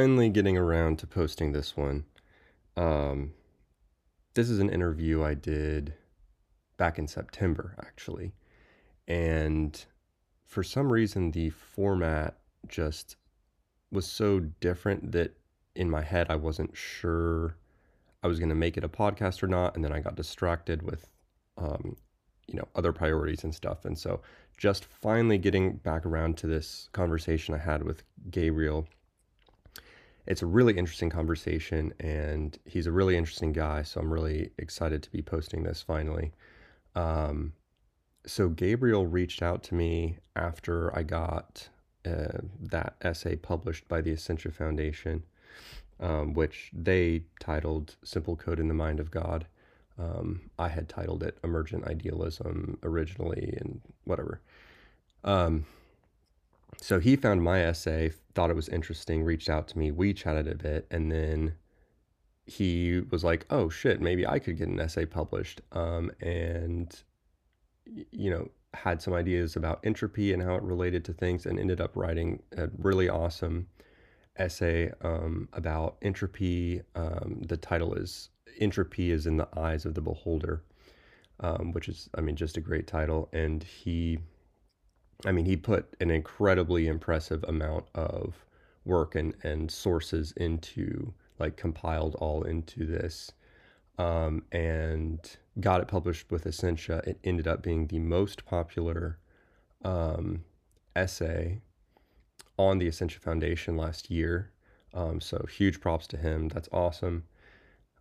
finally getting around to posting this one. Um, this is an interview I did back in September, actually. And for some reason, the format just was so different that in my head, I wasn't sure I was going to make it a podcast or not. And then I got distracted with, um, you know, other priorities and stuff. And so just finally getting back around to this conversation I had with Gabriel it's a really interesting conversation and he's a really interesting guy so i'm really excited to be posting this finally. Um, so gabriel reached out to me after i got uh, that essay published by the essentia foundation um, which they titled simple code in the mind of god. Um, i had titled it emergent idealism originally and whatever. Um, so he found my essay, thought it was interesting, reached out to me, we chatted a bit, and then he was like, "Oh shit, maybe I could get an essay published." Um, and you know, had some ideas about entropy and how it related to things, and ended up writing a really awesome essay um, about entropy. Um, the title is "Entropy is in the Eyes of the Beholder," um, which is, I mean, just a great title. And he I mean, he put an incredibly impressive amount of work and, and sources into, like, compiled all into this um, and got it published with Essentia. It ended up being the most popular um, essay on the Essentia Foundation last year. Um, so huge props to him. That's awesome.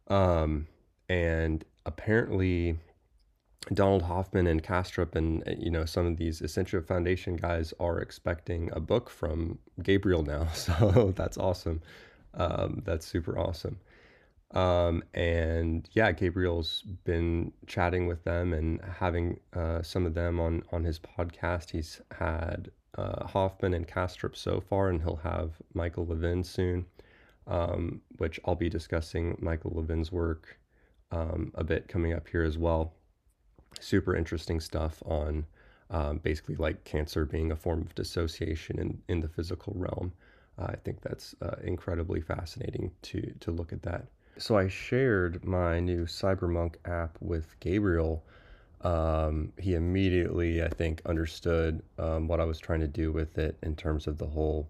Um, and apparently, Donald Hoffman and Kastrup and uh, you know some of these Essentia Foundation guys are expecting a book from Gabriel now, so that's awesome. Um, that's super awesome. Um, and yeah, Gabriel's been chatting with them and having uh, some of them on on his podcast. He's had uh, Hoffman and Kastrup so far, and he'll have Michael Levin soon, um, which I'll be discussing Michael Levin's work um, a bit coming up here as well super interesting stuff on um, basically like cancer being a form of dissociation in, in the physical realm. Uh, I think that's uh, incredibly fascinating to, to look at that. So I shared my new Cybermonk app with Gabriel. Um, he immediately, I think, understood um, what I was trying to do with it in terms of the whole,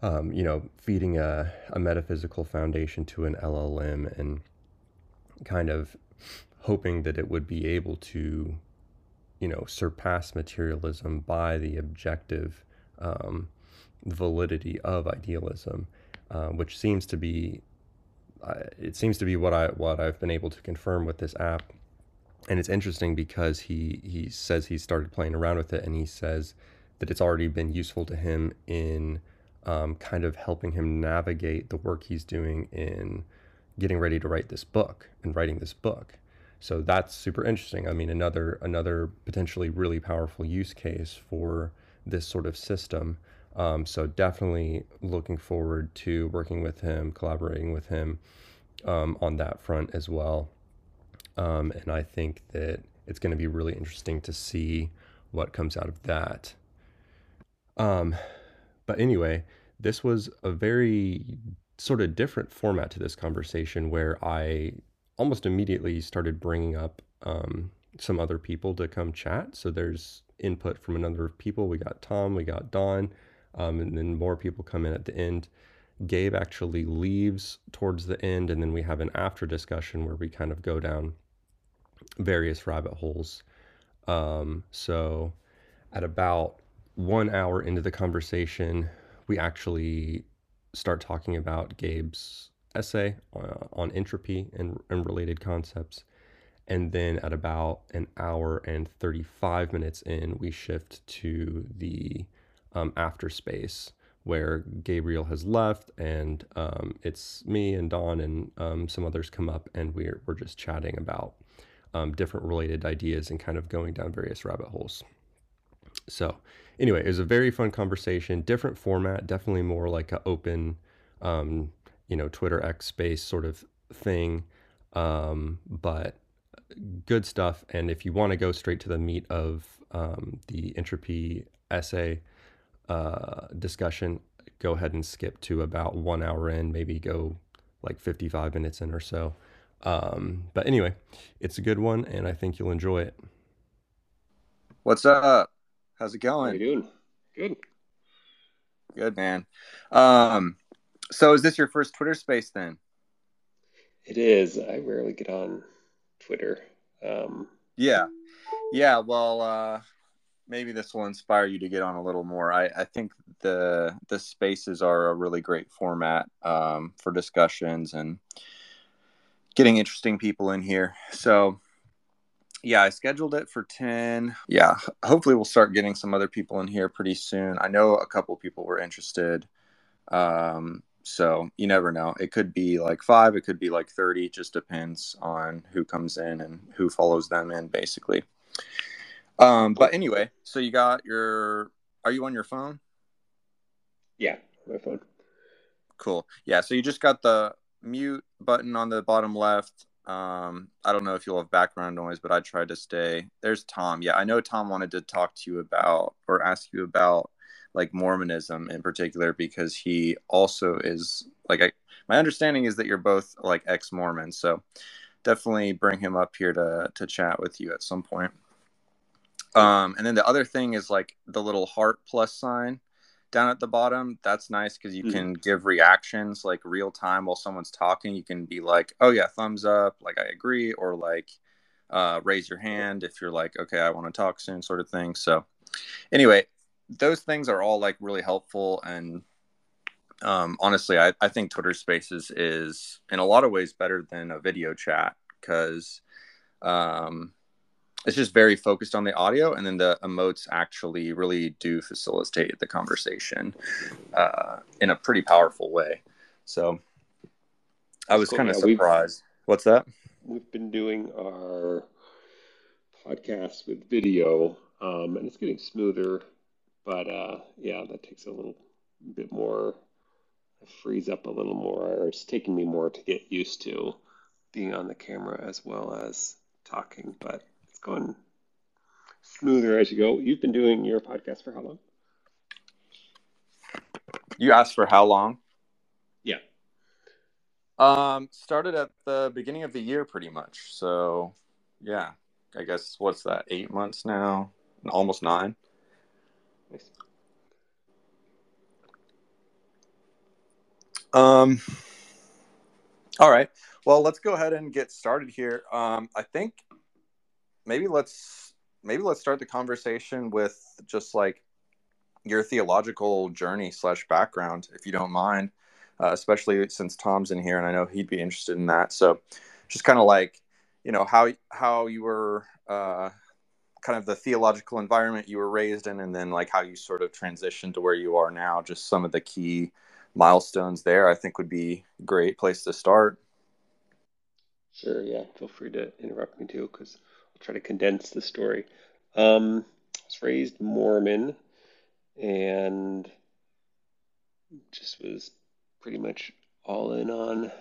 um, you know, feeding a, a metaphysical foundation to an LLM and kind of hoping that it would be able to, you know, surpass materialism by the objective um, validity of idealism, uh, which seems to be, uh, it seems to be what I what I've been able to confirm with this app, and it's interesting because he he says he started playing around with it, and he says that it's already been useful to him in um, kind of helping him navigate the work he's doing in getting ready to write this book and writing this book. So that's super interesting. I mean, another another potentially really powerful use case for this sort of system. Um, so definitely looking forward to working with him, collaborating with him um, on that front as well. Um, and I think that it's going to be really interesting to see what comes out of that. Um, but anyway, this was a very sort of different format to this conversation where I almost immediately started bringing up um, some other people to come chat. So there's input from a number of people. We got Tom, we got Don, um, and then more people come in at the end. Gabe actually leaves towards the end, and then we have an after discussion where we kind of go down various rabbit holes. Um, so at about one hour into the conversation, we actually start talking about Gabe's essay uh, on entropy and, and related concepts. And then at about an hour and 35 minutes in, we shift to the um, after space where Gabriel has left, and um, it's me and Don and um, some others come up, and we're, we're just chatting about um, different related ideas and kind of going down various rabbit holes. So, anyway, it was a very fun conversation, different format, definitely more like an open um, you know, Twitter X space sort of thing. Um, but good stuff. And if you want to go straight to the meat of um, the entropy essay uh, discussion, go ahead and skip to about one hour in, maybe go like 55 minutes in or so. Um, but anyway, it's a good one, and I think you'll enjoy it. What's up? How's it going? How you doing? Good. Good, man. Um, so is this your first Twitter space then? It is. I rarely get on Twitter. Um, yeah. Yeah. Well, uh, maybe this will inspire you to get on a little more. I, I think the the spaces are a really great format um, for discussions and getting interesting people in here. So yeah, I scheduled it for 10. Yeah, hopefully we'll start getting some other people in here pretty soon. I know a couple people were interested. Um, so you never know. It could be like five, it could be like 30, just depends on who comes in and who follows them in, basically. Um, but anyway, so you got your, are you on your phone? Yeah, my phone. Cool. Yeah, so you just got the mute button on the bottom left. Um, I don't know if you'll have background noise, but I tried to stay. There's Tom. Yeah, I know Tom wanted to talk to you about or ask you about like Mormonism in particular because he also is like I, my understanding is that you're both like ex-Mormons. So definitely bring him up here to to chat with you at some point. Um, and then the other thing is like the little heart plus sign down at the bottom. That's nice because you mm-hmm. can give reactions like real time while someone's talking. You can be like, "Oh yeah, thumbs up," like I agree, or like uh, raise your hand if you're like, "Okay, I want to talk soon," sort of thing. So anyway, those things are all like really helpful and um, honestly, I, I think Twitter Spaces is in a lot of ways better than a video chat because um, it's just very focused on the audio, and then the emotes actually really do facilitate the conversation uh, in a pretty powerful way. So I was cool. kind of yeah, surprised. What's that? We've been doing our podcast with video, um, and it's getting smoother. But uh, yeah, that takes a little bit more, frees up a little more, or it's taking me more to get used to being on the camera as well as talking. But it's going smoother as you go. You've been doing your podcast for how long? You asked for how long? Yeah. Um, started at the beginning of the year, pretty much. So, yeah, I guess what's that? Eight months now, almost nine. Nice. Um. All right. Well, let's go ahead and get started here. Um, I think maybe let's maybe let's start the conversation with just like your theological journey slash background, if you don't mind, uh, especially since Tom's in here, and I know he'd be interested in that. So, just kind of like you know how how you were uh, kind of the theological environment you were raised in, and then like how you sort of transitioned to where you are now. Just some of the key milestones there, I think, would be a great place to start. Sure. Yeah. Feel free to interrupt me too, because I'll try to condense the story. Um, I was raised Mormon and just was pretty much all in on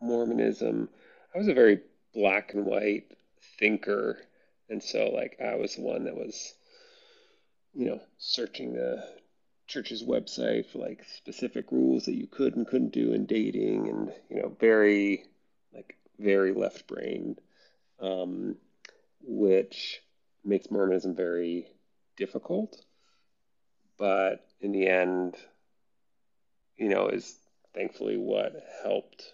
Mormonism. I was a very black and white thinker, and so like I was the one that was, you know, searching the church's website for like specific rules that you could and couldn't do in dating, and you know, very like very left brain. Um, which makes Mormonism very difficult. But in the end, you know, is thankfully what helped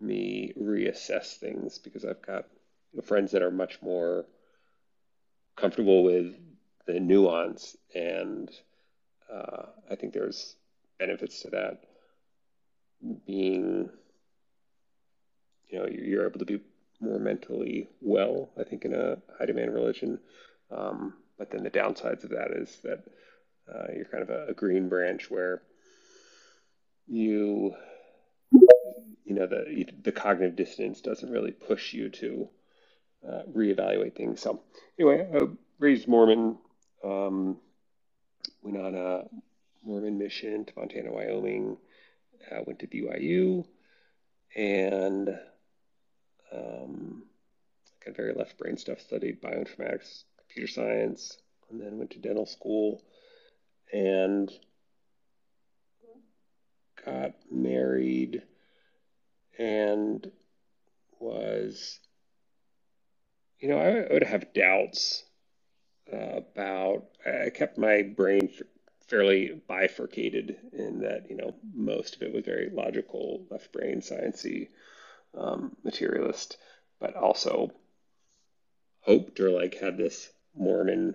me reassess things because I've got you know, friends that are much more comfortable with the nuance, and uh, I think there's benefits to that. Being, you know, you're able to be more mentally well, I think, in a high demand religion. Um, but then the downsides of that is that uh, you're kind of a, a, green branch where you, you know, the the cognitive dissonance doesn't really push you to uh, reevaluate things. So anyway, I raised Mormon. Um, went on a Mormon mission to Montana, Wyoming. Uh, went to BYU, and um, got very left brain stuff, studied bioinformatics, computer science, and then went to dental school. And got married and was, you know, I would have doubts uh, about, I kept my brain fairly bifurcated in that, you know, most of it was very logical, left brain, sciencey, um, materialist, but also hoped or like had this Mormon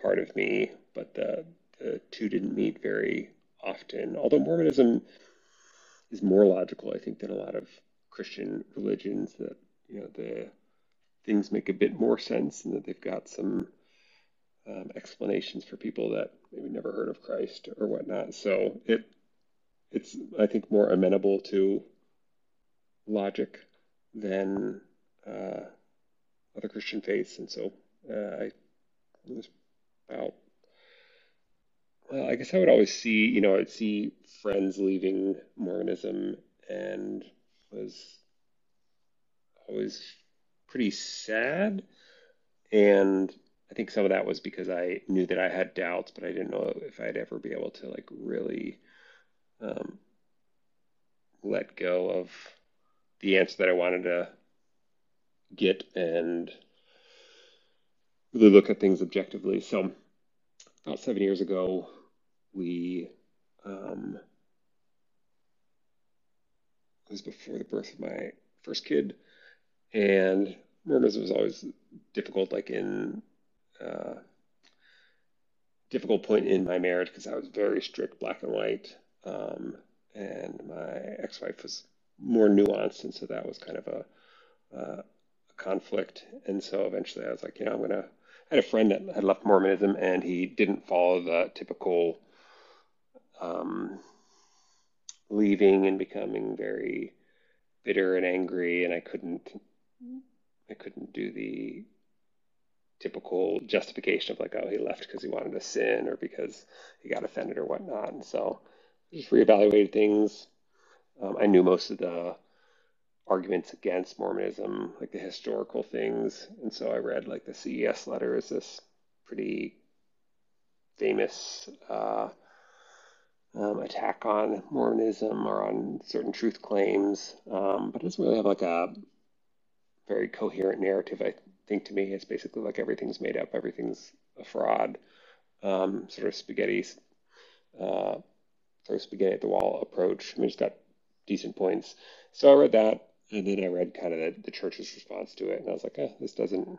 part of me, but the, the two didn't meet very often. Although Mormonism is more logical, I think, than a lot of Christian religions. That you know the things make a bit more sense, and that they've got some um, explanations for people that maybe never heard of Christ or whatnot. So it it's I think more amenable to logic than uh, other Christian faiths, and so uh, I was about well, I guess I would always see, you know, I'd see friends leaving Mormonism and was always pretty sad. And I think some of that was because I knew that I had doubts, but I didn't know if I'd ever be able to like really um, let go of the answer that I wanted to get and really look at things objectively. So about seven years ago, we um, it was before the birth of my first kid, and Mormonism was always difficult, like in uh, difficult point in my marriage because I was very strict, black and white, um, and my ex-wife was more nuanced, and so that was kind of a, uh, a conflict. And so eventually, I was like, you know, I'm gonna. I had a friend that had left Mormonism, and he didn't follow the typical um, leaving and becoming very bitter and angry, and I couldn't I couldn't do the typical justification of like, oh, he left because he wanted to sin or because he got offended or whatnot. And so just reevaluated things. Um, I knew most of the arguments against Mormonism, like the historical things. And so I read like the CES letter is this pretty famous uh, um, attack on Mormonism or on certain truth claims, um, but it doesn't really have like a very coherent narrative. I think to me, it's basically like everything's made up, everything's a fraud, um, sort of spaghetti, uh, sort of spaghetti at the wall approach. I mean, it's got decent points. So I read that, and then I read kind of the, the church's response to it, and I was like, eh, this doesn't.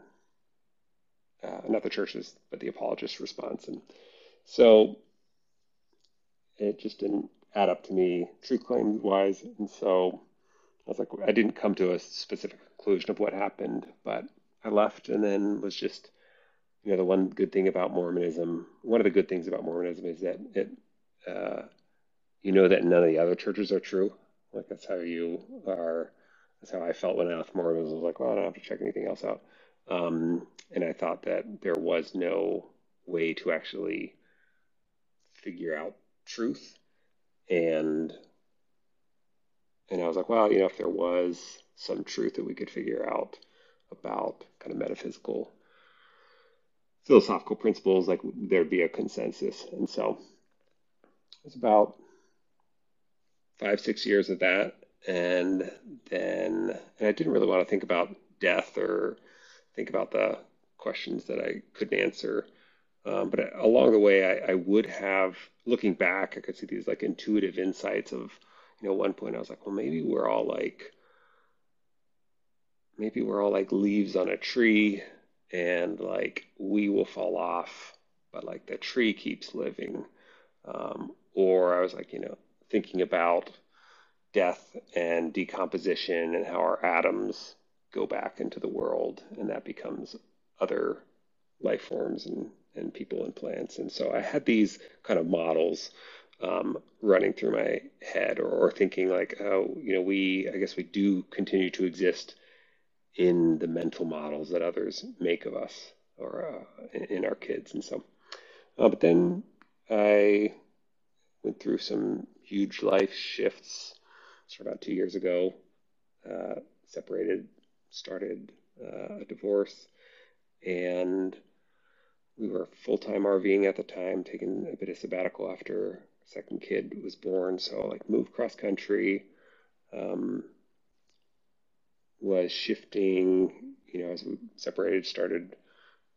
Uh, not the church's, but the apologist response, and so it just didn't add up to me truth claim wise. And so I was like, I didn't come to a specific conclusion of what happened, but I left and then was just, you know, the one good thing about Mormonism, one of the good things about Mormonism is that it, uh, you know, that none of the other churches are true. Like that's how you are. That's how I felt when I left Mormonism. I was like, well, I don't have to check anything else out. Um, and I thought that there was no way to actually figure out truth and and I was like, well, you know, if there was some truth that we could figure out about kind of metaphysical philosophical principles, like there'd be a consensus. And so it's about five, six years of that. And then and I didn't really want to think about death or think about the questions that I couldn't answer. Um, but along the way, I, I, would have, looking back, I could see these like intuitive insights of, you know, one point I was like, well, maybe we're all like, maybe we're all like leaves on a tree and like we will fall off, but like the tree keeps living. Um, or I was like, you know, thinking about death and decomposition and how our atoms go back into the world and that becomes other life forms and and people and plants. And so I had these kind of models um, running through my head or, or thinking like, oh, you know, we, I guess we do continue to exist in the mental models that others make of us or uh, in, our kids. And so, uh, but then I went through some huge life shifts. So about two years ago, uh, separated, started uh, a divorce, and we were full time RVing at the time, taking a bit of sabbatical after second kid was born. So like moved cross country, um, was shifting, you know, as we separated, started,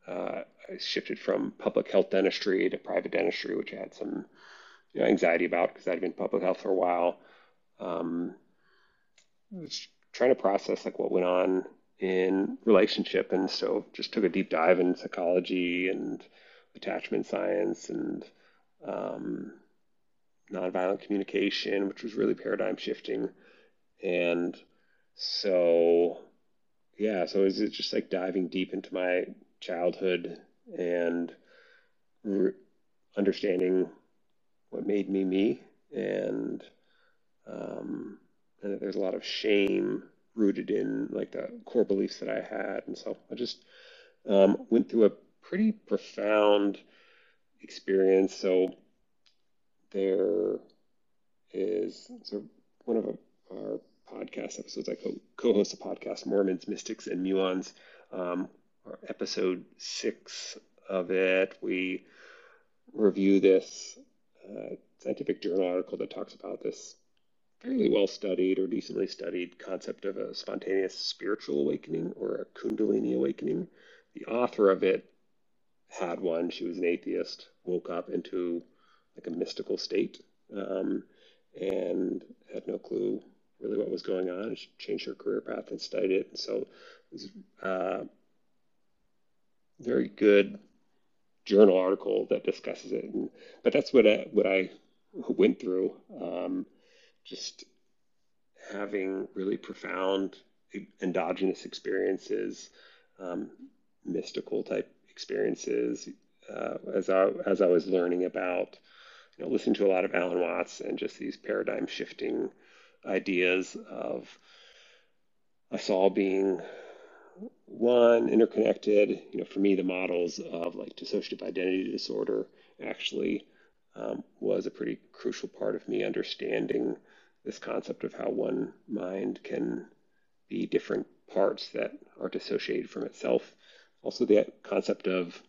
uh, I shifted from public health dentistry to private dentistry, which I had some you know, anxiety about because I'd been public health for a while. Um, trying to process like what went on in relationship, and so just took a deep dive in psychology and attachment science and um, nonviolent communication, which was really paradigm shifting. And so, yeah, so is it just like diving deep into my childhood and re- understanding what made me me. And, um, and there's a lot of shame rooted in like the core beliefs that I had. And so I just um, went through a pretty profound experience. So there is so one of our podcast episodes. I co- host a podcast, Mormons, Mystics, and Muons. Um, episode six of it, we review this uh, scientific journal article that talks about this fairly well studied or decently studied concept of a spontaneous spiritual awakening or a Kundalini awakening. The author of it had one. She was an atheist, woke up into like a mystical state, um, and had no clue really what was going on. She changed her career path and studied it. So it was uh, very good journal article that discusses it. And, but that's what I, what I went through. Um, just having really profound endogenous experiences, um, mystical type experiences, uh, as I as I was learning about, you know, to a lot of Alan Watts and just these paradigm shifting ideas of us all being one interconnected. You know, for me, the models of like dissociative identity disorder actually um, was a pretty crucial part of me understanding this concept of how one mind can be different parts that are dissociated from itself. Also, the concept of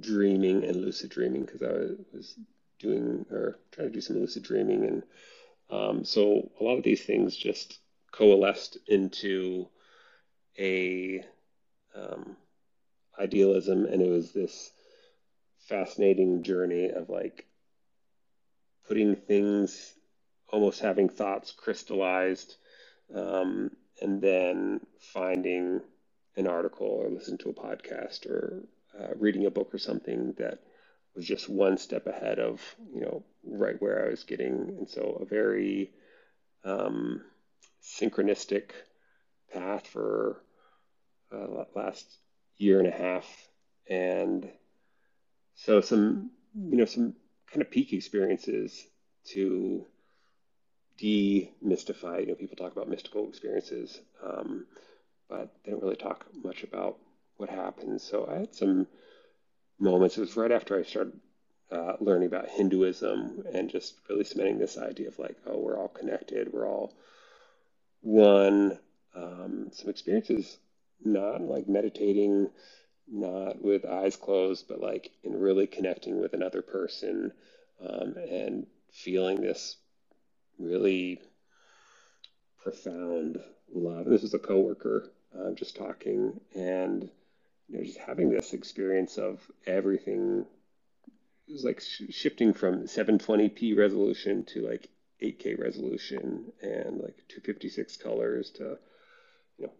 dreaming and lucid dreaming, because I was doing or trying to do some lucid dreaming. And um, so a lot of these things just coalesced into a um, idealism, and it was this fascinating journey of like putting things almost having thoughts crystallized um, and then finding an article or listening to a podcast or uh, reading a book or something that was just one step ahead of you know right where I was getting and so a very um, synchronistic path for uh, last year and a half and so some you know some kind of peak experiences to demystify. You know, people talk about mystical experiences, um, but they don't really talk much about what happens. So I had some moments. It was right after I started uh, learning about Hinduism and just really cementing this idea of like, oh, we're all connected, we're all one. Um, some experiences, not like meditating, not with eyes closed, but like in really connecting with another person um, and feeling this really profound love. This was a coworker uh, just talking, and you know, just having this experience of everything. Was like sh- shifting from 720p resolution to like 8K resolution and like 256 colors to you know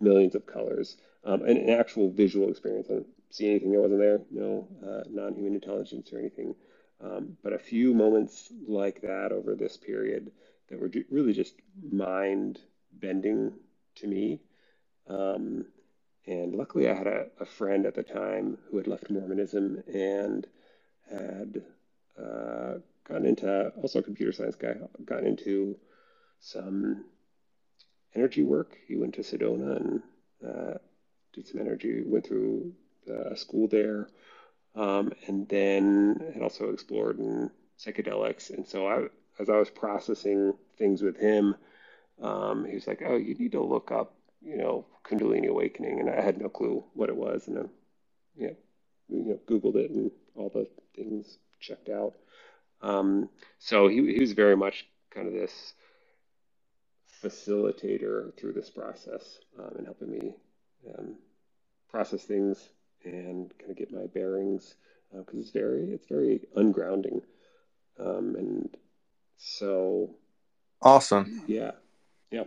millions of colors. Um, and an actual visual experience. I didn't see anything that wasn't there. No uh, non-human intelligence or anything. Um, but a few moments like that over this period that were really just mind bending to me. Um, and luckily, I had a, a, friend at the time who had left Mormonism and had uh, gotten into, also a computer science guy, gotten into some energy work. He went to Sedona and uh, did some energy, went through uh, school there um, and then had also explored in psychedelics. And so I, as I was processing things with him, um, he was like, "Oh, you need to look up, you know, Kundalini awakening," and I had no clue what it was, and I, you know, you know, Googled it, and all the things checked out. Um, so he, he was very much kind of this facilitator through this process um, and helping me um, process things and kind of get my bearings because uh, it's very it's very ungrounding. Um, and so awesome. Yeah. Yeah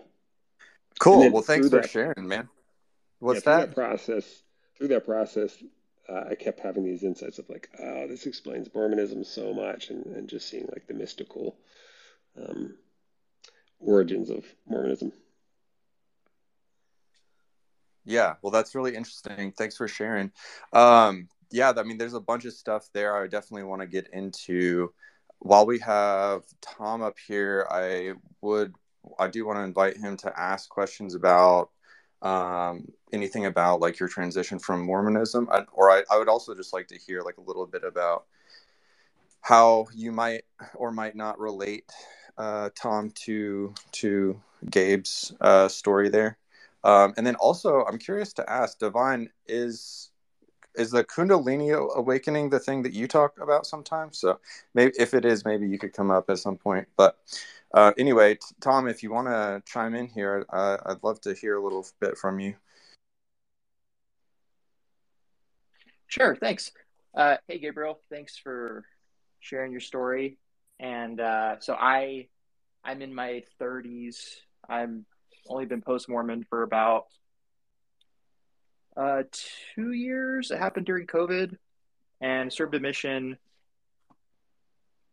cool well thanks for that, sharing man what's yeah, that? that process through that process uh, I kept having these insights of like, oh, this explains Mormonism so much, and, and just seeing like the mystical um, origins of Mormonism. Yeah, well, that's really interesting. Thanks for sharing. Um, yeah, I mean, there's a bunch of stuff there I definitely want to get into. While we have Tom up here, I would, I do want to invite him to ask questions about um, anything about like your transition from Mormonism, I, or I, I would also just like to hear like a little bit about how you might or might not relate uh, Tom to to Gabe's uh, story there, um, and then also I'm curious to ask Divine is is the Kundalini awakening the thing that you talk about sometimes? So maybe if it is, maybe you could come up at some point. But uh, anyway, Tom, if you want to chime in here, uh, I'd love to hear a little bit from you. Sure, thanks. Uh, hey, Gabriel, thanks for sharing your story. And uh, so I, I'm in my 30s. I'm only been post Mormon for about uh, two years. It happened during COVID, and served a mission.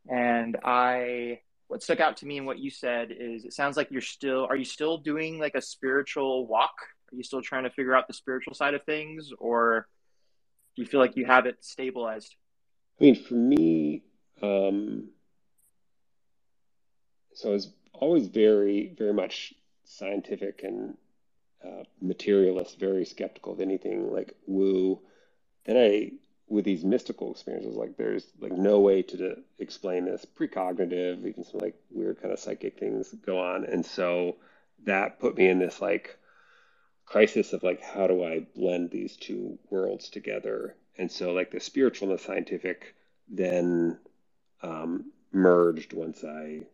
And I what stuck out to me and what you said is it sounds like you're still are you still doing like a spiritual walk are you still trying to figure out the spiritual side of things or do you feel like you have it stabilized i mean for me um so i was always very very much scientific and uh, materialist very skeptical of anything like woo then i with these mystical experiences, like there's like no way to, to explain this precognitive, even some like weird kind of psychic things go on. And so that put me in this like crisis of like, how do I blend these two worlds together? And so like the spiritual and the scientific then um, merged once I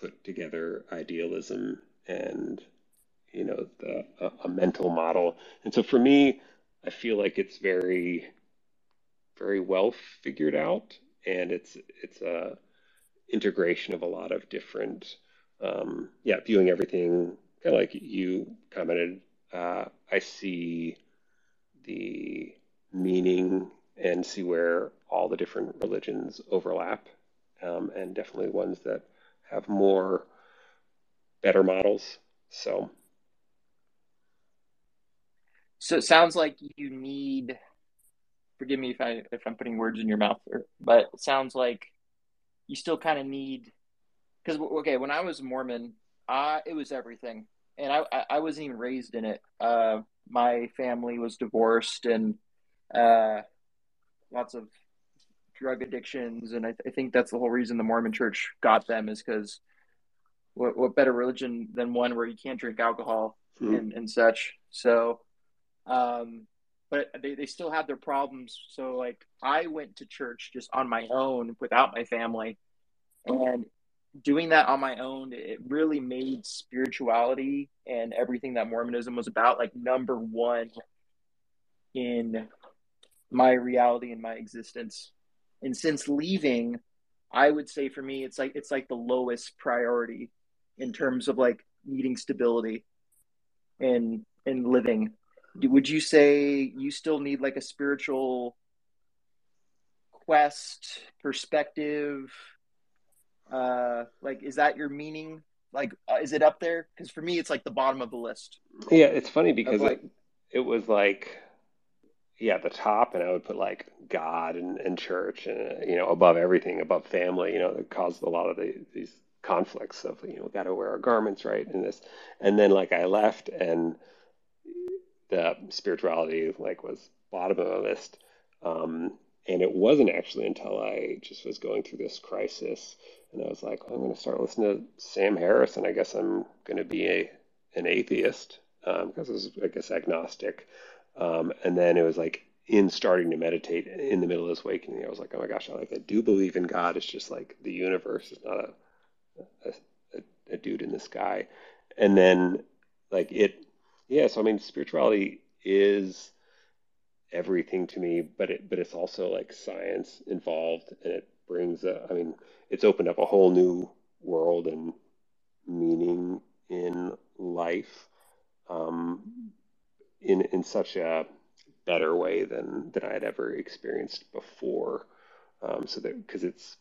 put together idealism and you know the a, a mental model. And so for me, I feel like it's very very well figured out, and it's it's a integration of a lot of different, um, yeah, viewing everything kind of like you commented. Uh, I see the meaning and see where all the different religions overlap, um, and definitely ones that have more better models. So. So it sounds like you need forgive me if I if I'm putting words in your mouth, or, but it sounds like you still kind of need because okay, when I was Mormon, I it was everything, and I I, I wasn't even raised in it. Uh, my family was divorced and uh, lots of drug addictions, and I, th- I think that's the whole reason the Mormon Church got them is because what, what better religion than one where you can't drink alcohol mm. and, and such. So um, but they, they still have their problems. So like I went to church just on my own without my family. And doing that on my own, it really made spirituality and everything that Mormonism was about like number one in my reality and my existence. And since leaving, I would say for me, it's like it's like the lowest priority in terms of like needing stability and and living would you say you still need like a spiritual quest perspective? Uh like is that your meaning? Like uh, is it up there? Because for me it's like the bottom of the list. Yeah it's funny because like, it, it was like yeah the top and i would put like god and, and church and you know above everything above family you know that caused a lot of the, these conflicts of you know got to wear our garments right and this. And then like i left and the spirituality like was bottom of the list. Um, and it wasn't actually until I just was going through this crisis and I was like, well, I'm going to start listening to Sam Harris and I guess I'm going to be a, an atheist because um, I was, I guess, agnostic. Um, and then it was like in starting to meditate in the middle of this awakening, I was like, oh my gosh, I like I do believe in God. It's just like the universe is not a, a, a dude in the sky. And then like it, yeah. So I mean, spirituality is everything to me, but it but it's also like science involved, and it brings. A, I mean, it's opened up a whole new world and meaning in life, um, in in such a better way than than I had ever experienced before. Um, so that because it's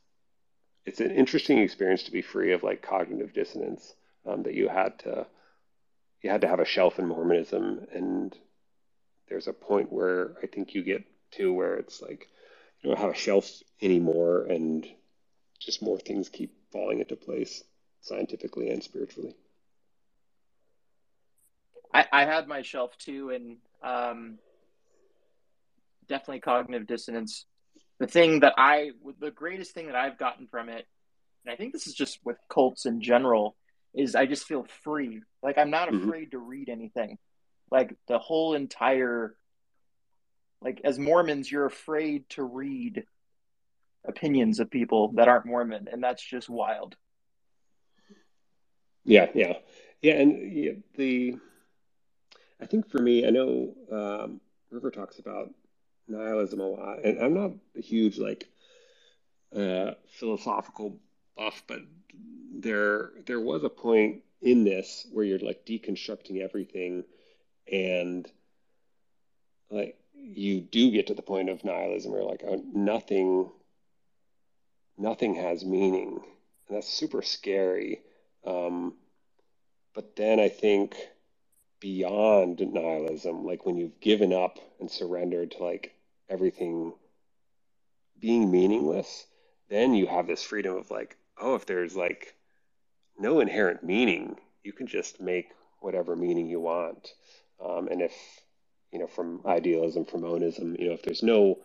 it's an interesting experience to be free of like cognitive dissonance um, that you had to you had to have a shelf in Mormonism, and there's a point where I think you get to where it's like you don't have a shelf anymore, and just more things keep falling into place scientifically and spiritually. I, I had my shelf too, and um, definitely cognitive dissonance. The thing that I, the greatest thing that I've gotten from it, and I think this is just with cults in general, is I just feel free. Like I'm not mm-hmm. afraid to read anything. Like the whole entire, like as Mormons, you're afraid to read opinions of people that aren't Mormon, and that's just wild. Yeah, yeah, yeah, and yeah, the. I think for me, I know um, River talks about nihilism a lot, and I'm not a huge like uh, philosophical buff, but there there was a point in this where you're like deconstructing everything, and like you do get to the point of nihilism where like oh, nothing nothing has meaning, and that's super scary. Um, but then I think beyond nihilism, like when you've given up and surrendered to like everything being meaningless, then you have this freedom of like, oh, if there's like no inherent meaning, you can just make whatever meaning you want. Um, and if, you know, from idealism, from monism, you know, if there's no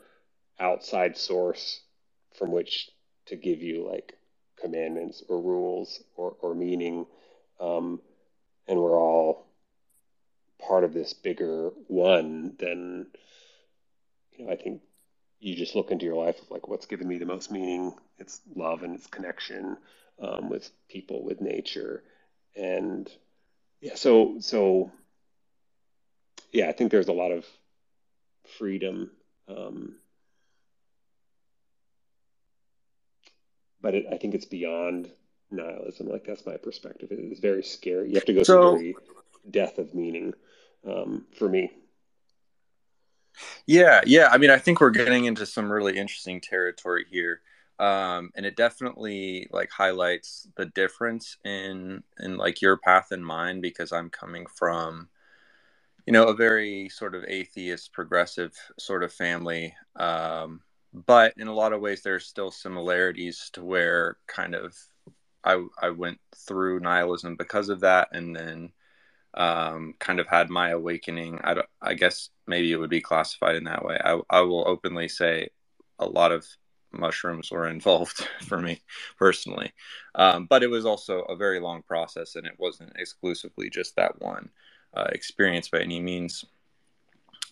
outside source from which to give you like commandments or rules or, or meaning, um, and we're all part of this bigger one, then you know, I think you just look into your life of like what's given me the most meaning. It's love and it's connection um, with people, with nature, and yeah. So so yeah, I think there's a lot of freedom. Um, but it, I think it's beyond nihilism. Like that's my perspective. It is very scary. You have to go so, through the death of meaning um, for me. Yeah, yeah. I mean, I think we're getting into some really interesting territory here. Um, and it definitely like highlights the difference in in like your path and mine because I'm coming from you know a very sort of atheist progressive sort of family um, but in a lot of ways there's still similarities to where kind of I I went through nihilism because of that and then um, kind of had my awakening. I, I guess maybe it would be classified in that way. I, I will openly say a lot of mushrooms were involved for me personally. Um, but it was also a very long process and it wasn't exclusively just that one uh, experience by any means.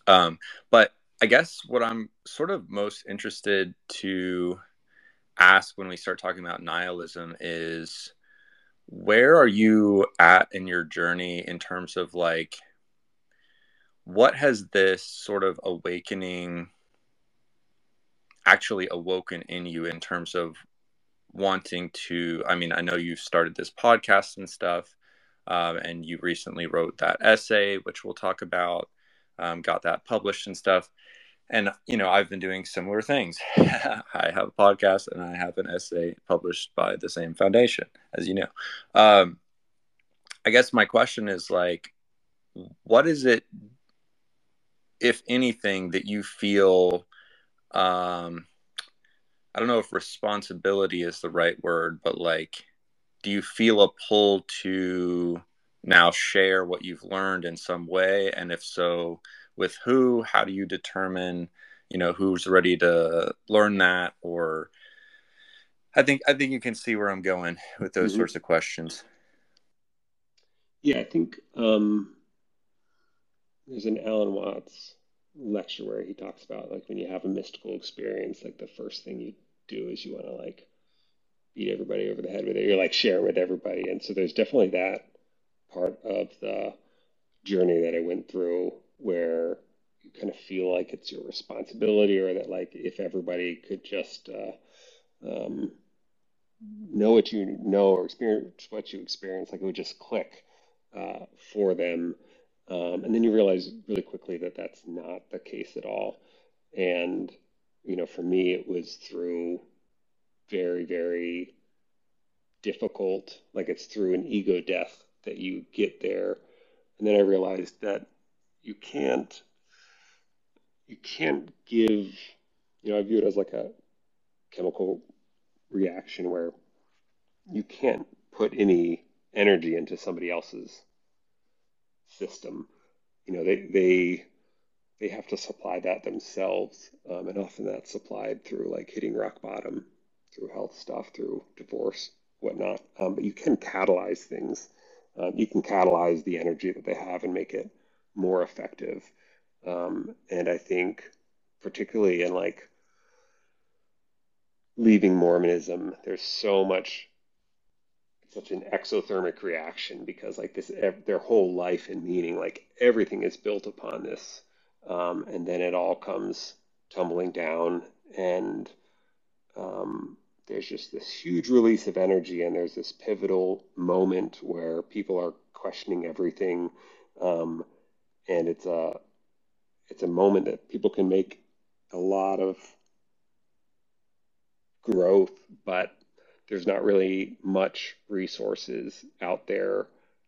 Um, but I guess what I'm sort of most interested to ask when we start talking about nihilism is where are you at in your journey in terms of like what has this sort of awakening actually awoken in you in terms of wanting to i mean i know you've started this podcast and stuff um, and you recently wrote that essay which we'll talk about um, got that published and stuff. And you know i've been doing similar things. I have a podcast and i have an essay published by the same foundation as you know. Um, i guess my question is like what is it if anything that you feel um, i don't know if responsibility is the right word but like do you feel a pull to now share what you've learned in some way? And if so with who? How do you determine you know who's ready to learn that? Or i think i think you can see where i'm going with those mm-hmm. sorts of questions. Yeah i think um there's an alan watts lecture where he talks about like when you have a mystical experience, like the first thing you do is you want to like beat everybody over the head with it. You're like share with everybody, and so there's definitely that part of the journey that I went through where you kind of feel like it's your responsibility, or that like if everybody could just uh, um, know what you know or experience what you experience, like it would just click uh, for them. Um, and then you realize really quickly that that's not the case at all. And you know, for me, it was through very, very difficult, like it's through an ego death that you get there. And then I realized that you can't you can't give you know, I view it as like a chemical reaction where you can't put any energy into somebody else's system. You know, they they they have to supply that themselves, um, and often that's supplied through like hitting rock bottom, through health stuff, through divorce, whatnot. Um, but you can catalyze things. Um, you can catalyze the energy that they have and make it more effective. Um, and I think, particularly in like leaving Mormonism, there's so much such an exothermic reaction because like this their whole life and meaning like everything is built upon this. Um, and then it all comes tumbling down and um, there's just this huge release of energy and there's this pivotal moment where people are questioning everything. Um, and it's a it's a moment that people can make a lot of growth but there's not really much resources out there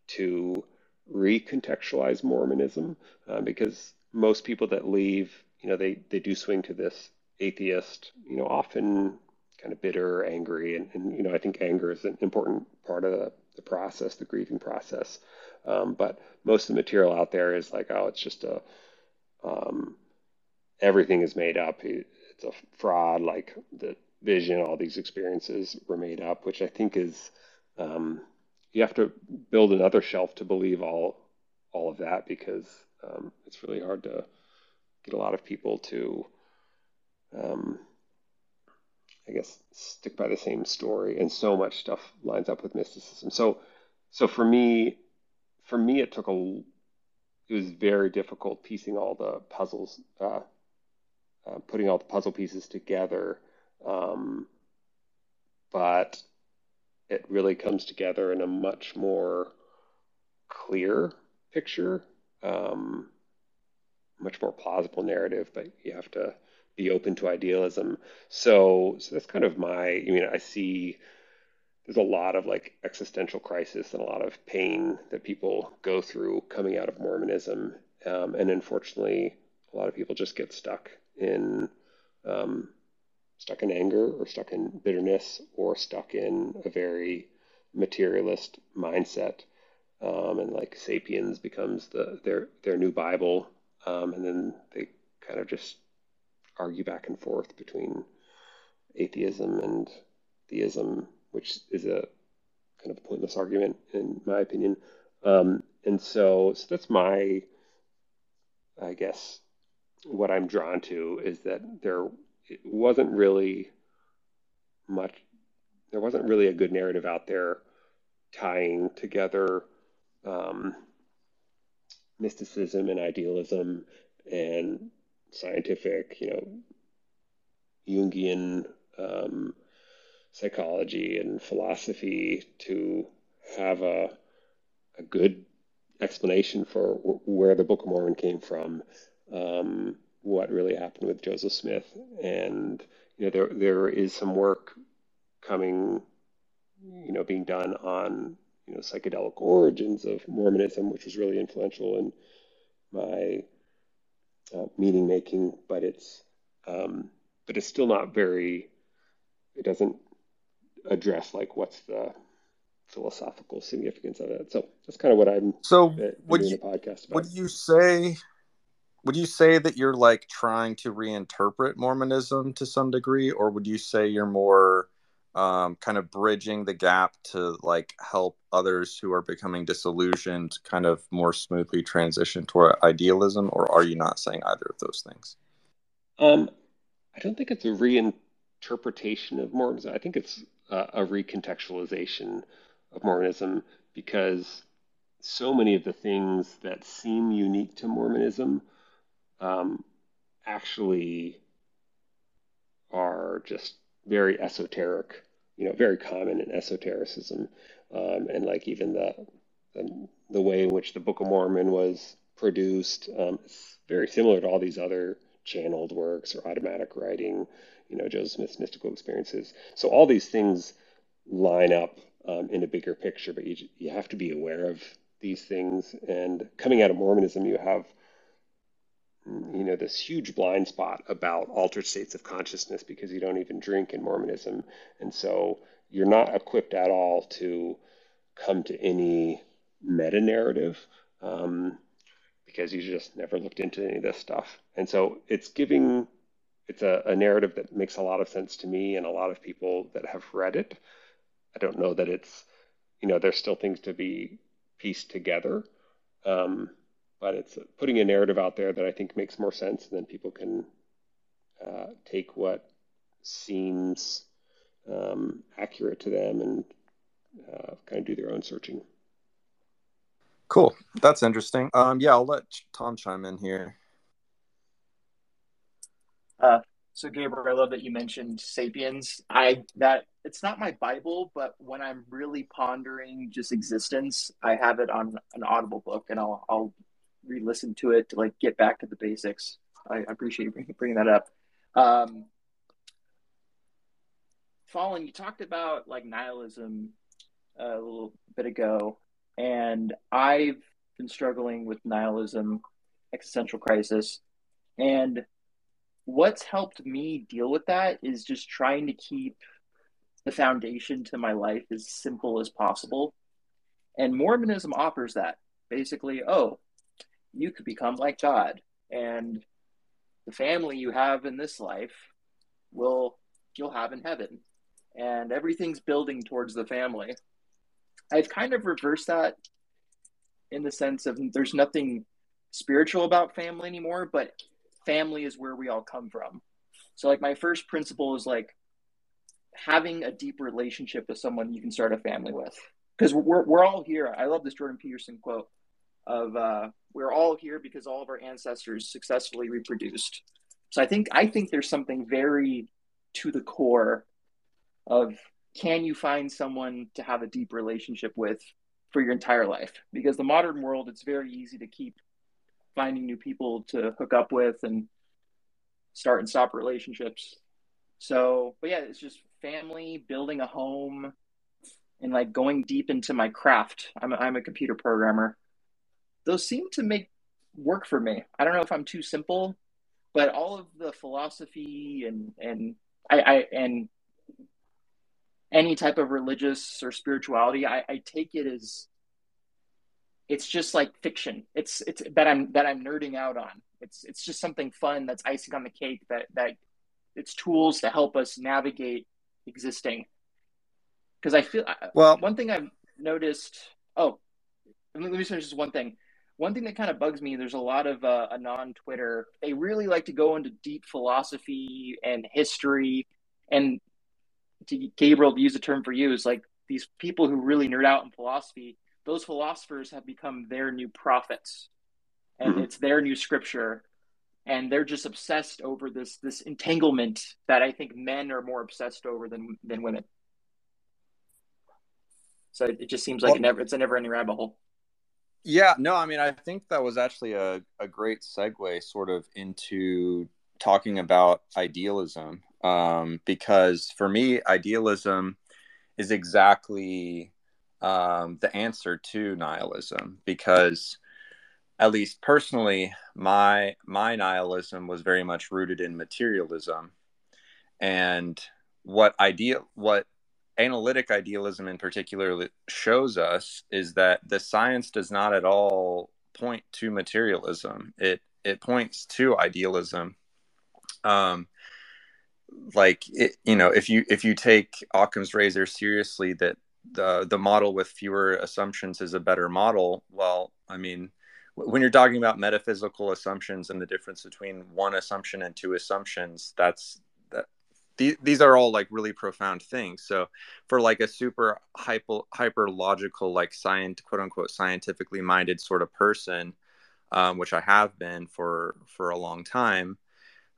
to recontextualize Mormonism uh, because most people that leave, you know, they, they do swing to this atheist, you know, often kind of bitter, angry, and, and you know, I think anger is an important part of the, the process, the grieving process. Um, but most of the material out there is like, oh, it's just a, um, everything is made up. It's a fraud. Like the vision, all these experiences were made up, which I think is um, you have to build another shelf to believe all all of that because um, it's really hard to get a lot of people to, um, I guess, stick by the same story, and so much stuff lines up with mysticism. So, so for me, for me, it took a it was very difficult piecing all the puzzles, uh, uh, putting all the puzzle pieces together um, but it really comes together in a much more clear picture, um, much more plausible narrative, but you have to be open to idealism. So, so that's kind of my, I mean, I see there's a lot of like existential crisis and a lot of pain that people go through coming out of Mormonism. Um, and unfortunately, a lot of people just get stuck in um, stuck in anger or stuck in bitterness or stuck in a very materialist mindset. Um, and like Sapiens becomes the their their new Bible, um, and then they kind of just argue back and forth between atheism and theism, which is a kind of pointless argument in my opinion. Um, and so, so that's my, I guess, what I'm drawn to is that there it wasn't really much there wasn't really a good narrative out there tying together um, mysticism and idealism and scientific, you know, Jungian um, psychology and philosophy to have a, a good explanation for where the Book of Mormon came from. Um, what really happened with Joseph Smith. And you know, there there is some work coming, you know, being done on you know psychedelic origins of Mormonism, which was really influential in my uh, meaning making. But it's um, but it's still not very. It doesn't address like what's the philosophical significance of it. So that's kind of what I'm. So uh, would you podcast about. would you say would you say that you're like trying to reinterpret Mormonism to some degree, or would you say you're more um, kind of bridging the gap to like help others who are becoming disillusioned kind of more smoothly transition toward idealism, or are you not saying either of those things? Um, I don't think it's a reinterpretation of Mormonism. I think it's a, a recontextualization of Mormonism because so many of the things that seem unique to Mormonism um, actually are just very esoteric, you know, very common in esotericism, um, and like even the, the, the way in which the Book of Mormon was produced, um, it's very similar to all these other channeled works or automatic writing, you know, Joseph Smith's mystical experiences. So all these things line up um, in a bigger picture, but you you have to be aware of these things. And coming out of Mormonism, you have you know this huge blind spot about altered states of consciousness because you don't even drink in Mormonism, and so you're not equipped at all to come to any meta narrative um, because you just never looked into any of this stuff. And so it's giving it's a, a narrative that makes a lot of sense to me and a lot of people that have read it. I don't know that it's you know there's still things to be pieced together. Um, but it's putting a narrative out there that I think makes more sense, and then people can uh, take what seems um, accurate to them and uh, kind of do their own searching. Cool, that's interesting. Um, yeah, I'll let Tom chime in here. Uh, so Gabriel, I love that you mentioned Sapiens. I that it's not my Bible, but when I'm really pondering just existence, I have it on an Audible book, and I'll I'll re-listen to it to like get back to the basics. I, I appreciate you bringing, that up. Um, Fallen, you talked about like nihilism a little bit ago, and I've been struggling with nihilism, existential crisis, and what's helped me deal with that is just trying to keep the foundation to my life as simple as possible. And Mormonism offers that. Basically, oh, you could become like God. And the family you have in this life will you'll have in heaven. And everything's building towards the family. I've kind of reversed that in the sense of there's nothing spiritual about family anymore, but family is where we all come from. So like my first principle is like having a deep relationship with someone you can start a family with. Because we're, we're all here. I love this Jordan Peterson quote of uh, we're all here because all of our ancestors successfully reproduced. So I think I think there's something very to the core of can you find someone to have a deep relationship with for your entire life? Because the modern world, it's very easy to keep finding new people to hook up with and start and stop relationships. So, but yeah, it's just family, building a home, and like going deep into my craft. I'm a, I'm a computer programmer those seem to make work for me. I don't know if I'm too simple, but all of the philosophy and and I, I and any type of religious or spirituality, I, I take it as it's just like fiction. It's it's that I'm that I'm nerding out on. It's it's just something fun that's icing on the cake that that it's tools to help us navigate existing. Because I feel well, one thing I've noticed. Oh, let me, let me finish just one thing one thing that kind of bugs me there's a lot of uh, anon twitter. They really like to go into deep philosophy and history. And to gabriel to use a term for you is like these people who really nerd out in philosophy those philosophers have become their new prophets. And mm-hmm. it's their new scripture. And they're just obsessed over this this entanglement that i think men are more obsessed over than than women. So it just seems like well, never it's a never ending rabbit hole yeah, no, I mean, I think that was actually a, a great segue sort of into talking about idealism. Um, because for me, idealism is exactly um, the answer to nihilism. Because at least personally, my my nihilism was very much rooted in materialism, and what ideal what analytic idealism in particular shows us is that the science does not at all point to materialism. It it points to idealism. Um, like it, you know if you if you take Occam's razor seriously that the the model with fewer assumptions is a better model well I mean when you're talking about metaphysical assumptions and the difference between one assumption and two assumptions that's these are all like really profound things. So for like a super hyper hyper logical like science quote unquote scientifically minded sort of person um, which i have been for for a long time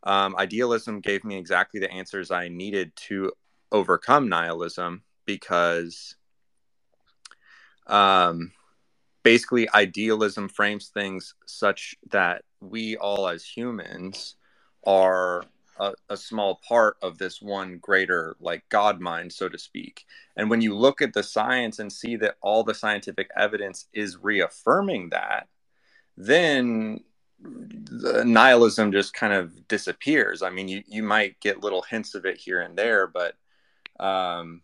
um, idealism gave me exactly the answers i needed to overcome nihilism because um, basically idealism frames things such that we all as humans are a, a, small part of this one greater like god mind so to speak. And when you look at the science and see that all the scientific evidence is reaffirming that then the nihilism just kind of disappears. I mean you, you might get little hints of it here and there but um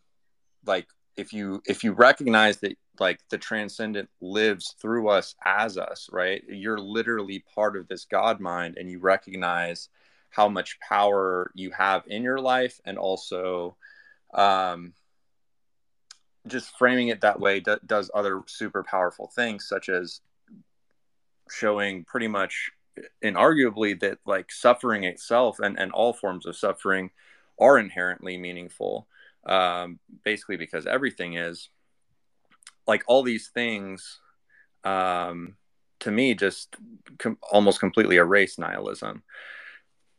like if you if you recognize that like the transcendent lives through us as us right? You're literally part of this god mind and you recognize how much power you have in your life and also um, just framing it that way do, does other super powerful things such as showing pretty much inarguably that like suffering itself and, and all forms of suffering are inherently meaningful um, basically because everything is. Like all these things um, to me just com- almost completely erase nihilism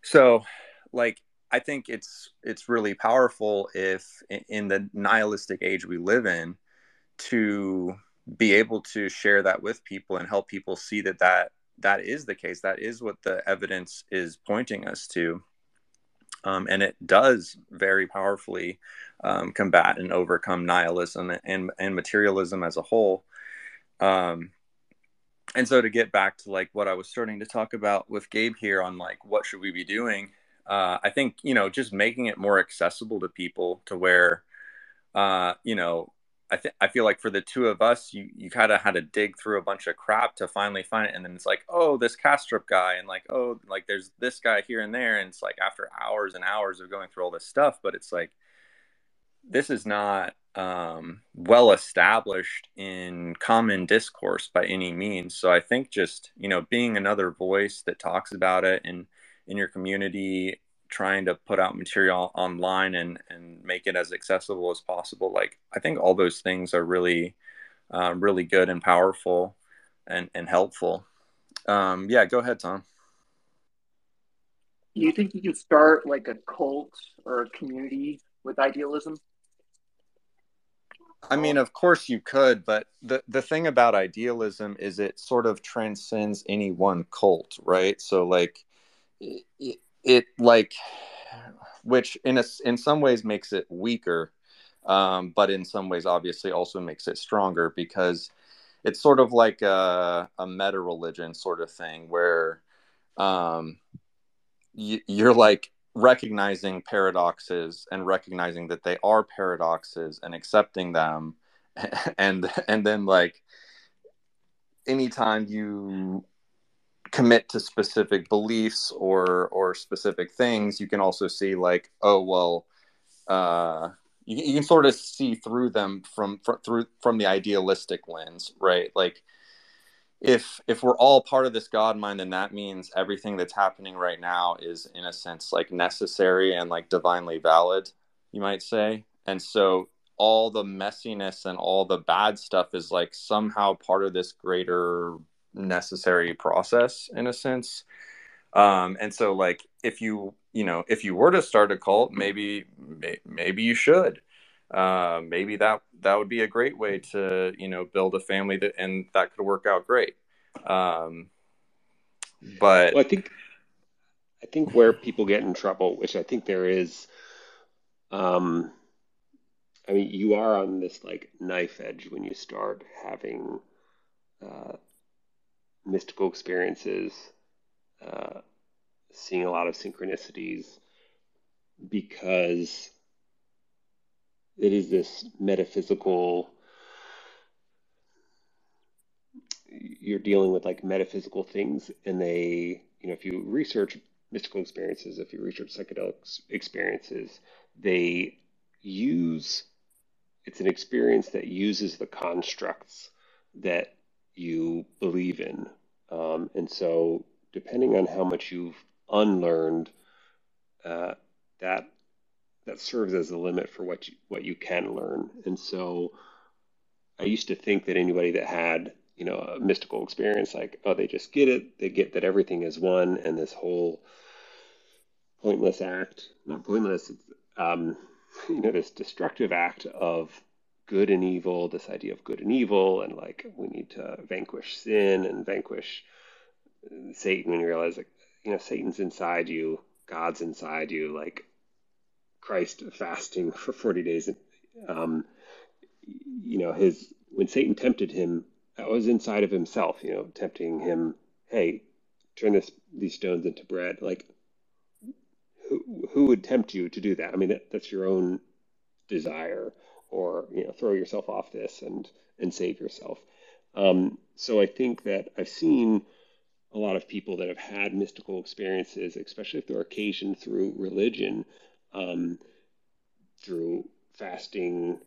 so like i think it's it's really powerful if in the nihilistic age we live in to be able to share that with people and help people see that that that is the case that is what the evidence is pointing us to um, and it does very powerfully um, combat and overcome nihilism and, and materialism as a whole. Um, and so to get back to like what I was starting to talk about with Gabe here on like what should we be doing, uh, I think you know just making it more accessible to people to where uh, you know I think I feel like for the two of us, you you kind of had to dig through a bunch of crap to finally find it, and then it's like, oh, this Kastrup guy, and like, oh, like there's this guy here and there, and it's like after hours and hours of going through all this stuff, but it's like this is not um, well established in common discourse by any means. So I think just you know being another voice that talks about it and in your community, trying to put out material online and and make it as accessible as possible. Like I think all those things are really uh, really good and powerful and and helpful. Um, yeah, go ahead, Tom. Do you think you could start like a cult or a community with idealism? I mean, of course you could, but the the thing about idealism is it sort of transcends any one cult, right? So like it, it like which in a, in some ways makes it weaker, um, but in some ways obviously also makes it stronger because it's sort of like a, a meta religion sort of thing where um, you, you're like recognizing paradoxes and recognizing that they are paradoxes and accepting them and and then like anytime you commit to specific beliefs or or specific things you can also see like oh well uh you, you can sort of see through them from, from through from the idealistic lens right? Like if if we're all part of this god mind then that means everything that's happening right now is in a sense like necessary and like divinely valid you might say. And so all the messiness and all the bad stuff is like somehow part of this greater necessary process in a sense. Um and so like if you you know if you were to start a cult maybe maybe you should uh, maybe that that would be a great way to you know build a family that and that could work out great. Um, but well, i think i think where people get in trouble which i think there is um, i mean you are on this like knife edge when you start having uh, mystical experiences uh, seeing a lot of synchronicities because it is this metaphysical you're dealing with like metaphysical things and they you know if you research mystical experiences, if you research psychedelic experiences, they use it's an experience that uses the constructs that you believe in. Um, and so, depending on how much you've unlearned, uh, that that serves as a limit for what you, what you can learn. And so, I used to think that anybody that had you know a mystical experience, like oh, they just get it, they get that everything is one, and this whole pointless act, not pointless, um, you know, this destructive act of good and evil, this idea of good and evil, and like we need to vanquish sin and vanquish Satan when you realize like, you know, Satan's inside you, God's inside you, like Christ fasting for 40 days. Um, you know, his, when Satan tempted him, that was inside of himself, you know, tempting him, hey, turn this, these stones into bread. Like, who, who would tempt you to do that? I mean, that, that's your own desire or you know throw yourself off this and and save yourself. Um, so I think that I've seen a lot of people that have had mystical experiences, especially if they're occasioned through religion, um, through fasting,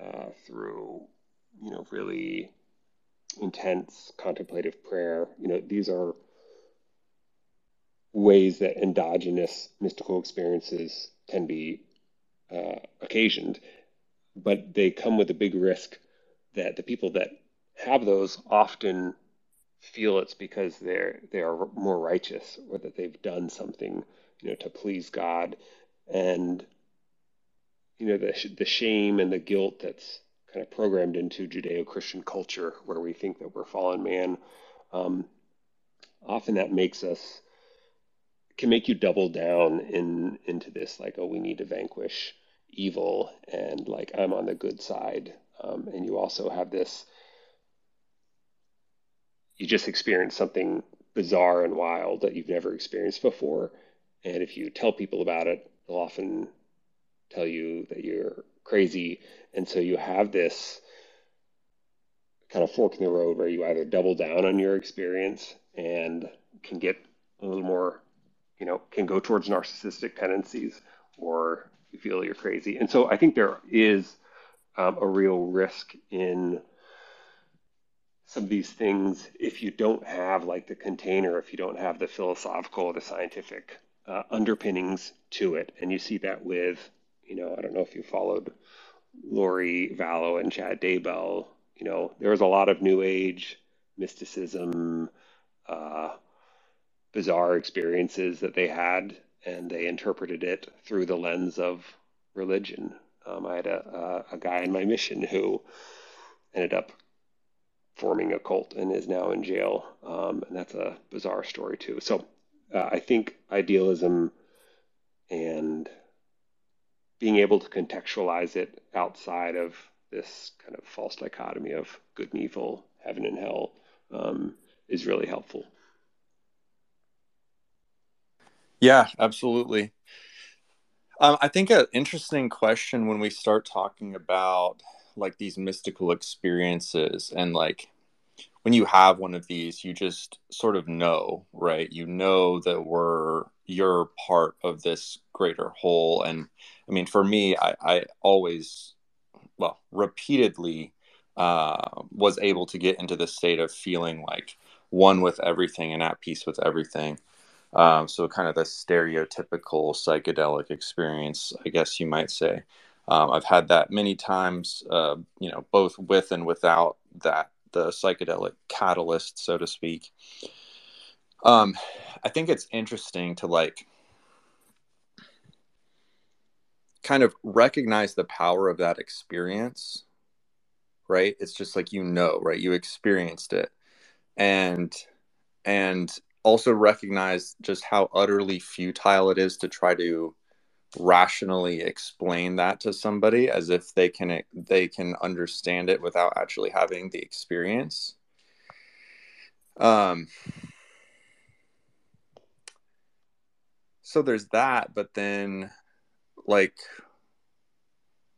uh, through you know really intense contemplative prayer. You know these are ways that endogenous mystical experiences can be uh, occasioned but they come with a big risk that the people that have those often feel it's because they're they are more righteous or that they've done something you know to please God and you know the the shame and the guilt that's kind of programmed into Judeo-Christian culture where we think that we're fallen man um, often that makes us can make you double down in into this like oh we need to vanquish evil and like I'm on the good side. Um, and you also have this, you just experience something bizarre and wild that you've never experienced before. And if you tell people about it, they'll often tell you that you're crazy. And so you have this kind of fork in the road where you either double down on your experience and can get a little more, you know, can go towards narcissistic tendencies or you feel you're crazy. And so I think there is um, a real risk in some of these things if you don't have like the container, if you don't have the philosophical or the scientific uh, underpinnings to it. And you see that with, you know, I don't know if you followed Lori Vallow and Chad Daybell. You know, there was a lot of New Age mysticism, uh, bizarre experiences that they had and they interpreted it through the lens of religion. Um, I had a, a, a, guy in my mission who ended up forming a cult and is now in jail, um, and that's a bizarre story too. So uh, I think idealism and being able to contextualize it outside of this kind of false dichotomy of good and evil, heaven and hell, um, is really helpful. Yeah, absolutely. Um, I think an interesting question when we start talking about like these mystical experiences and like when you have one of these, you just sort of know, right? You know that we're you're part of this greater whole. And I mean, for me, I, I always, well, repeatedly uh, was able to get into the state of feeling like one with everything and at peace with everything. Um, so kind of the stereotypical psychedelic experience, I guess you might say. Um, I've had that many times, uh, you know, both with and without that the psychedelic catalyst, so to speak. Um, I think it's interesting to like kind of recognize the power of that experience, right? It's just like you know, right? You experienced it, and and also recognize just how utterly futile it is to try to rationally explain that to somebody as if they can they can understand it without actually having the experience. Um so there's that but then like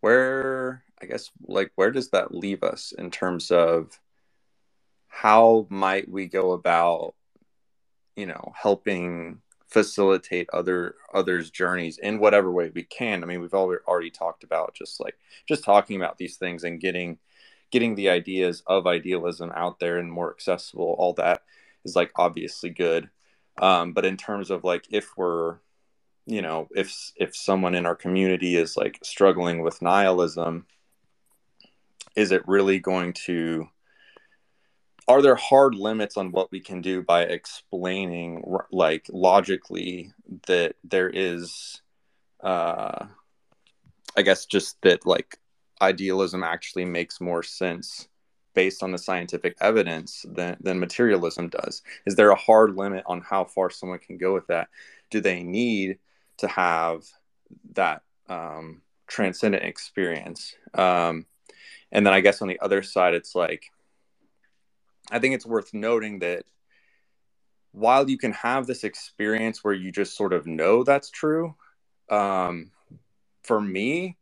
where i guess like where does that leave us in terms of how might we go about you know helping facilitate other others journeys in whatever way we can. I mean we've already talked about just like just talking about these things and getting getting the ideas of idealism out there and more accessible. All that is like obviously good. Um, but in terms of like if we're you know if if someone in our community is like struggling with nihilism is it really going to are there hard limits on what we can do by explaining like logically that there is uh i guess just that like idealism actually makes more sense based on the scientific evidence than, than materialism does is there a hard limit on how far someone can go with that do they need to have that um, transcendent experience. Um, and then I guess on the other side, it's like, I think it's worth noting that while you can have this experience where you just sort of know that's true, um, for me,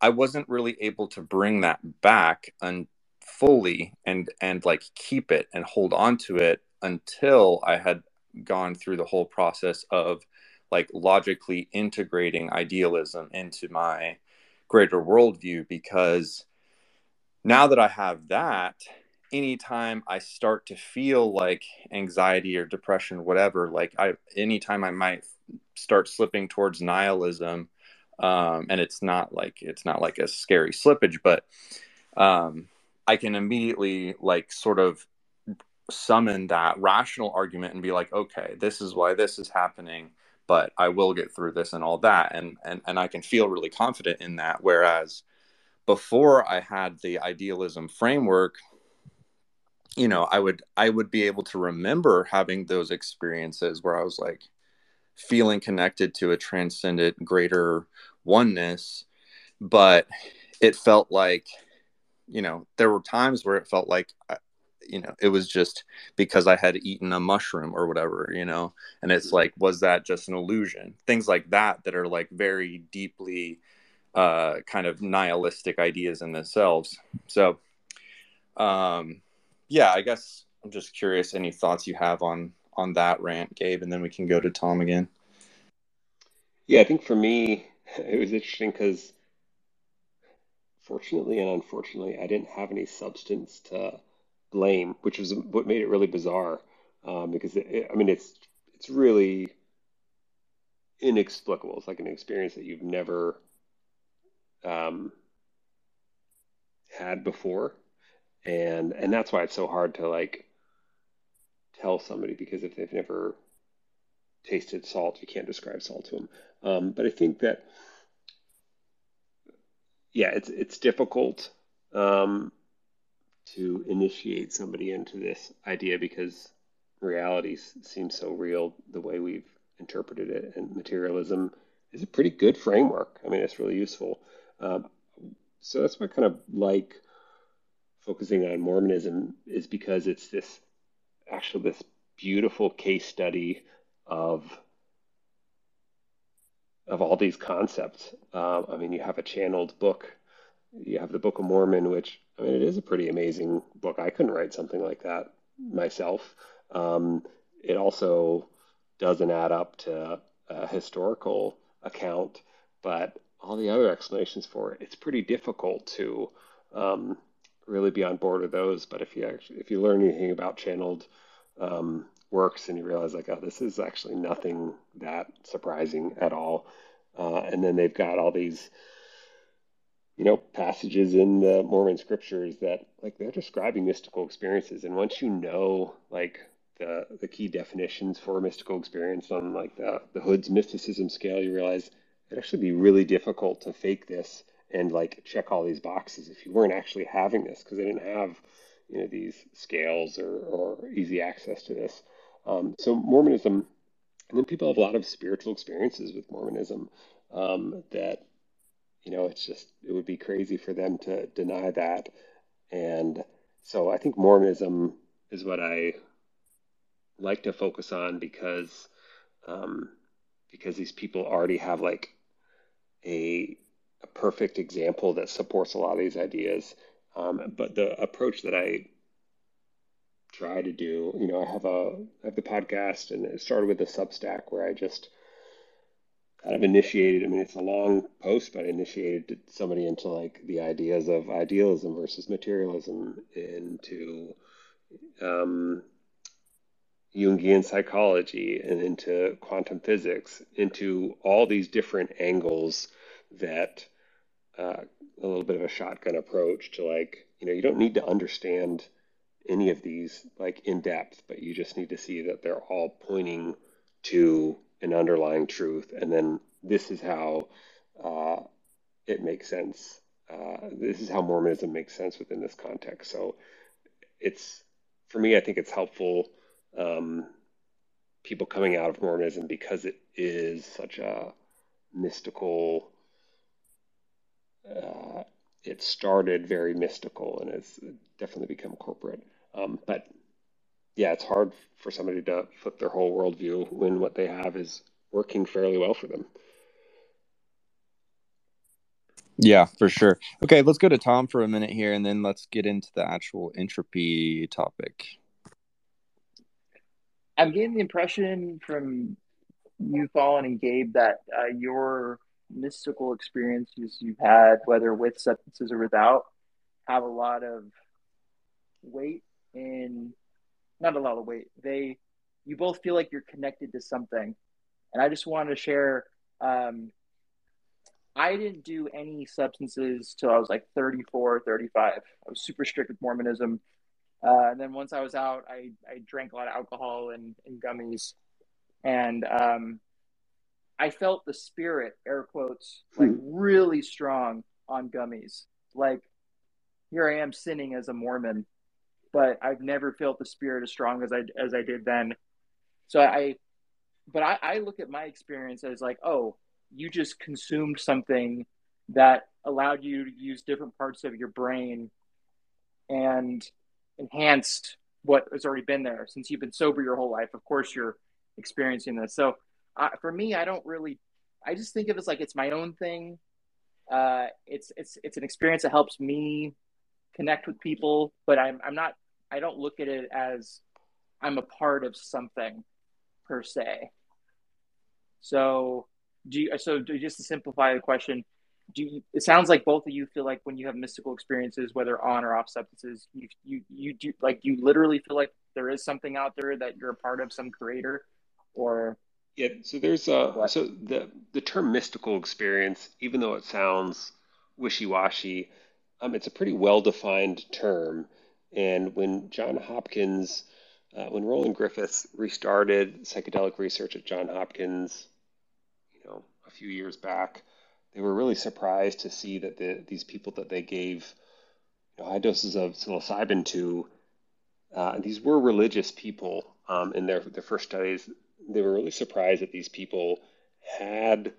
I wasn't really able to bring that back and fully and and like keep it and hold on to it until I had gone through the whole process of like logically integrating idealism into my greater worldview because now that I have that, anytime I start to feel like anxiety or depression, whatever, like I, anytime I might start slipping towards nihilism, um, and it's not like it's not like a scary slippage, but um, I can immediately like sort of summon that rational argument and be like, okay, this is why this is happening but I will get through this and all that. And, and, and I can feel really confident in that. Whereas before I had the idealism framework, you know, I would, I would be able to remember having those experiences where I was like feeling connected to a transcendent greater oneness, but it felt like, you know, there were times where it felt like you know it was just because i had eaten a mushroom or whatever you know? And it's like was that just an illusion? Things like that that are like very deeply uh kind of nihilistic ideas in themselves. So um yeah i guess i'm just curious any thoughts you have on on that rant gabe and then we can go to tom again yeah i think for me it was interesting because fortunately and unfortunately i didn't have any substance to blame, which was what made it really bizarre. Um, because it, I mean, it's it's really inexplicable. It's like an experience that you've never um, had before, and and that's why it's so hard to like tell somebody because if they've never tasted salt, you can't describe salt to them. Um, but I think that yeah, it's it's difficult. Um, to initiate somebody into this idea because reality seems so real the way we've interpreted it, and materialism is a pretty good framework. I mean, it's really useful. Um, so that's what kind of like focusing on Mormonism is because it's this actually this beautiful case study of of all these concepts. Um, I mean, you have a channeled book you have the Book of Mormon, which I mean, it is a pretty amazing book. I couldn't write something like that myself. Um, it also doesn't add up to a historical account, but all the other explanations for it, it's pretty difficult to um, really be on board with those. But if you actually, if you learn anything about channeled um, works and you realize like, oh, this is actually nothing that surprising at all, uh, and then they've got all these you know, passages in the Mormon scriptures that like they're describing mystical experiences. And once you know like the the key definitions for mystical experience on like the, the Hood's mysticism scale, you realize it'd actually be really difficult to fake this and like check all these boxes if you weren't actually having this because they didn't have you know these scales or, or easy access to this. Um, so Mormonism, and then people have a lot of spiritual experiences with Mormonism um, that you know, it's just, it would be crazy for them to deny that. And so I think Mormonism is what I like to focus on because, um, because these people already have like a, a perfect example that supports a lot of these ideas. Um, but the approach that I try to do. You know, I have a I have the podcast, and it started with a Substack where I just kind of initiated. I mean, it's a long post, but I initiated somebody into like the ideas of idealism versus materialism, into um, Jungian psychology, and into quantum physics, into all these different angles that uh, a little bit of a shotgun approach to like, you know, you don't need to understand any of these like in depth, but you just need to see that they're all pointing to an underlying truth. And then this is how uh, it makes sense. Uh, this is how Mormonism makes sense within this context. So it's, for me, I think it's helpful. Um, people coming out of Mormonism because it is such a mystical uh, it started very mystical and it's definitely become corporate. Um, but yeah, it's hard for somebody to flip their whole worldview when what they have is working fairly well for them. Yeah, for sure. Okay, let's go to Tom for a minute here and then let's get into the actual entropy topic. I'm getting the impression from you, Colin, and Gabe that uh, your mystical experiences you've had, whether with substances or without, have a lot of weight in not a lot of weight. They you both feel like you're connected to something. And I just wanted to share um, I didn't do any substances till I was like 34, 35. I was super strict with Mormonism. Uh, and then once I was out, I, I drank a lot of alcohol and, and gummies. And um, I felt the spirit, air quotes, like hmm. really strong on gummies. Like here I am sinning as a Mormon, but I've never felt the spirit as strong as I as I did then. So I, but I, I look at my experience as like, oh, you just consumed something that allowed you to use different parts of your brain and enhanced what has already been there since you've been sober your whole life. Of course, you're experiencing this. So for me, I don't really. I just think of it as like it's my own thing. Uh, it's it's it's an experience that helps me connect with people, but I'm I'm not. I don't look at it as I'm a part of something per se. So do you, so just to simplify the question, do you, it sounds like both of you feel like when you have mystical experiences, whether on or off substances, you you you do like you literally feel like there is something out there that you're a part of, some creator, or yeah, so there's a so the the term mystical experience, even though it sounds wishy-washy, um, it's a pretty well-defined term. And when John Hopkins, uh, when Roland Griffiths restarted psychedelic research at John Hopkins, you know, a few years back, they were really surprised to see that the, these people that they gave you know, high doses of psilocybin to, uh, these were religious people um, in their their first studies they were really surprised that these people had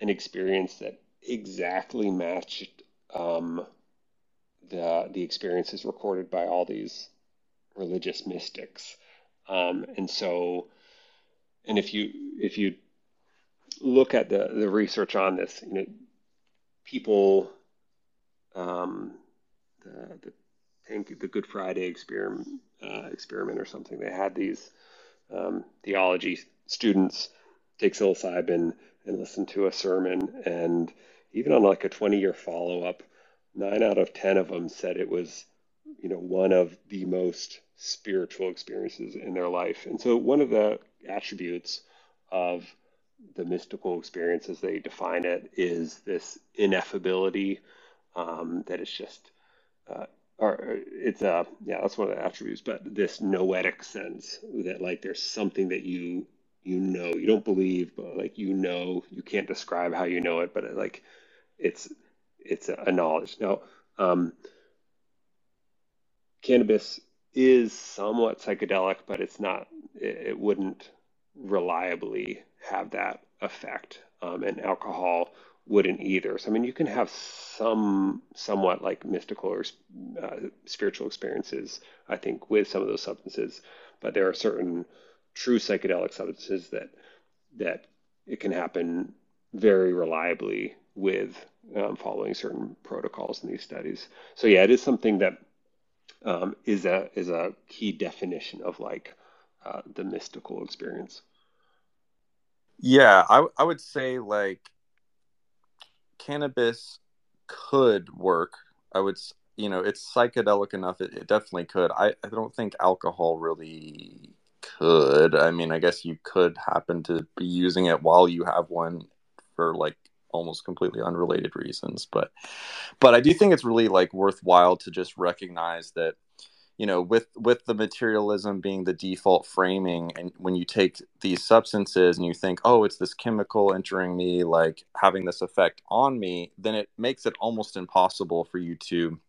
an experience that exactly matched um, the the experiences recorded by all these religious mystics. Um, and so, and if you if you look at the the research on this, you know, people, um, the the the Good Friday experiment uh, experiment or something, they had these um, theology students take psilocybin and listen to a sermon. And even on like a 20 year follow up, nine out of 10 of them said it was, you know, one of the most spiritual experiences in their life. And so one of the attributes of the mystical experience as they define it is this ineffability um, that is just uh, or it's a yeah that's one of the attributes but this noetic sense that like there's something that you you know you don't believe but like you know you can't describe how you know it but it, like it's it's a knowledge. Now um, cannabis is somewhat psychedelic but it's not it, it wouldn't reliably have that effect. Um, and alcohol wouldn't either. So I mean, you can have some somewhat like mystical or uh, spiritual experiences, I think, with some of those substances, but there are certain true psychedelic substances that that it can happen very reliably with um, following certain protocols in these studies. So yeah, it is something that um, is a is a key definition of like uh, the mystical experience. Yeah, I I would say like cannabis could work. I would you know it's psychedelic enough. It, it definitely could. I I don't think alcohol really could. I mean, I guess you could happen to be using it while you have one for like almost completely unrelated reasons but but i do think it's really like worthwhile to just recognize that you know with with the materialism being the default framing and when you take these substances and you think oh it's this chemical entering me like having this effect on me then it makes it almost impossible for you to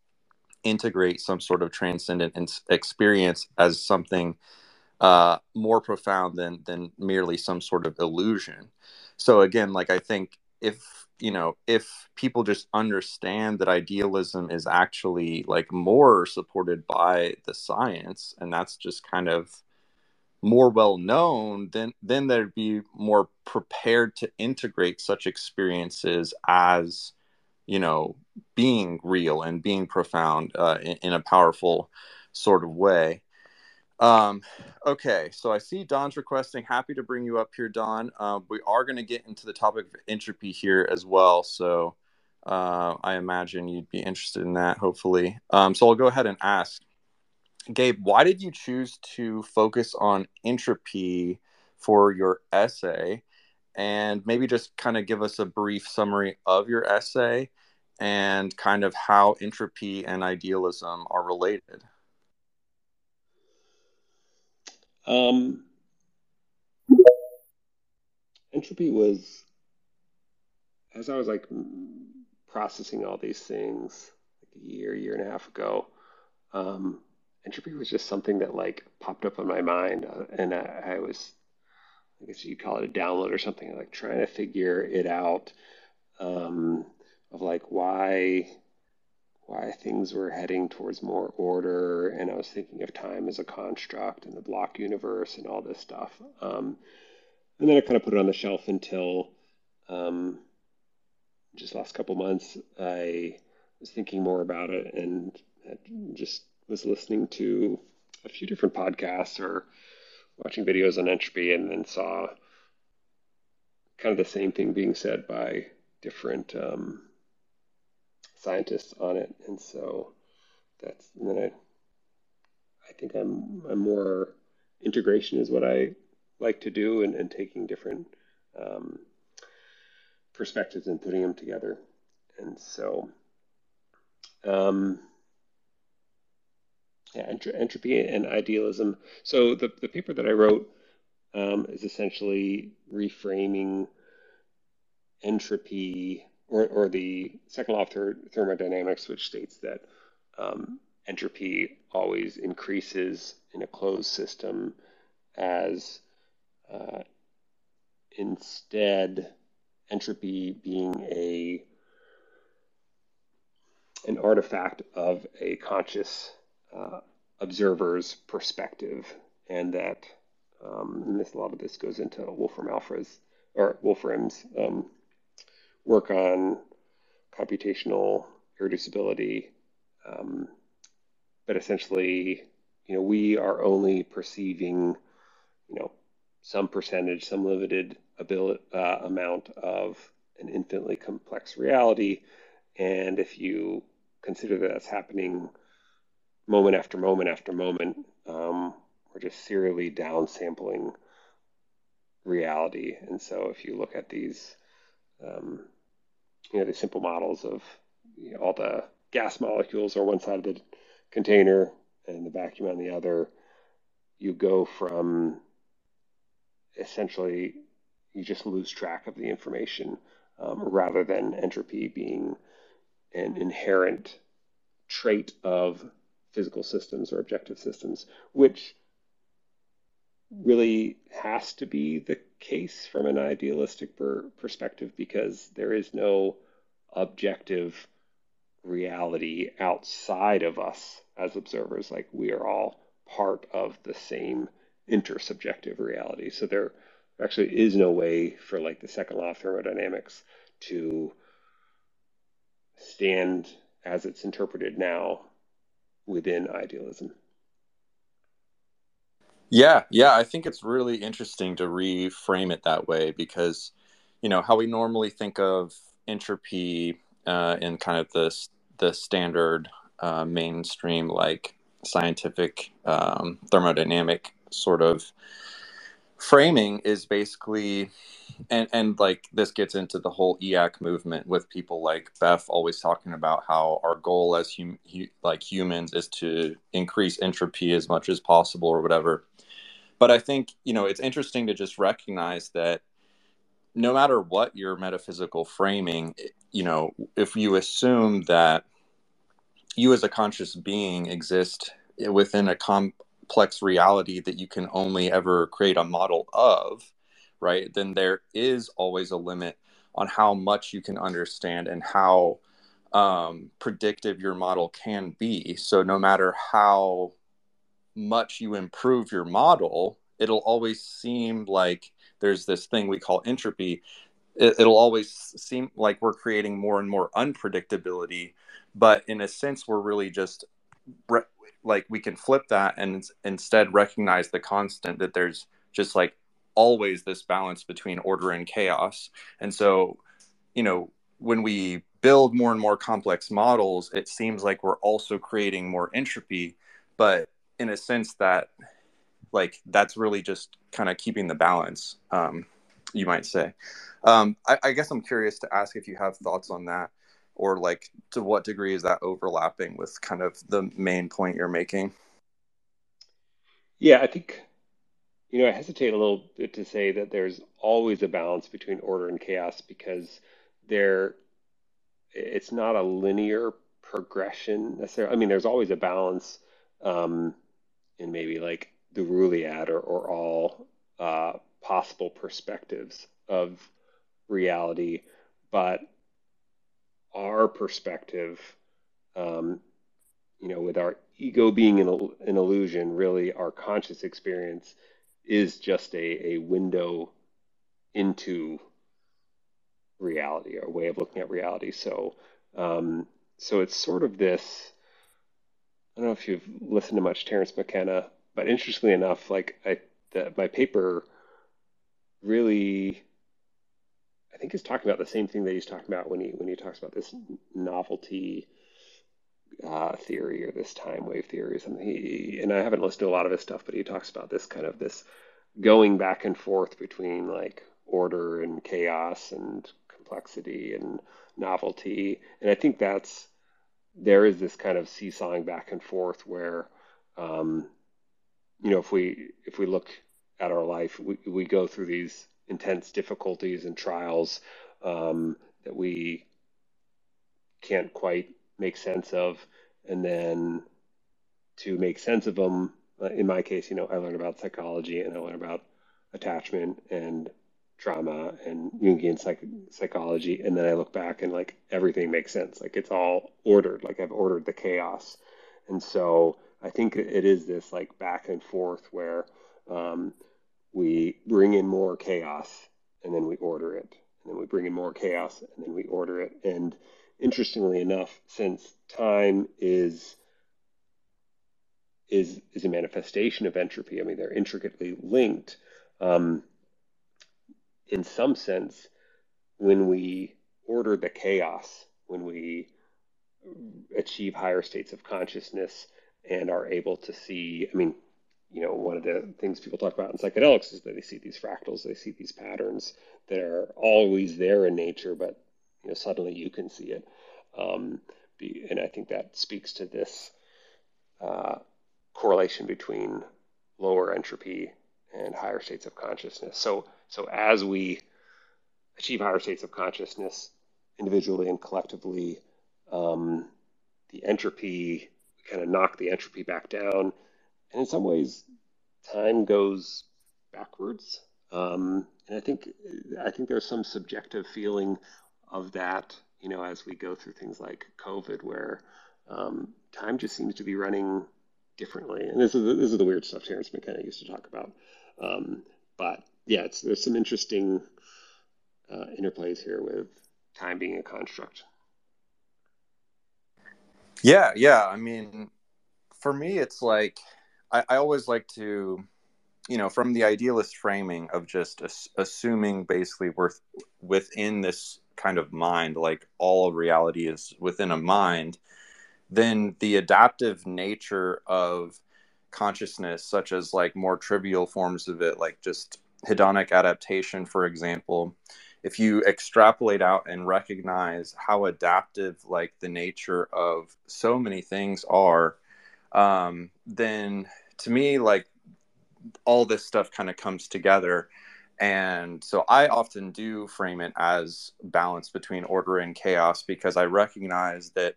integrate some sort of transcendent experience as something uh, more profound than than merely some sort of illusion. So again like i think if you know if people just understand that idealism is actually like more supported by the science and that's just kind of more well known then then they'd be more prepared to integrate such experiences as you know being real and being profound uh, in, in a powerful sort of way um, okay, so I see Don's requesting. Happy to bring you up here, Don. Uh, we are going to get into the topic of entropy here as well. So uh, I imagine you'd be interested in that, hopefully. Um, so I'll go ahead and ask Gabe, why did you choose to focus on entropy for your essay? And maybe just kind of give us a brief summary of your essay and kind of how entropy and idealism are related. Um, entropy was, as I was like processing all these things like a year, year and a half ago, um, entropy was just something that like popped up on my mind. Uh, and I, I was, I guess you call it a download or something, like trying to figure it out um, of like why why things were heading towards more order, and I was thinking of time as a construct and the block universe and all this stuff. Um, and then I kind of put it on the shelf until um, just last couple months. I was thinking more about it and just was listening to a few different podcasts or watching videos on entropy, and then saw kind of the same thing being said by different. Um, scientists on it, and so that's and then I I think I'm I'm more integration is what I like to do, and, and taking different um, perspectives and putting them together, and so. Um, yeah, entropy and idealism. So the, the paper that I wrote um, is essentially reframing entropy or, or the second law of thermodynamics, which states that um, entropy always increases in a closed system as uh, instead entropy being a an artifact of a conscious uh, observer's perspective, and that um, and this, a lot of this goes into Wolfram Alpha's or Wolfram's um, work on computational irreducibility. Um, but essentially, you know, we are only perceiving, you know, some percentage, some limited ability, uh, amount of an infinitely complex reality. And if you consider that that's happening moment after moment after moment, um, we're just serially downsampling reality. And so if you look at these um, you know, the simple models of you know, all the gas molecules are one side of the container and the vacuum on the other, you go from essentially you just lose track of the information um, rather than entropy being an inherent trait of physical systems or objective systems, which really has to be the case from an idealistic per- perspective because there is no objective reality outside of us as observers. Like we are all part of the same intersubjective reality. So there actually is no way for like the second law of thermodynamics to stand as it's interpreted now within idealism. Yeah, yeah, I think it's really interesting to reframe it that way because, you know, how we normally think of entropy uh, in kind of the the standard uh, mainstream like scientific um, thermodynamic sort of framing is basically and and like this gets into the whole EAC movement with people like Beff always talking about how our goal as hum, hu, like humans is to increase entropy as much as possible or whatever. But I think you know it's interesting to just recognize that no matter what your metaphysical framing, you know, if you assume that you as a conscious being exist within a complex reality that you can only ever create a model of, right? Then there is always a limit on how much you can understand and how um, predictive your model can be. So no matter how much you improve your model, it'll always seem like there's this thing we call entropy. It, will always seem like we're creating more and more unpredictability, but in a sense, we're really just re- like we can flip that and instead recognize the constant that there's just like always this balance between order and chaos. And so, you know, when we build more and more complex models, it seems like we're also creating more entropy, but in a sense that like that's really just kind of keeping the balance, um, you might say. Um, I, I guess I'm curious to ask if you have thoughts on that or like to what degree is that overlapping with kind of the main point you're making? Yeah, I think you know I hesitate a little bit to say that there's always a balance between order and chaos because there it's not a linear progression necessarily. I mean, there's always a balance um, in maybe like the Ruliad or, or all uh, possible perspectives of reality, but our perspective, um, you know, with our ego being an, an illusion, really our conscious experience is just a, a window into reality, our way of looking at reality. So, um, so it's sort of this. I don't know if you've listened to much Terence McKenna, but interestingly enough, like I, the, my paper really think he's talking about the same thing that he's talking about when he when he talks about this novelty uh, theory or this time wave theory or something. He, and I haven't listened to a lot of his stuff, but he talks about this kind of this going back and forth between like order and chaos and complexity and novelty. And I think that's there is this kind of seesawing back and forth where, um, you know, if we if we look at our life, we, we go through these intense difficulties and trials um, that we can't quite make sense of. And then to make sense of them, uh, in my case, you know, I learned about psychology and I learned about attachment and trauma and Jungian psych- psychology. And then I look back and like everything makes sense. Like it's all ordered, like I've ordered the chaos. And so I think it is this like back and forth where um, we bring in more chaos and then we order it. And then we bring in more chaos and then we order it. And interestingly enough, since time is is is a manifestation of entropy, I mean they're intricately linked. Um, in some sense, when we order the chaos, when we achieve higher states of consciousness and are able to see, I mean, you know, one of the things people talk about in psychedelics is that they see these fractals, they see these patterns that are always there in nature, but you know, suddenly you can see it. Um, and I think that speaks to this uh, correlation between lower entropy and higher states of consciousness. So, so as we achieve higher states of consciousness individually and collectively, um, the entropy kind of knock the entropy back down and in some ways, time goes backwards. Um, and I think I think there's some subjective feeling of that, you know, as we go through things like COVID, where um, time just seems to be running differently. And this is this is the weird stuff Terence McKenna used to talk about. Um, but yeah, there's some interesting uh, interplays here with time being a construct. Yeah, yeah. I mean, for me, it's like I, I always like to, you know, from the idealist framing of just as, assuming basically we're within this kind of mind, like all reality is within a mind, then the adaptive nature of consciousness, such as like more trivial forms of it, like just hedonic adaptation, for example, if you extrapolate out and recognize how adaptive like the nature of so many things are um, then to me like all this stuff kind of comes together. And so i often do frame it as balance between order and chaos because i recognize that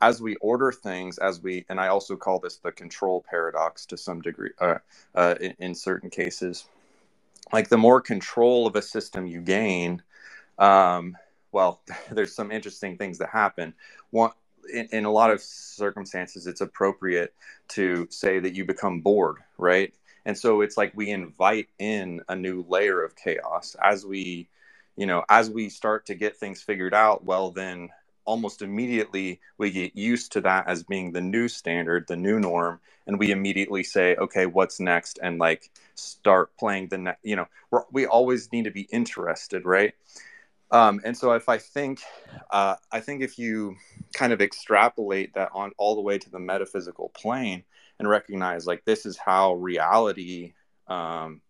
as we order things as we and i also call this the control paradox to some degree uh, uh, in, in certain cases. Like the more control of a system you gain um, well there's some interesting things that happen. One in, in, a lot of circumstances it's appropriate to say that you become bored right and so it's like we invite in a new layer of chaos as we you know as we start to get things figured out well then almost immediately we get used to that as being the new standard, the new norm, and we immediately say, okay, what's next? And like start playing the, ne- you know, we always need to be interested, right? Um, and so if I think, uh, I think if you kind of extrapolate that on all the way to the metaphysical plane and recognize like this is how reality um,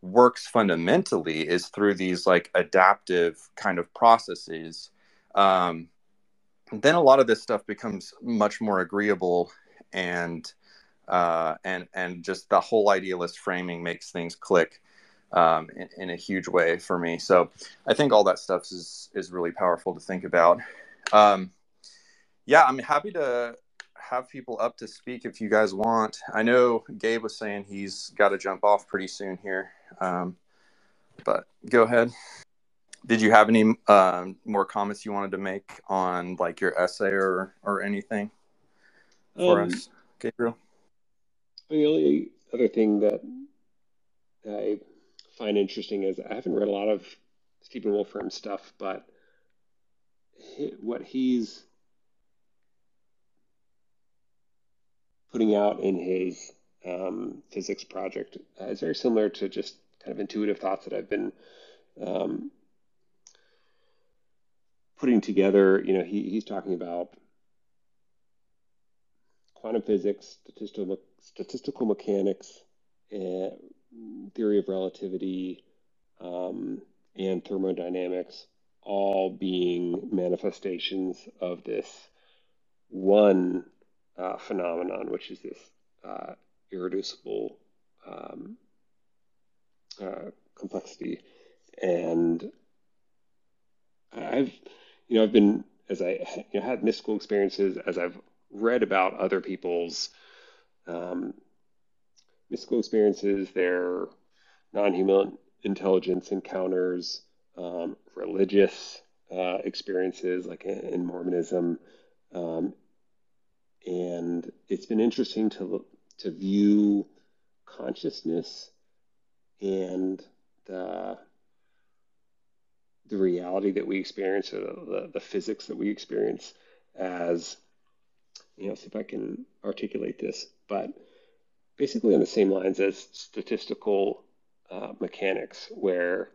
works fundamentally is through these like adaptive kind of processes um, then a lot of this stuff becomes much more agreeable and uh, and and just the whole idealist framing makes things click um, in, in, a huge way for me. So I think all that stuff is is really powerful to think about. Um, yeah, I'm happy to have people up to speak if you guys want. I know Gabe was saying he's got to jump off pretty soon here, um, but go ahead did you have any um, more comments you wanted to make on like your essay or or anything for um, us, Gabriel? The only other thing that I find interesting is I haven't read a lot of Stephen Wolfram stuff, but he, what he's putting out in his um, physics project uh, is very similar to just kind of intuitive thoughts that I've been um, putting together, you know, he, he's talking about quantum physics, statistical, statistical mechanics, and theory of relativity, um, and thermodynamics, all being manifestations of this one uh, phenomenon, which is this uh, irreducible um, uh, complexity. And I've you know, I've been as I you know, had mystical experiences, as I've read about other people's um, mystical experiences, their non-human intelligence encounters, um, religious uh, experiences, like in, in Mormonism, um, and it's been interesting to to view consciousness and the the reality that we experience or the, the physics that we experience as you know see if i can articulate this but basically on the same lines as statistical uh, mechanics where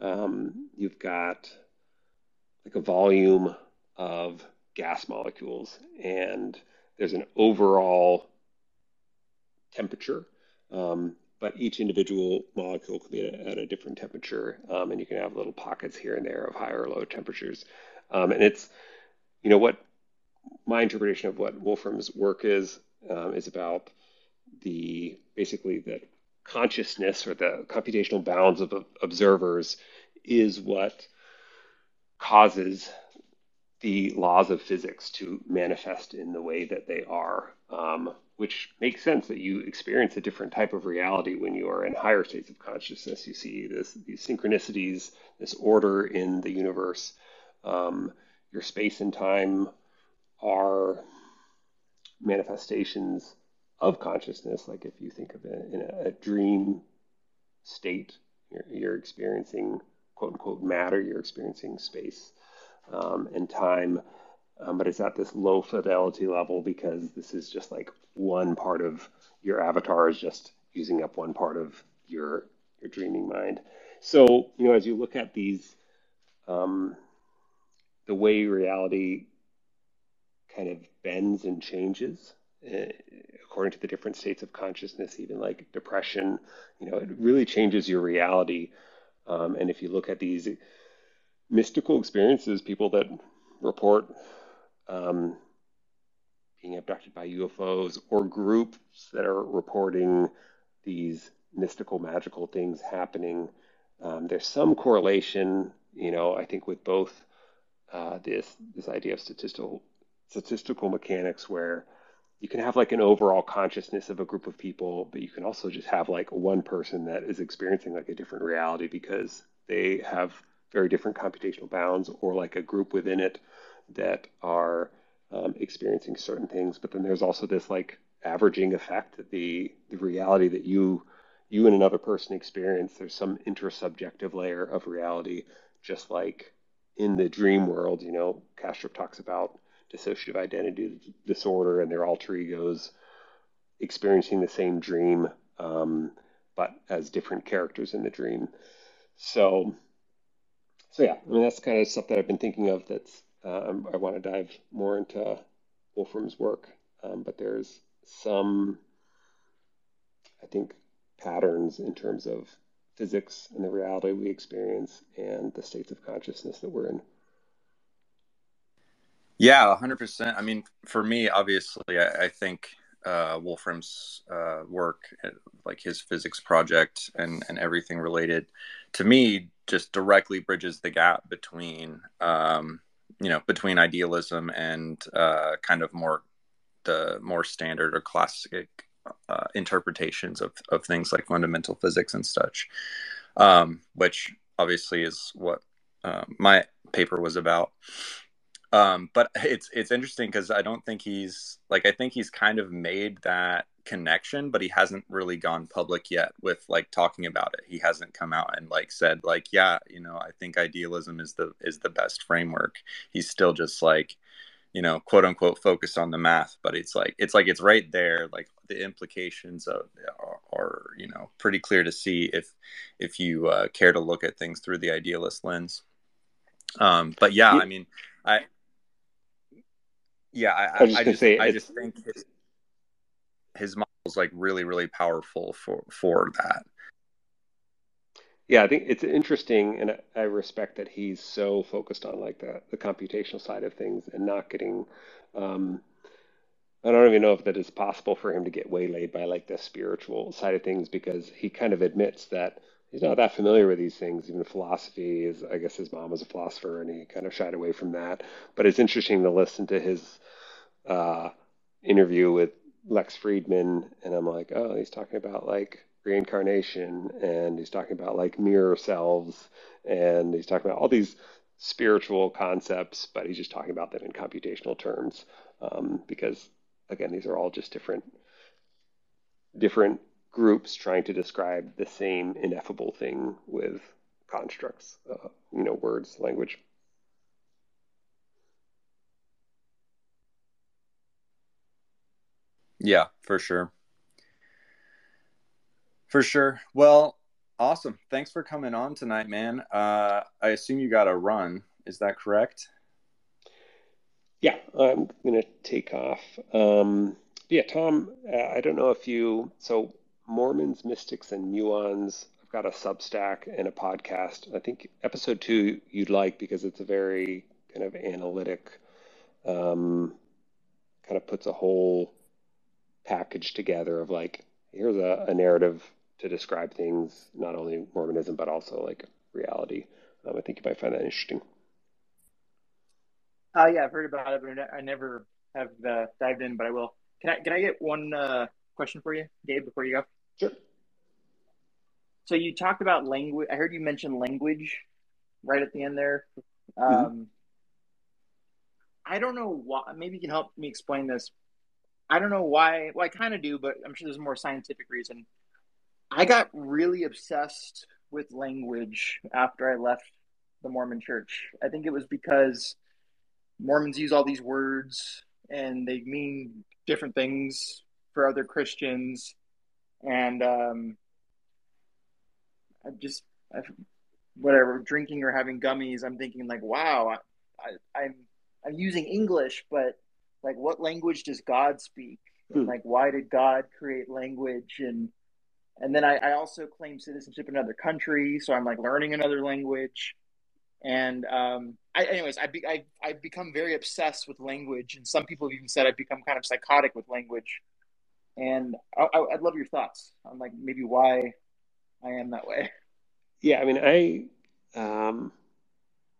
um, you've got like a volume of gas molecules and there's an overall temperature um, but each individual molecule can be at a, at a different temperature, um, and you can have little pockets here and there of higher or low temperatures. Um, and it's, you know, what my interpretation of what Wolfram's work is um, is about the basically the consciousness or the computational bounds of, observers is what causes the laws of physics to manifest in the way that they are. Um, which makes sense that you experience a different type of reality when you are in higher states of consciousness. You see this, these synchronicities, this order in the universe. Um, your space and time are manifestations of consciousness. Like if you think of it in a, a dream state, you're, you're, experiencing quote unquote matter, you're experiencing space um, and time. Um, but it's at this low fidelity level because this is just like one part of your avatar is just using up one part of your your dreaming mind. So you know, as you look at these, um, the way reality kind of bends and changes according to the different states of consciousness, even like depression, you know, it really changes your reality. Um, and if you look at these mystical experiences, people that report um, being abducted by UFOs or groups that are reporting these mystical, magical things happening. Um, there's some correlation, you know, I think with both uh, this this idea of statistical statistical mechanics, where you can have like an overall consciousness of a group of people, but you can also just have like one person that is experiencing like a different reality because they have very different computational bounds, or like a group within it that are um, experiencing certain things. But then there's also this like averaging effect that the the reality that you you and another person experience. There's some intersubjective layer of reality, just like in the dream world. You know, Kastrup talks about dissociative identity disorder and their alter egos experiencing the same dream, um, but as different characters in the dream. So, so yeah, I mean that's kind of stuff that I've been thinking of. That's um, I want to dive more into Wolfram's work, um, but there's some, I think, patterns in terms of physics and the reality we experience and the states of consciousness that we're in. Yeah, 100%. I mean, for me, obviously, I, I think uh, Wolfram's uh, work, uh, like his physics project and, and everything related, to me, just directly bridges the gap between um, you know between idealism and uh, kind of more the more standard or classic uh, interpretations of, of things like fundamental physics and such um, which obviously is what uh, my paper was about um, but it's it's interesting because i don't think he's like i think he's kind of made that connection but he hasn't really gone public yet with like talking about it. He hasn't come out and like said like yeah you know i think idealism is the is the best framework. He's still just like you know quote unquote focused on the math but it's like it's like it's right there like the implications of are, are you know pretty clear to see if if you uh, care to look at things through the idealist lens. Um but yeah i mean i yeah i, I, I just, say, I just think his, his model is like really really powerful for for that. Yeah i think it's interesting and i respect that he's so focused on like the, the computational side of things and not getting um, i don't even know if that is possible for him to get waylaid by like the spiritual side of things because he kind of admits that he's not that familiar with these things. Even philosophy is i guess his mom was a philosopher and he kind of shied away from that. But it's interesting to listen to his uh, interview with Lex Fridman, and I'm like, oh, he's talking about like reincarnation, and he's talking about like mirror selves, and he's talking about all these spiritual concepts, but he's just talking about them in computational terms um, because, again, these are all just different different groups trying to describe the same ineffable thing with constructs, uh, you know, words, language. Yeah, for sure. For sure. Well, awesome. Thanks for coming on tonight, man. Uh, I assume you got a run. Is that correct? Yeah, I'm going to take off. Um, yeah, Tom, uh, I don't know if you, so Mormons, Mystics, and Muons, I've got a Substack and a podcast. I think episode two you'd like because it's a very kind of analytic, um, kind of puts a whole package together of like here's a, a, narrative to describe things, not only Mormonism but also like reality. Um, I think you might find that interesting. Uh, yeah, I've heard about it, but I never have uh, dived in, but I will. Can I can I get one uh, question for you, Gabe, before you go? Sure. So you talked about language. I heard you mention language right at the end there. Mm-hmm. Um, mm-hmm. I don't know why. Maybe you can help me explain this. I don't know why. Well, I kind of do, but I'm sure there's a more scientific reason. I got really obsessed with language after I left the Mormon church. I think it was because Mormons use all these words and they mean different things for other Christians, and um, I just I, whatever drinking or having gummies. I'm thinking like, wow, I, I, I'm I'm using English, but like, what language does God speak? Hmm. like, why did God create language? And and then I, I also claim citizenship in another country, so I'm like learning another language. And um, I, anyways, I, be, I I've become very obsessed with language, and some people have even said I've become kind of psychotic with language. And I, I'd love your thoughts on like maybe why I am that way. Yeah, I mean, I, um,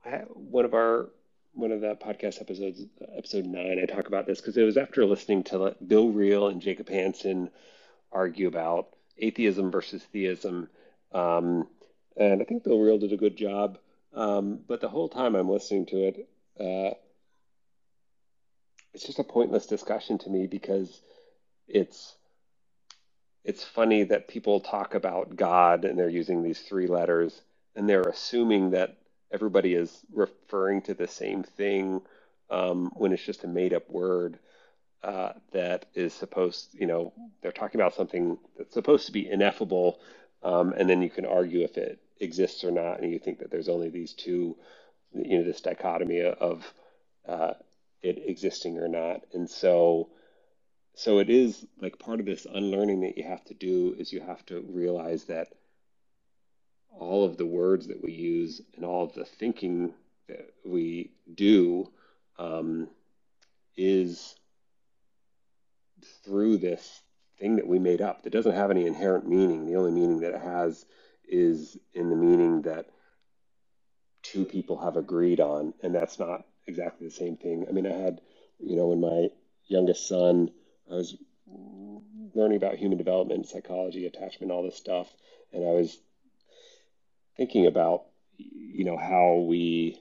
I one of our one of the podcast episodes, episode nine, I talk about this because it was after listening to Bill Reel and Jacob Hansen argue about atheism versus theism. Um, and I think Bill Reel did a good job. Um, but the whole time I'm listening to it, uh, it's just a pointless discussion to me because it's it's funny that people talk about God and they're using these three letters and they're assuming that everybody is referring to the same thing um, when it's just a made up word uh, that is supposed, you know, they're talking about something that's supposed to be ineffable, um, and then you can argue if it exists or not, and you think that there's only these two, you know, this dichotomy of uh, it existing or not, and so. So it is like part of this unlearning that you have to do is you have to realize that all of the words that we use and all of the thinking that we do um, is through this thing that we made up that doesn't have any inherent meaning. The only meaning that it has is in the meaning that two people have agreed on, and that's not exactly the same thing. I mean, I had, you know, when my youngest son, I was learning about human development, psychology, attachment, all this stuff, and I was thinking about you know how we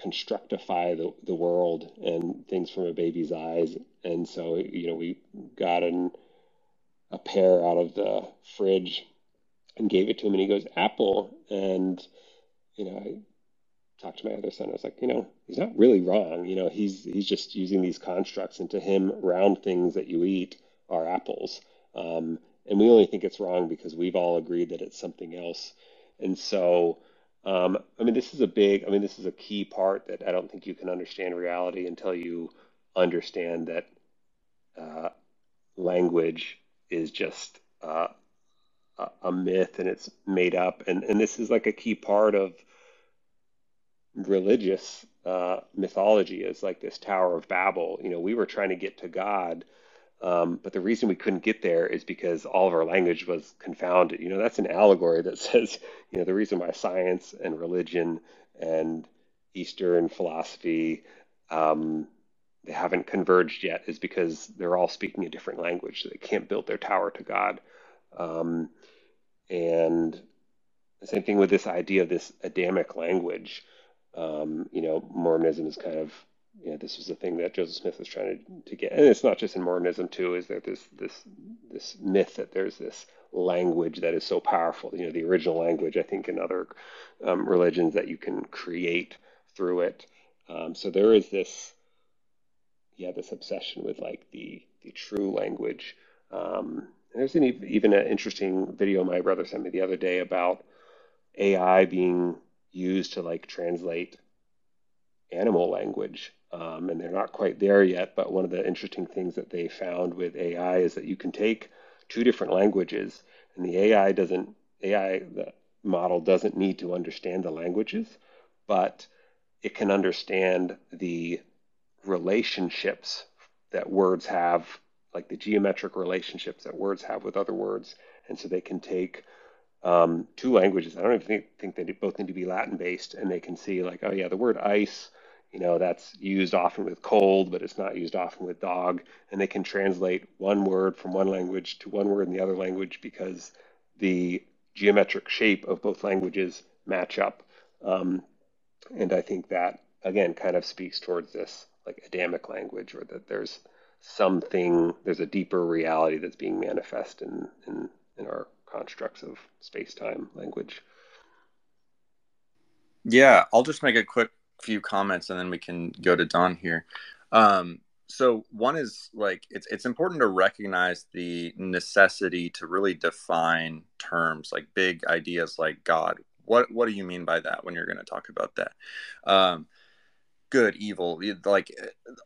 constructify the, the world and things from a baby's eyes. And so you know we got an, a pear out of the fridge and gave it to him and he goes apple. And you know talked to my other son i was like you know he's not really wrong you know he's he's just using these constructs and to him round things that you eat are apples um, and we only think it's wrong because we've all agreed that it's something else. And so, um, I mean, this is a big, I mean, this is a key part that I don't think you can understand reality until you understand that uh, language is just uh, a myth and it's made up. And, and this is like a key part of religious uh, mythology is like this Tower of Babel. You know, we were trying to get to God um, but the reason we couldn't get there is because all of our language was confounded. You know, that's an allegory that says, you know, the reason why science and religion and Eastern philosophy um, they haven't converged yet is because they're all speaking a different language. So they can't build their tower to God. Um, and the same thing with this idea of this Adamic language. Um, you know, Mormonism is kind of yeah, this was the thing that Joseph Smith was trying to, to get, and it's not just in Mormonism too. Is there this this this myth that there's this language that is so powerful? You know, the original language. I think in other um, religions that you can create through it. Um, so there is this, yeah, this obsession with like the the true language. Um, there's an, even an interesting video my brother sent me the other day about AI being used to like translate animal language um, and they're not quite there yet. But one of the interesting things that they found with AI is that you can take two different languages, and the AI doesn't AI the model doesn't need to understand the languages, but it can understand the relationships that words have, like the geometric relationships that words have with other words, and so they can take um, two languages. I don't even think, think they both need to be Latin based, and they can see like, oh yeah, the word ice you know, that's used often with cold, but it's not used often with dog. And they can translate one word from one language to one word in the other language because the geometric shape of both languages match up. Um, and I think that, again, kind of speaks towards this like Adamic language, or that there's something, there's a deeper reality that's being manifest in, in, in our constructs of space time language. Yeah, I'll just make a quick few comments and then we can go to Don here. Um, so one is like it's it's important to recognize the necessity to really define terms like big ideas like God. What what do you mean by that when you're going to talk about that? Um, good, evil, like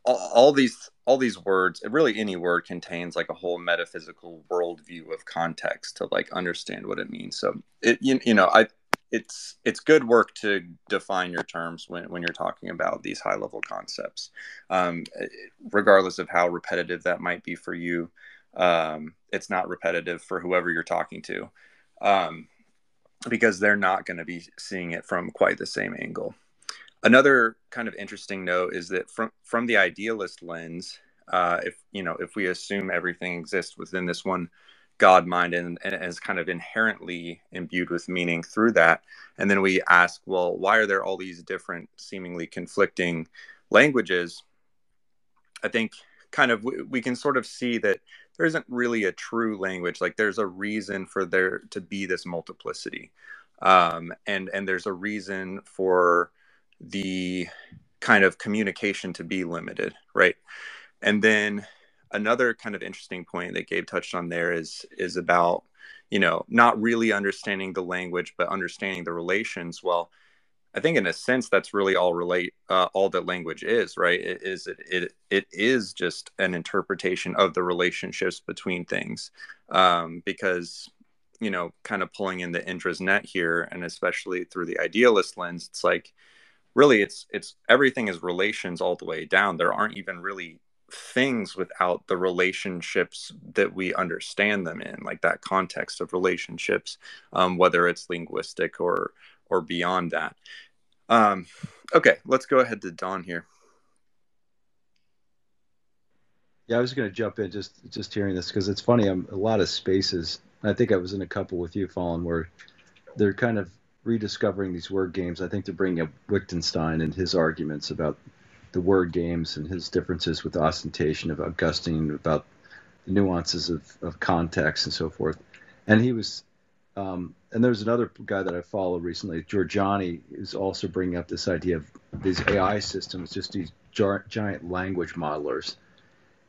all, these all these words. Really, any word contains like a whole metaphysical worldview of context to like understand what it means. So it you, you know I it's it's good work to define your terms when, when you're talking about these high level concepts um, regardless of how repetitive that might be for you um, it's not repetitive for whoever you're talking to um, because they're not going to be seeing it from quite the same angle another kind of interesting note is that from from the idealist lens uh, if you know if we assume everything exists within this one God mind and, and is kind of inherently imbued with meaning through that. And then we ask, well, why are there all these different, seemingly conflicting languages? I think kind of we, we can sort of see that there isn't really a true language. Like there's a reason for there to be this multiplicity, um, and and there's a reason for the kind of communication to be limited, right? And then another kind of interesting point that Gabe touched on there is is about you know not really understanding the language but understanding the relations. Well, I think in a sense that's really all relate uh, all that language is, right? It is it, it it is just an interpretation of the relationships between things, um, because you know, kind of pulling in the Indra's net here, and especially through the idealist lens, it's like really it's it's everything is relations all the way down. There aren't even really things without the relationships that we understand them in like that context of relationships um, whether it's linguistic or or beyond that um, okay let's go ahead to don here yeah i was going to jump in just just hearing this because it's funny i'm a lot of spaces i think i was in a couple with you fallen where they're kind of rediscovering these word games i think they're bringing up wittgenstein and his arguments about the word games and his differences with ostentation of Augustine about the nuances of, of context and so forth. And he was, um, and there's another guy that I follow recently, Giorgiani, is also bringing up this idea of these AI systems, just these jar- giant language modelers.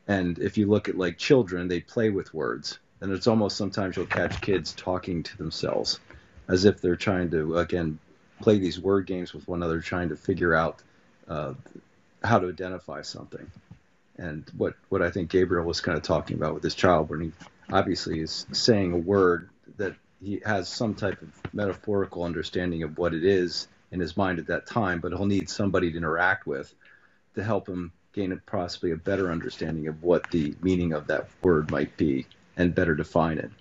And if you look at like children, they play with words. And it's almost sometimes you'll catch kids talking to themselves as if they're trying to, again, play these word games with one another, trying to figure out uh, how to identify something. And what, what I think Gabriel was kind of talking about with his child, when he obviously is saying a word that he has some type of metaphorical understanding of what it is in his mind at that time, but he'll need somebody to interact with to help him gain possibly a better understanding of what the meaning of that word might be and better define it.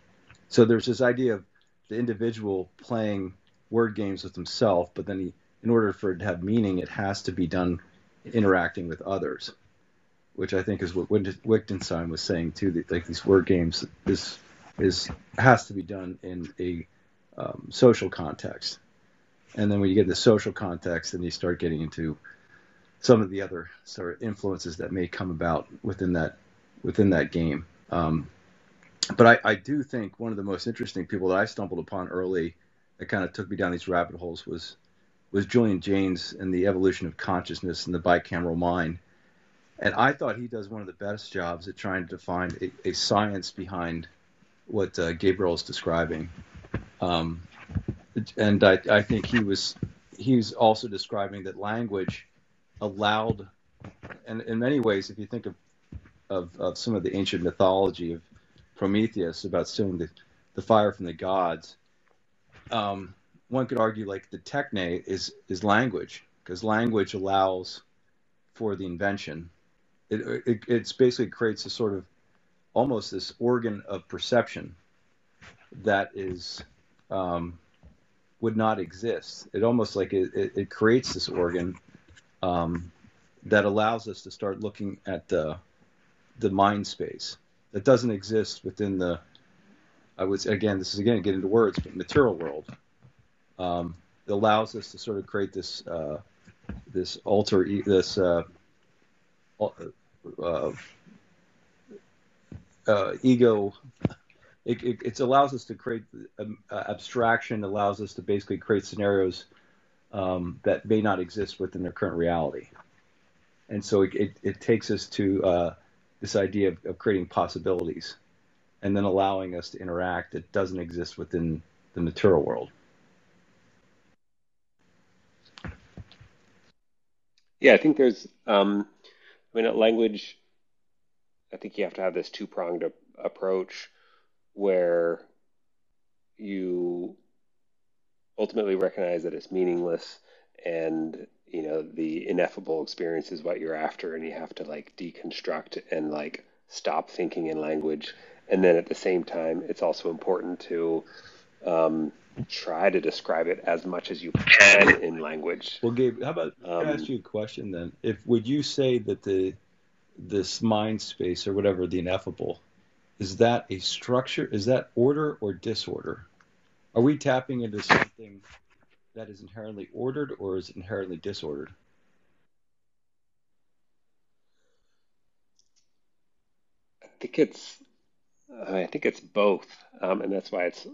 So there's this idea of the individual playing word games with himself, but then he, in order for it to have meaning, it has to be done interacting with others, which I think is what Wittgenstein was saying too. That like these word games is is has to be done in a um, social context, and then when you get the social context, then you start getting into some of the other sort of influences that may come about within that within that game. Um, but I, I do think one of the most interesting people that I stumbled upon early that kind of took me down these rabbit holes was was Julian Jaynes and the evolution of consciousness and the bicameral mind. And I thought he does one of the best jobs at trying to define a, a science behind what uh, Gabriel is describing. Um, and I, I, think he was he's also describing that language allowed, and in many ways, if you think of, of, of some of the ancient mythology of Prometheus about stealing the, the fire from the gods, um, one could argue like the techne is is language because language allows for the invention. It, it it's basically creates a sort of almost this organ of perception that is um, would not exist. It almost like it, it, it creates this organ um, that allows us to start looking at the the mind space that doesn't exist within the I would say, again this is again get into words but material world um, it allows us to sort of create this uh, this alter this uh, uh, uh, ego. It, it, it, allows us to create um, abstraction. Allows us to basically create scenarios um, that may not exist within their current reality. and so it, it, it takes us to uh, this idea of, of creating possibilities and then allowing us to interact that doesn't exist within the material world. Yeah, I think there's, um, I mean, at language, I think you have to have this two pronged approach where you ultimately recognize that it's meaningless and you know the ineffable experience is what you're after and you have to like deconstruct and like stop thinking in language. And then at the same time it's also important to um, try to describe it as much as you can in language. Well gabe how about um, i ask you a question then? If would you say that the this mind space or whatever the ineffable is that a structure is that order or disorder? Are we tapping into something that is inherently ordered or is inherently disordered? I think it's I think it's both, um, and that's why it's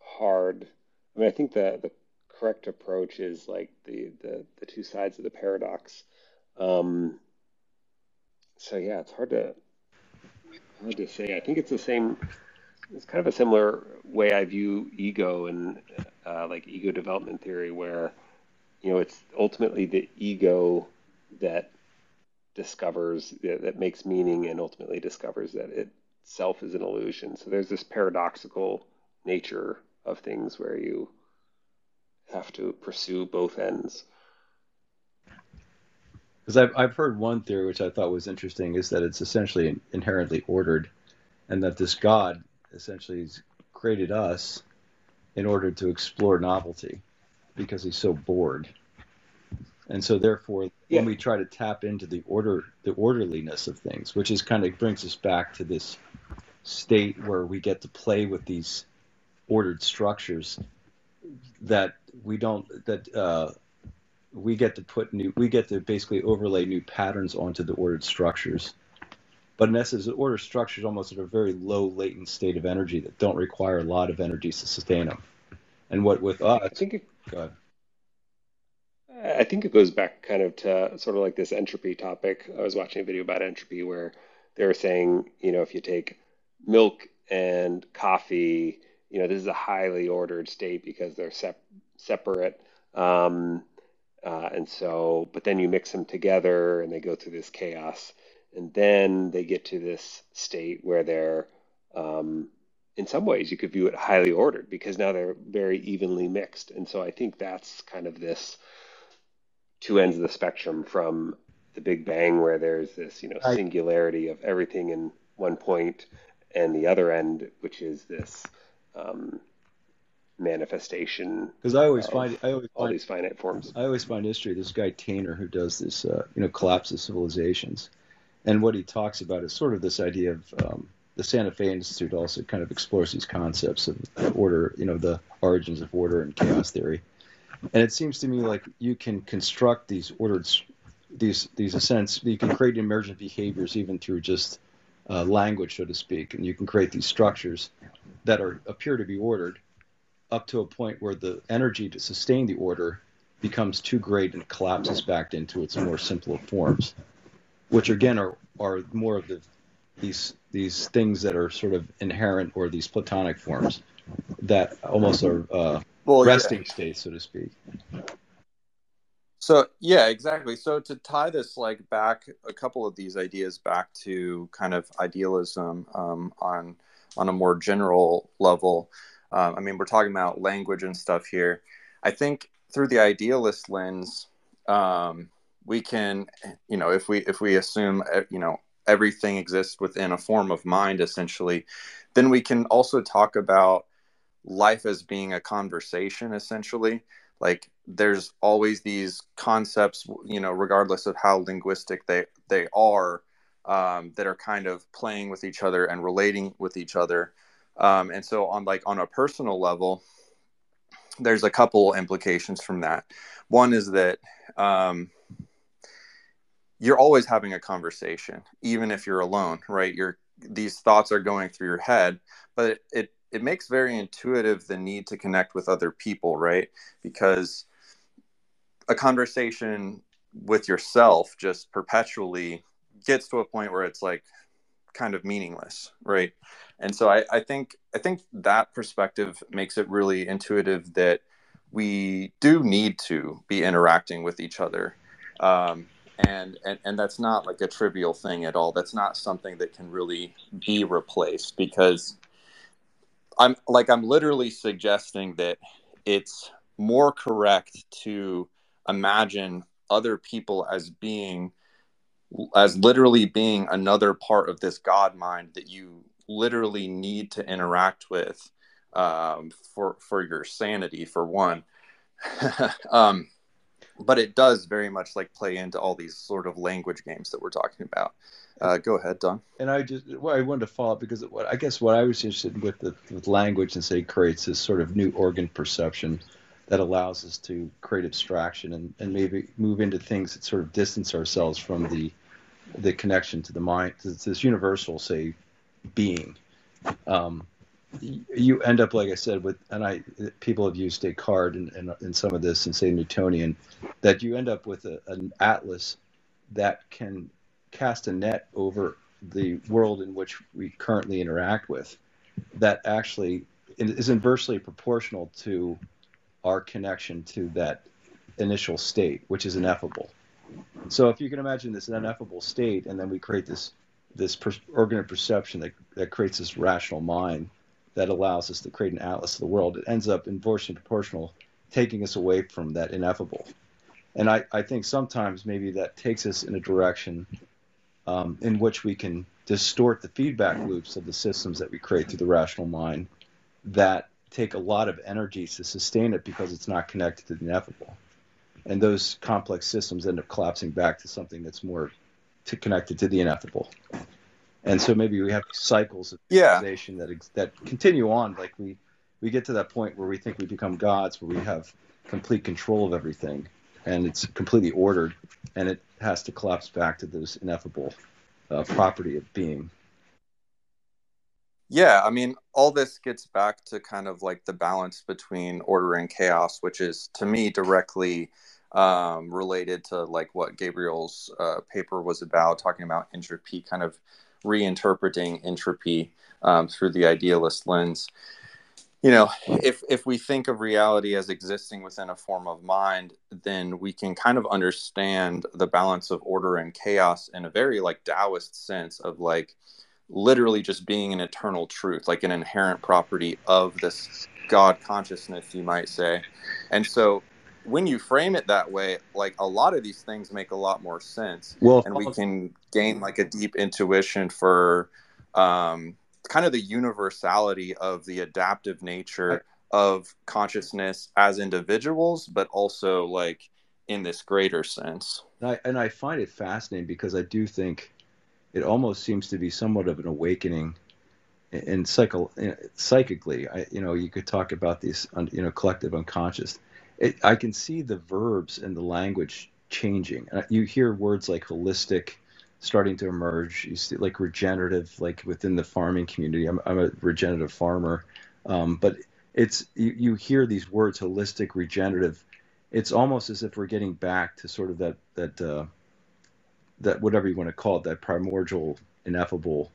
hard. I mean, I think the the correct approach is like the the, the two sides of the paradox. Um, so yeah, it's hard to hard to say. I think it's the same it's kind of a similar way I view ego and uh, like ego development theory, where you know it's ultimately the ego that discovers that makes meaning and ultimately discovers that itself is an illusion. So there's this paradoxical nature of things where you have to pursue both ends. Because I've, I've heard one theory which I thought was interesting is that it's essentially inherently ordered, and that this God essentially has created us in order to explore novelty because he's so bored. And so therefore yeah. when we try to tap into the order the orderliness of things, which is kind of brings us back to this state where we get to play with these ordered structures that we don't that uh, we get to put new we get to basically overlay new patterns onto the ordered structures but in essence, the order structure is almost at a very low latent state of energy that don't require a lot of energy to sustain them. And what with us, I think it, I think it goes back kind of to sort of like this entropy topic. I was watching a video about entropy where they were saying, you know, if you take milk and coffee, you know, this is a highly ordered state because they're sep- separate. Um, uh, and so, but then you mix them together and they go through this chaos and then they get to this state where they're um, in some ways you could view it highly ordered because now they're very evenly mixed. And so i think that's kind of this two ends of the spectrum from the big bang where there's this you know singularity of everything in one point and the other end which is this um, manifestation because i always find i always all find, these finite forms. I always find history this guy Tainter who does this uh, you know collapse of civilizations and what he talks about is sort of this idea of um, the Santa Fe Institute also kind of explores these concepts of order, you know, the origins of order and chaos theory. And it seems to me like you can construct these ordered, these these sense you can create emergent behaviors even through just uh, language, so to speak, and you can create these structures that are appear to be ordered up to a point where the energy to sustain the order becomes too great and collapses back into its more simpler forms which again are are more of the these these things that are sort of inherent or these platonic forms that almost are uh, well, resting yeah. states, so to speak. So yeah, exactly. So to tie this like back a couple of these ideas back to kind of idealism um, on on a more general level. Um, I mean, we're talking about language and stuff here. I think through the idealist lens, um, we can you know if we if we assume uh, you know everything exists within a form of mind essentially then we can also talk about life as being a conversation essentially. Like there's always these concepts you know regardless of how linguistic they they are um, that are kind of playing with each other and relating with each other. Um, and so on like on a personal level there's a couple implications from that. One is that um, you're always having a conversation even if you're alone right? You're these thoughts are going through your head but it, it it makes very intuitive the need to connect with other people right? Because a conversation with yourself just perpetually gets to a point where it's like kind of meaningless right? And so I, I think i think that perspective makes it really intuitive that we do need to be interacting with each other. Um, and, and and that's not like a trivial thing at all. That's not something that can really be replaced because i'm like i'm literally suggesting that it's more correct to imagine other people as being as literally being another part of this god mind that you literally need to interact with um, for for your sanity for one. Um, but it does very much like play into all these sort of language games that we're talking about uh, go ahead don and i just well i wanted to follow up because what i guess what i was interested in with the with language and say creates this sort of new organ perception that allows us to create abstraction and, and maybe move into things that sort of distance ourselves from the the connection to the mind. It's this universal, say, being. Um, you end up, like I said, with and I people have used Descartes in, in, in some of this and say Newtonian, that you end up with a, an atlas that can cast a net over the world in which we currently interact with, that actually is inversely proportional to our connection to that initial state, which is ineffable. So if you can imagine this ineffable state, and then we create this this per- organ of perception that, that creates this rational mind that allows us to create an atlas of the world, it ends up inversely proportional, taking us away from that ineffable. And I, I think sometimes maybe that takes us in a direction um, in which we can distort the feedback loops of the systems that we create through the rational mind that take a lot of energy to sustain it because it's not connected to the ineffable. And those complex systems end up collapsing back to something that's more to connected to the ineffable. And so maybe we have cycles of yeah. that that continue on. Like we we get to that point where we think we become gods, where we have complete control of everything, and it's completely ordered, and it has to collapse back to this ineffable uh, property of being. Yeah, I mean, all this gets back to kind of like the balance between order and chaos, which is to me directly um, related to like what Gabriel's uh, paper was about, talking about entropy, kind of reinterpreting entropy um, through the idealist lens. You know, if if we think of reality as existing within a form of mind, then we can kind of understand the balance of order and chaos in a very like Taoist sense of like literally just being an eternal truth, like an inherent property of this God consciousness, you might say. And so when you frame it that way, like a lot of these things make a lot more sense. Well, and we can gain like a deep intuition for um, kind of the universality of the adaptive nature of consciousness as individuals, but also like in this greater sense. And I, and I find it fascinating because I do think it almost seems to be somewhat of an awakening in psycho, psychically. I, you know, you could talk about these, you know, collective unconscious. It, I can see the verbs and the language changing. You hear words like holistic starting to emerge. You see like regenerative, like within the farming community. I'm, I'm a regenerative farmer, um, but it's you, you hear these words holistic, regenerative. It's almost as if we're getting back to sort of that that uh, that whatever you want to call it, that primordial, ineffable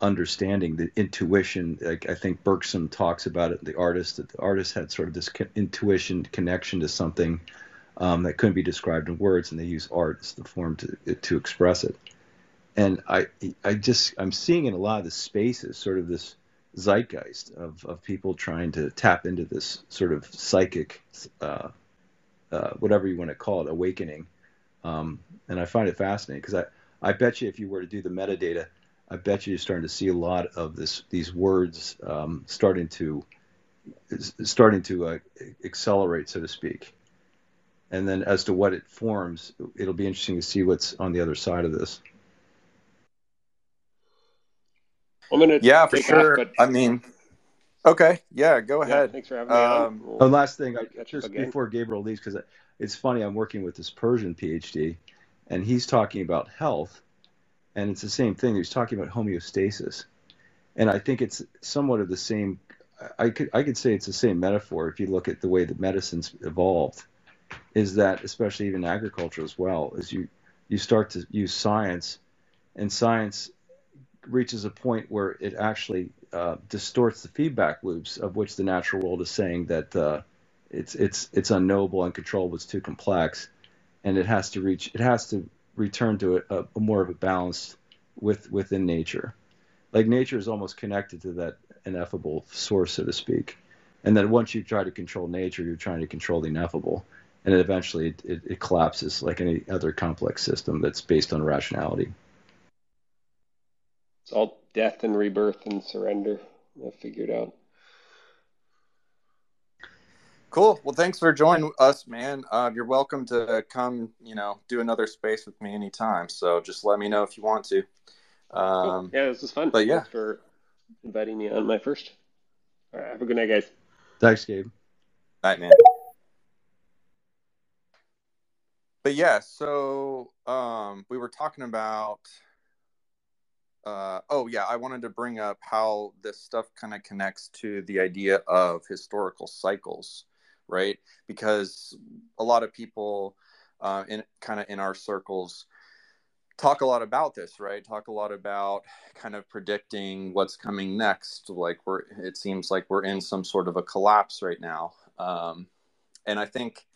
understanding, the intuition. Like I think Bergson talks about it. The artist, that the artist had sort of this intuition connection to something um, that couldn't be described in words, and they use art as the form to to express it. And I I just I'm seeing in a lot of the spaces sort of this zeitgeist of of people trying to tap into this sort of psychic. Uh, uh, whatever you want to call it, awakening, um, and I find it fascinating because I, I bet you if you were to do the metadata, I bet you you're starting to see a lot of this these words um, starting to starting to uh, accelerate, so to speak. And then as to what it forms, it'll be interesting to see what's on the other side of this. I'm gonna yeah, for sure. Off, but... I mean, okay, yeah, go ahead. Yeah, thanks for having me. Um, on. We'll last thing, I, just before Gabriel leaves, because it's funny. I'm working with this Persian PhD, and he's talking about health, and it's the same thing. He's talking about homeostasis, and I think it's somewhat of the same. I could I could say it's the same metaphor if you look at the way that medicine's evolved. is that especially even agriculture as well is you you start to use science and science reaches a point where it actually uh, distorts the feedback loops of which the natural world is saying that uh, it's it's it's unknowable, uncontrollable, it's too complex, and it has to reach it has to return to a, a more of a balance with within nature. Like nature is almost connected to that ineffable source, so to speak. And then once you try to control nature, you're trying to control the ineffable, and eventually it, it, it collapses like any other complex system that's based on rationality. It's all death and rebirth and surrender. I figured out. Cool. Well, thanks for joining us, man. Uh, you're welcome to come, you know, do another space with me anytime. So just let me know if you want to. Um, cool. Yeah, this was fun. But yeah, thanks for inviting me on my first. All right, have a good night, guys. Thanks, Gabe. Night, man. But yeah, so um, we were talking about uh, oh yeah, I wanted to bring up how this stuff kind of connects to the idea of historical cycles, right? Because a lot of people uh, in kind of in our circles talk a lot about this, right? Talk a lot about kind of predicting what's coming next. Like we're, it seems like we're in some sort of a collapse right now, um, and I think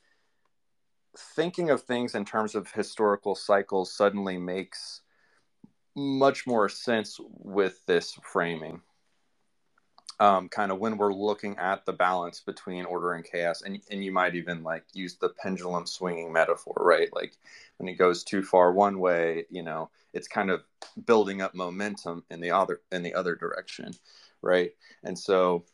thinking of things in terms of historical cycles suddenly makes much more sense with this framing. Um, kind of when we're looking at the balance between order and chaos, and and you might even like use the pendulum swinging metaphor, right? Like when it goes too far one way, you know, it's kind of building up momentum in the other in the other direction, right? And so,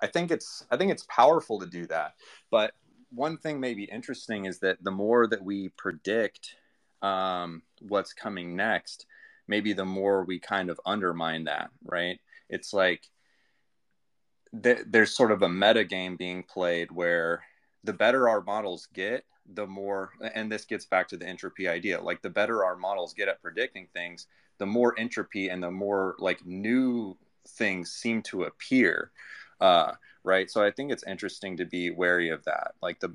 I think it's I think it's powerful to do that. But one thing may be interesting is that the more that we predict um, what's coming next, maybe the more we kind of undermine that, right? It's like th- there's sort of a meta game being played where the better our models get, the more, and this gets back to the entropy idea, like the better our models get at predicting things, the more entropy and the more like new things seem to appear. Uh, right. So I think it's interesting to be wary of that. Like the,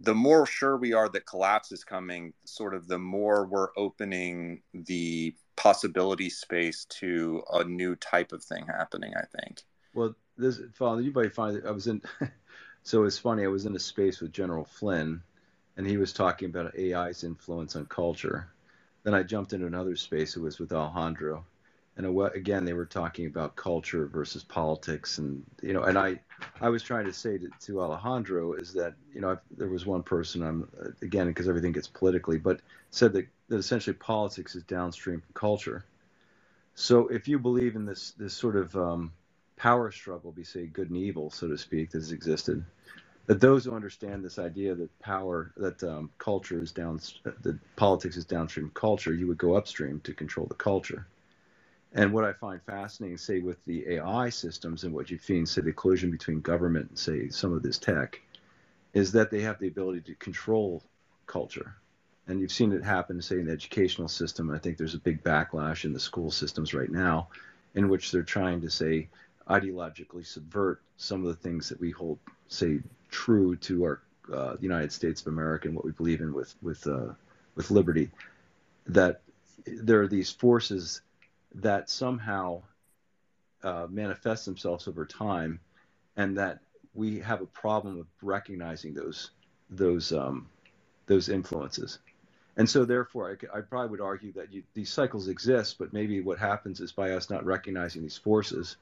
the more sure we are that collapse is coming, sort of the more we're opening the possibility space to a new type of thing happening. I think. Well, this Father, you might find I was in. so it's funny. I was in a space with General Flynn, and he was talking about AI's influence on culture. Then I jumped into another space. It was with Alejandro, and again they were talking about culture versus politics. And you know and i i was trying to say to, to alejandro is that you know I've, there was one person i'm again because everything gets politically but said that, that essentially politics is downstream from culture. So if you believe in this this sort of um, power struggle be say good and evil so to speak that has existed that those who understand this idea that power that um, culture is down that politics is downstream culture you would go upstream to control the culture and what I find fascinating, say, with the AI systems and what you've seen, say, the collision between government and, say, some of this tech, is that they have the ability to control culture. And you've seen it happen, say, in the educational system. I think there's a big backlash in the school systems right now in which they're trying to, say, ideologically subvert some of the things that we hold, say, true to our uh, United States of America and what we believe in with, with, uh, with liberty. That there are these forces that somehow uh, manifest themselves over time, and that we have a problem of recognizing those those um, those influences. And so, therefore, I, I probably would argue that you, these cycles exist, but maybe what happens is by us not recognizing these forces,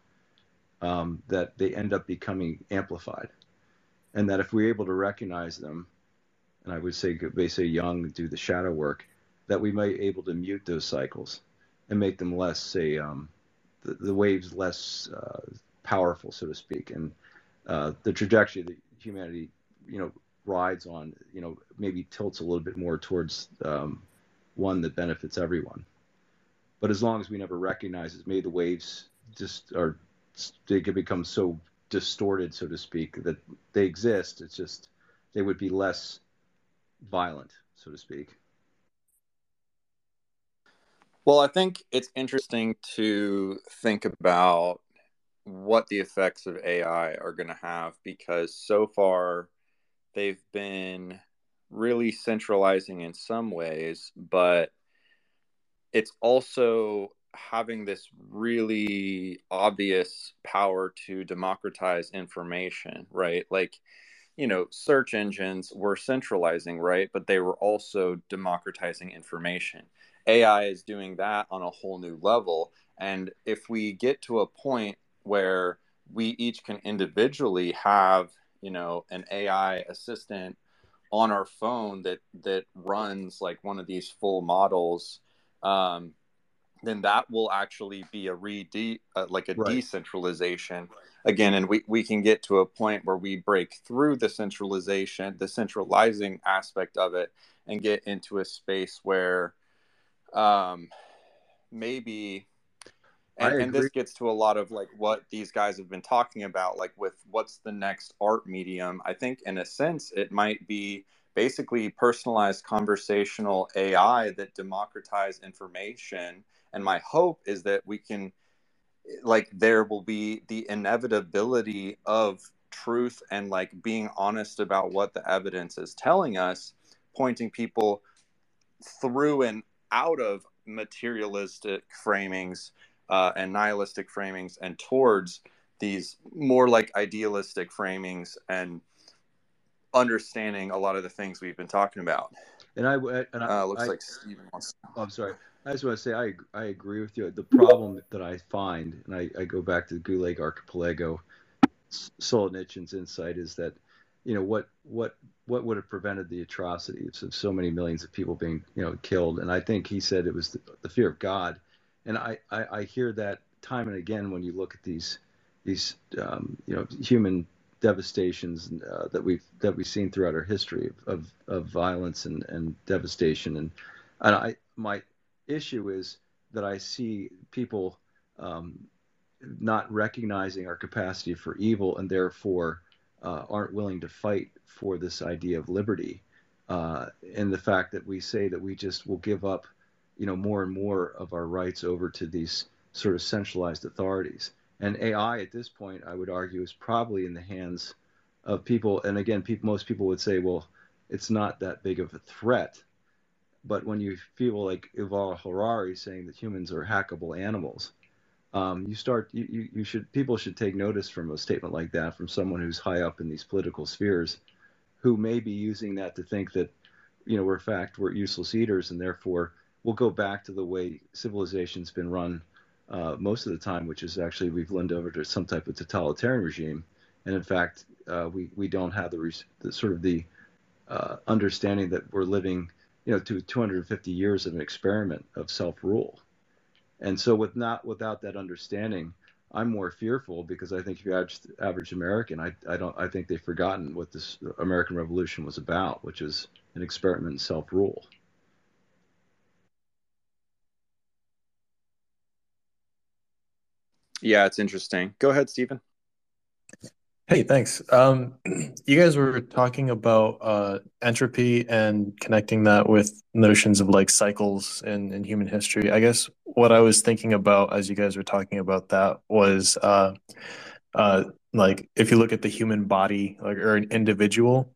um, that they end up becoming amplified, and that if we're able to recognize them, and I would say, they say Jung do the shadow work, that we might be able to mute those cycles and make them less, say, um, the, the, waves less uh, powerful, so to speak, and uh, the trajectory that humanity, you know, rides on, you know, maybe tilts a little bit more towards um, one that benefits everyone. But as long as we never recognize it, maybe the waves just are they could become so distorted, so to speak, that they exist. It's just they would be less violent, so to speak. Well, I think it's interesting to think about what the effects of AI are going to have because so far they've been really centralizing in some ways, but it's also having this really obvious power to democratize information, right? Like, you know, search engines were centralizing, right? But they were also democratizing information. AI is doing that on a whole new level. And if we get to a point where we each can individually have, you know, an AI assistant on our phone that that runs like one of these full models um, then that will actually be a re uh, like a right. decentralization again and we, we can get to a point where we break through the centralization the centralizing aspect of it and get into a space where um, maybe and, and, this gets to a lot of like what these guys have been talking about like with what's the next art medium. I think in a sense it might be basically personalized conversational ai that democratize information. And my hope is that we can like there will be the inevitability of truth and like being honest about what the evidence is telling us pointing people through and out of materialistic framings uh, and nihilistic framings and towards these more like idealistic framings and understanding a lot of the things we've been talking about. And I and I, uh, looks I, like Stephen wants. Oh, I'm sorry. I just want to say I I agree with you. The problem that I find, and I, I go back to the Gulag Archipelago, Solzhenitsyn's insight is that, you know, what what what would have prevented the atrocities of so many millions of people being you know killed? And I think he said it was the, the fear of God and I, I, I hear that time and again when you look at these these um, you know human devastations uh, that we've that we've seen throughout our history of, of, of violence and, and devastation and and I my issue is that I see people um, not recognizing our capacity for evil and therefore uh, aren't willing to fight for this idea of liberty uh, and the fact that we say that we just will give up you know more and more of our rights over to these sort of centralized authorities. And AI at this point, I would argue, is probably in the hands of people. And again, most people would say, well, it's not that big of a threat. But when you feel like Yuval Harari saying that humans are hackable animals, um, you start you, you, should people should take notice from a statement like that from someone who's high up in these political spheres, who may be using that to think that, you know, we're fact we're useless eaters and therefore we'll go back to the way civilization's been run uh, most of the time, which is actually we've leaned over to some type of totalitarian regime, and in fact, uh, we we don't have the, the sort of the uh, understanding that we're living, you know, to 250 years of an experiment of self-rule, and so with not without that understanding, I'm more fearful because I think if you average, average American, I, I don't I think they've forgotten what this American Revolution was about, which is an experiment in self-rule. Yeah, it's interesting. Go ahead, Stephen. Hey, thanks. Um, you guys were talking about uh, entropy and connecting that with notions of like cycles in, in human history. I guess what I was thinking about as you guys were talking about that was uh, uh, like if you look at the human body like or an individual,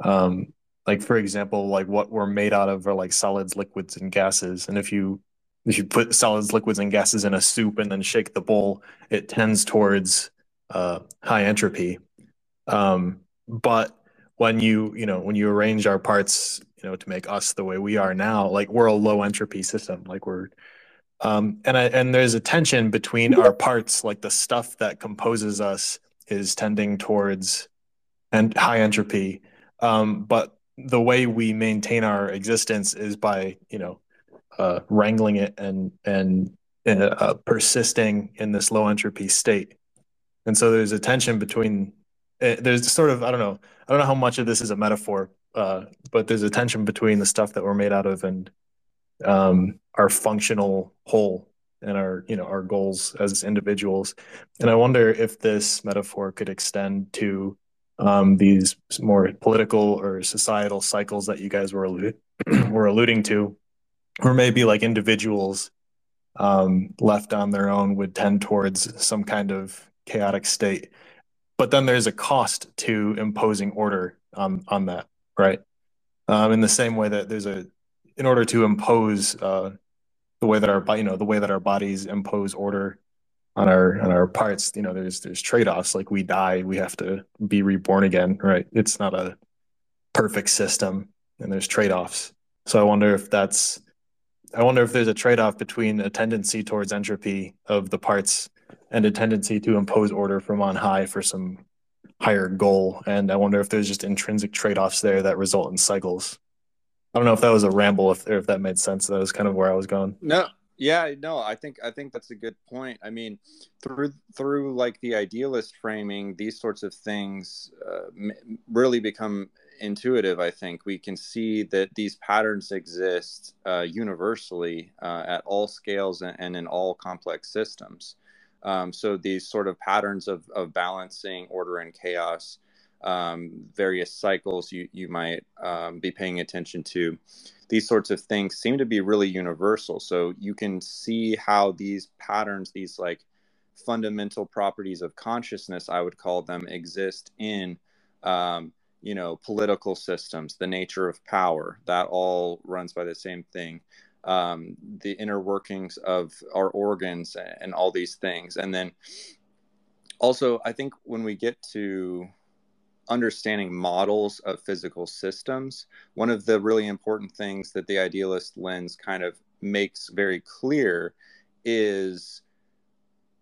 um, like for example, like what we're made out of are like solids, liquids, and gases. And if you if you put solids, liquids, and gases in a soup and then shake the bowl, it tends towards uh, high entropy. Um, but when you you know when you arrange our parts, you know, to make us the way we are now, like we're a low entropy system. Like we're um, and I, and there's a tension between our parts, like the stuff that composes us is tending towards and high entropy. Um, but the way we maintain our existence is by you know uh, wrangling it and and uh, persisting in this low entropy state. And so there's a tension between uh, there's sort of I don't know I don't know how much of this is a metaphor, uh, but there's a tension between the stuff that we're made out of and um, our functional whole and our you know our goals as individuals. And I wonder if this metaphor could extend to um, these more political or societal cycles that you guys were allu- were alluding to or maybe like individuals um, left on their own would tend towards some kind of chaotic state. but then there's a cost to imposing order on on that, right? Um, in the same way that there's a, in order to impose uh, the way that our you know the way that our bodies impose order on our on our parts, you know, there's there's trade offs. Like we die, we have to be reborn again, right? It's not a perfect system, and there's trade offs. So I wonder if that's I wonder if there's a trade off between a tendency towards entropy of the parts and a tendency to impose order from on high for some higher goal. And I wonder if there's just intrinsic trade offs there that result in cycles. I don't know if that was a ramble, if if that made sense. That was kind of where I was going. No, yeah, no, I think I think that's a good point. I mean, through through like the idealist framing, these sorts of things uh, really become intuitive. I think we can see that these patterns exist uh, universally uh, at all scales and, and, in all complex systems. Um, so these sort of patterns of, of balancing order and chaos, um, various cycles you, you might um, be paying attention to, these sorts of things seem to be really universal. So you can see how these patterns, these like fundamental properties of consciousness, I would call them, exist in um, you know political systems the nature of power that all runs by the same thing um, the inner workings of our organs and all these things. And then also, I think when we get to understanding models of physical systems, one of the really important things that the idealist lens kind of makes very clear is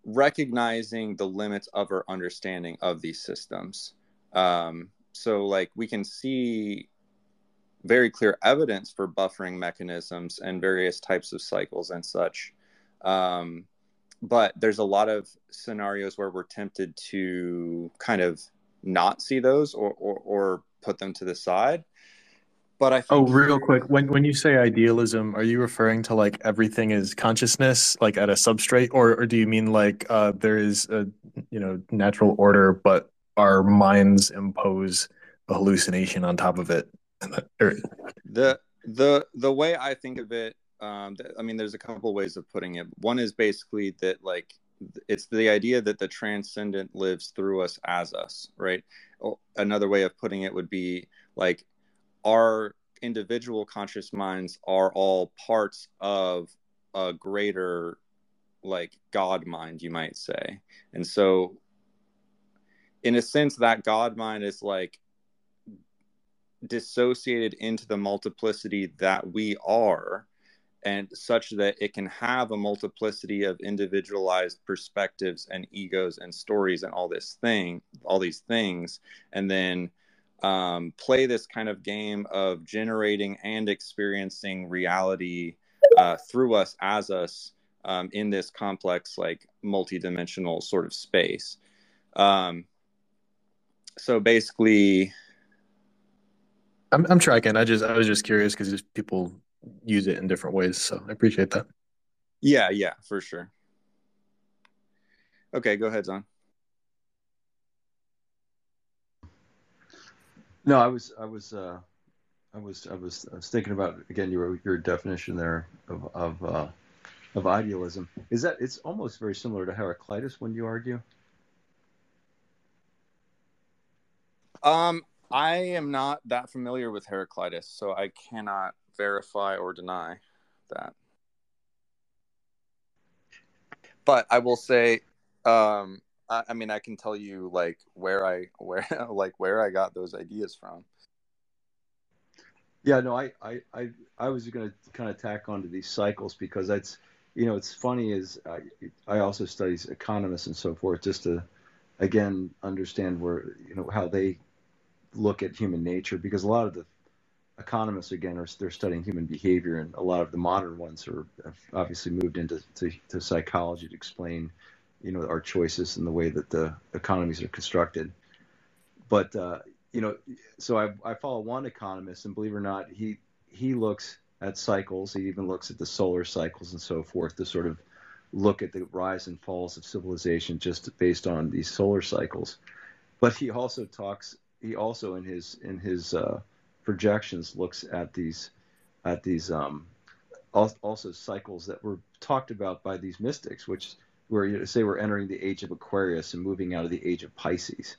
recognizing the limits of our understanding of these systems. Um, so, like, we can see very clear evidence for buffering mechanisms and various types of cycles and such. Um, but there's a lot of scenarios where we're tempted to kind of not see those or, or, or put them to the side. But I think oh, real quick, when when you say idealism, are you referring to like everything is consciousness, like at a substrate, or or do you mean like uh, there is a you know natural order, but our minds impose a hallucination on top of it? The the the way I think of it, um, I mean, there's a couple ways of putting it. One is basically that like it's the idea that the transcendent lives through us as us, right? Another way of putting it would be like our individual conscious minds are all parts of a greater like god mind you might say and so in a sense that god mind is like dissociated into the multiplicity that we are and such that it can have a multiplicity of individualized perspectives and egos and stories and all this thing all these things and then um, play this kind of game of generating and experiencing reality uh, through us as us um, in this complex like multidimensional sort of space. Um, so basically I'm I'm tracking. I just I was just curious because people use it in different ways, so I appreciate that. Yeah, yeah, for sure. Okay, go ahead, Zon. No, I was I was uh, I was I was I was thinking about again your your definition there of of uh, of idealism. Is that it's almost very similar to Heraclitus when you argue? Um, I am not that familiar with Heraclitus, so I cannot verify or deny that. But I will say, um, I, I mean, I can tell you like where I where like where I got those ideas from. Yeah, no, I I I, I was going to kind of tack onto these cycles because that's you know it's funny is I, I also study economists and so forth just to again understand where you know how they look at human nature because a lot of the economists again are they're studying human behavior and a lot of the modern ones are have obviously moved into to, to psychology to explain you know our choices and the way that the economies are constructed. But uh, you know so I, I follow one economist and believe it or not he he looks at cycles he even looks at the solar cycles and so forth to sort of look at the rise and falls of civilization just based on these solar cycles. But he also talks he also in his in his uh, projections looks at these at these um, also cycles that were talked about by these mystics, which where you know, say we're entering the age of Aquarius and moving out of the age of Pisces,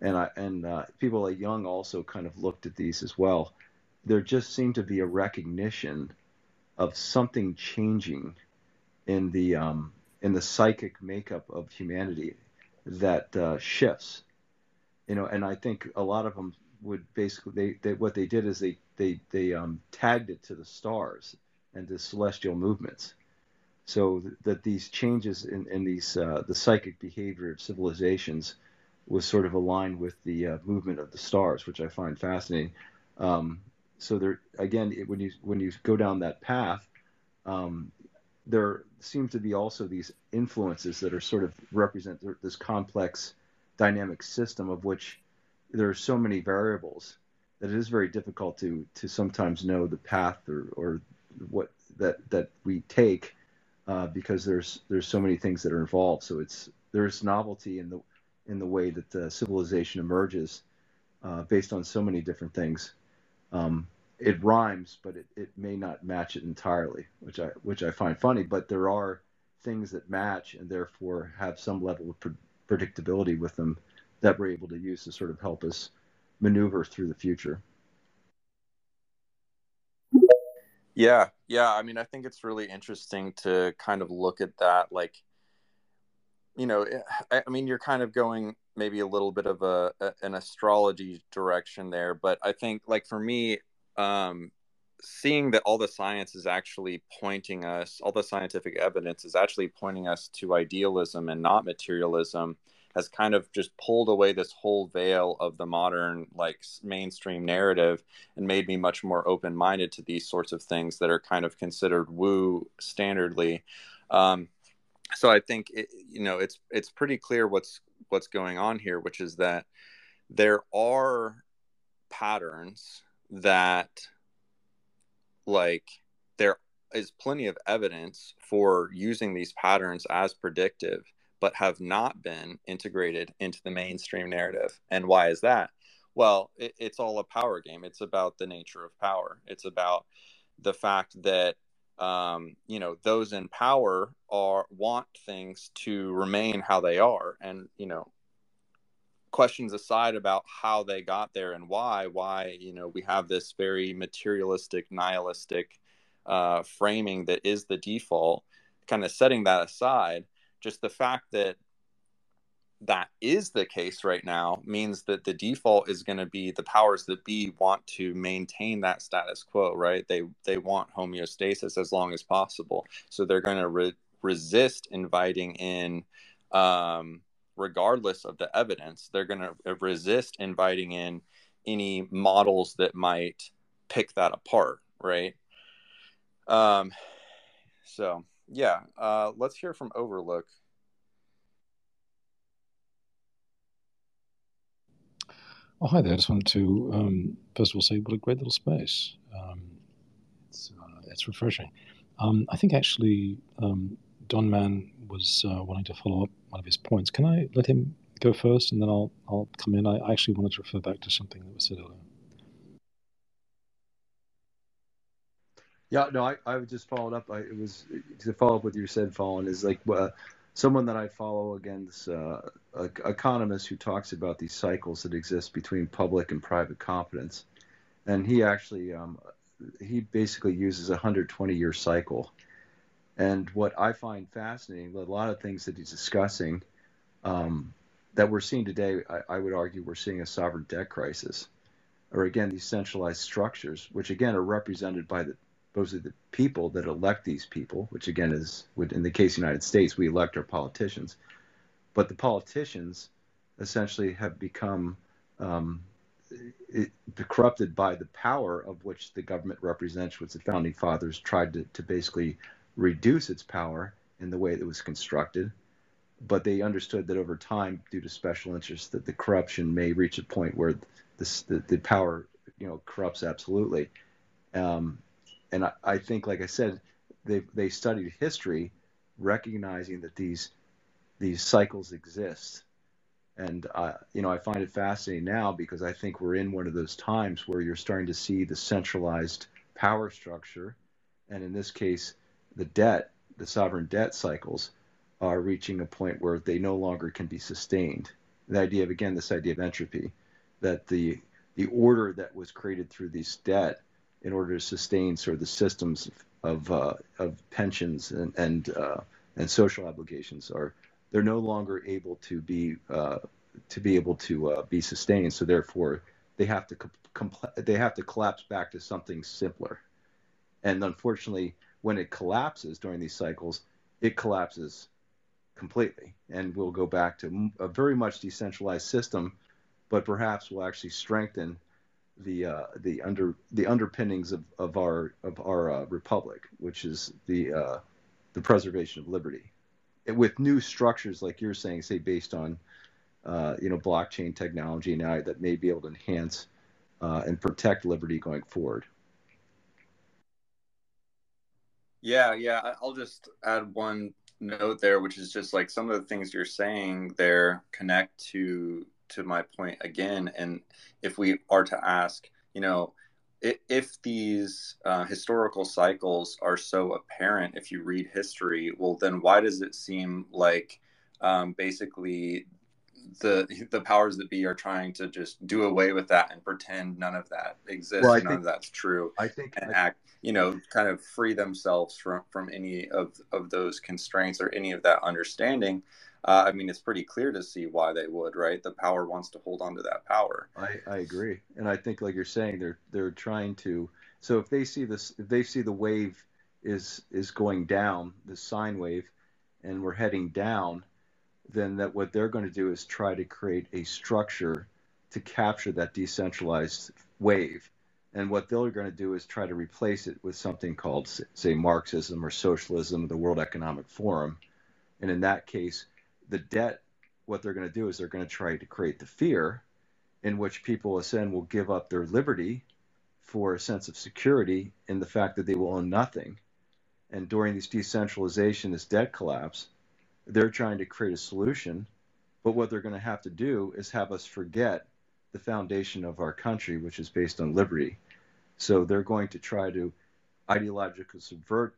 and I and uh, people like Jung also kind of looked at these as well. There just seemed to be a recognition of something changing in the um, in the psychic makeup of humanity that uh, shifts. You know, and I think a lot of them would basically they, they what they did is they they they um, tagged it to the stars and the celestial movements, so that these changes in in these uh, the psychic behavior of civilizations was sort of aligned with the uh, movement of the stars, which I find fascinating. Um, so there again, it, when you when you go down that path, um, there seem to be also these influences that are sort of represent this complex dynamic system of which there are so many variables that it is very difficult to to sometimes know the path or, or what that that we take uh, because there's there's so many things that are involved. So it's there's novelty in the in the way that the civilization emerges uh, based on so many different things. Um, it rhymes, but it, it may not match it entirely, which I which I find funny. But there are things that match and therefore have some level of predictability with them that we're able to use to sort of help us maneuver through the future. Yeah, yeah. I mean, I think it's really interesting to kind of look at that. Like, you know, I, I mean, you're kind of going maybe a little bit of a, a, an astrology direction there, but I think, like for me, um, seeing that all the science is actually pointing us, all the scientific evidence is actually pointing us to idealism and not materialism has kind of just pulled away this whole veil of the modern like mainstream narrative and made me much more open minded to these sorts of things that are kind of considered woo standardly. Um, so I think it, you know it's it's pretty clear what's what's going on here, which is that there are patterns that like there is plenty of evidence for using these patterns as predictive but have not been integrated into the mainstream narrative. And why is that? Well, it, it's all a power game. It's about the nature of power. It's about the fact that um, you know those in power are want things to remain how they are, and you know questions aside about how they got there and why why you know we have this very materialistic nihilistic uh, framing that is the default kind of setting that aside just the fact that that is the case right now means that the default is going to be the powers that be want to maintain that status quo right? They they want homeostasis as long as possible. So they're going to re- resist inviting in um, regardless of the evidence they're going to resist inviting in any models that might pick that apart right um so yeah, uh, let's hear from Overlook. Oh, hi there. I just wanted to um, first of all say what a great little space. Um, it's uh, it's refreshing. Um, I think actually um, Don Man was uh, wanting to follow up one of his points. Can I let him go first, and then I'll I'll come in. I actually wanted to refer back to something that was said earlier. Yeah, no, I, I just followed up. I, it was to follow up with you said, Fallen is like uh, someone that I follow against uh, a economist who talks about these cycles that exist between public and private competence, and he actually um, he basically uses a 120 year cycle. And what I find fascinating, a lot of things that he's discussing um, that we're seeing today, I, I would argue we're seeing a sovereign debt crisis, or again these centralized structures, which again are represented by the are the people that elect these people, which again is, in the case of the United States, we elect our politicians. But the politicians essentially have become um, it, corrupted by the power of which the government represents, which the founding fathers tried to, to basically reduce its power in the way that was constructed. But they understood that over time, due to special interests, that the corruption may reach a point where this, the, the power, you know, corrupts absolutely. Um, and I, I think, like I said, they they studied history, recognizing that these these cycles exist. And uh, you know, I find it fascinating now because I think we're in one of those times where you're starting to see the centralized power structure, and in this case, the debt, the sovereign debt cycles, are reaching a point where they no longer can be sustained. the idea of again this idea of entropy, that the the order that was created through this debt in order to sustain sort of the systems of uh, of pensions and and uh, and social obligations are they're no longer able to be uh, to be able to uh, be sustained. So therefore, they have to compl- they have to collapse back to something simpler. And unfortunately, when it collapses during these cycles, it collapses completely, and we'll go back to a very much decentralized system, but perhaps we'll actually strengthen the uh, the under the underpinnings of, of our of our uh, republic, which is the uh, the preservation of liberty, with new structures like you're saying, say based on uh, you know blockchain technology now that may be able to enhance uh, and protect liberty going forward. Yeah, yeah. I'll just add one note there, which is just like some of the things you're saying there connect to to my point again. And if we are to ask, you know, if, if these uh, historical cycles are so apparent, if you read history, well, then why does it seem like um, basically the the powers that be are trying to just do away with that and pretend none of that exists, well, none think, of that's true. I think and I, act, you know, kind of free themselves from from any of of those constraints or any of that understanding. Uh, I mean, it's pretty clear to see why they would, right? The power wants to hold on to that power. I, I agree, and I think, like you're saying, they're they're trying to. So if they see this, if they see the wave is is going down, the sine wave, and we're heading down, then that what they're going to do is try to create a structure to capture that decentralized wave. And what they're going to do is try to replace it with something called, say, Marxism or socialism, the World Economic Forum. And in that case, the debt, what they're going to do is they're going to try to create the fear in which people, ascend will give up their liberty for a sense of security in the fact that they will own nothing. And during this decentralization, this debt collapse, they're trying to create a solution, but what they're going to have to do is have us forget the foundation of our country, which is based on liberty. So they're going to try to ideologically subvert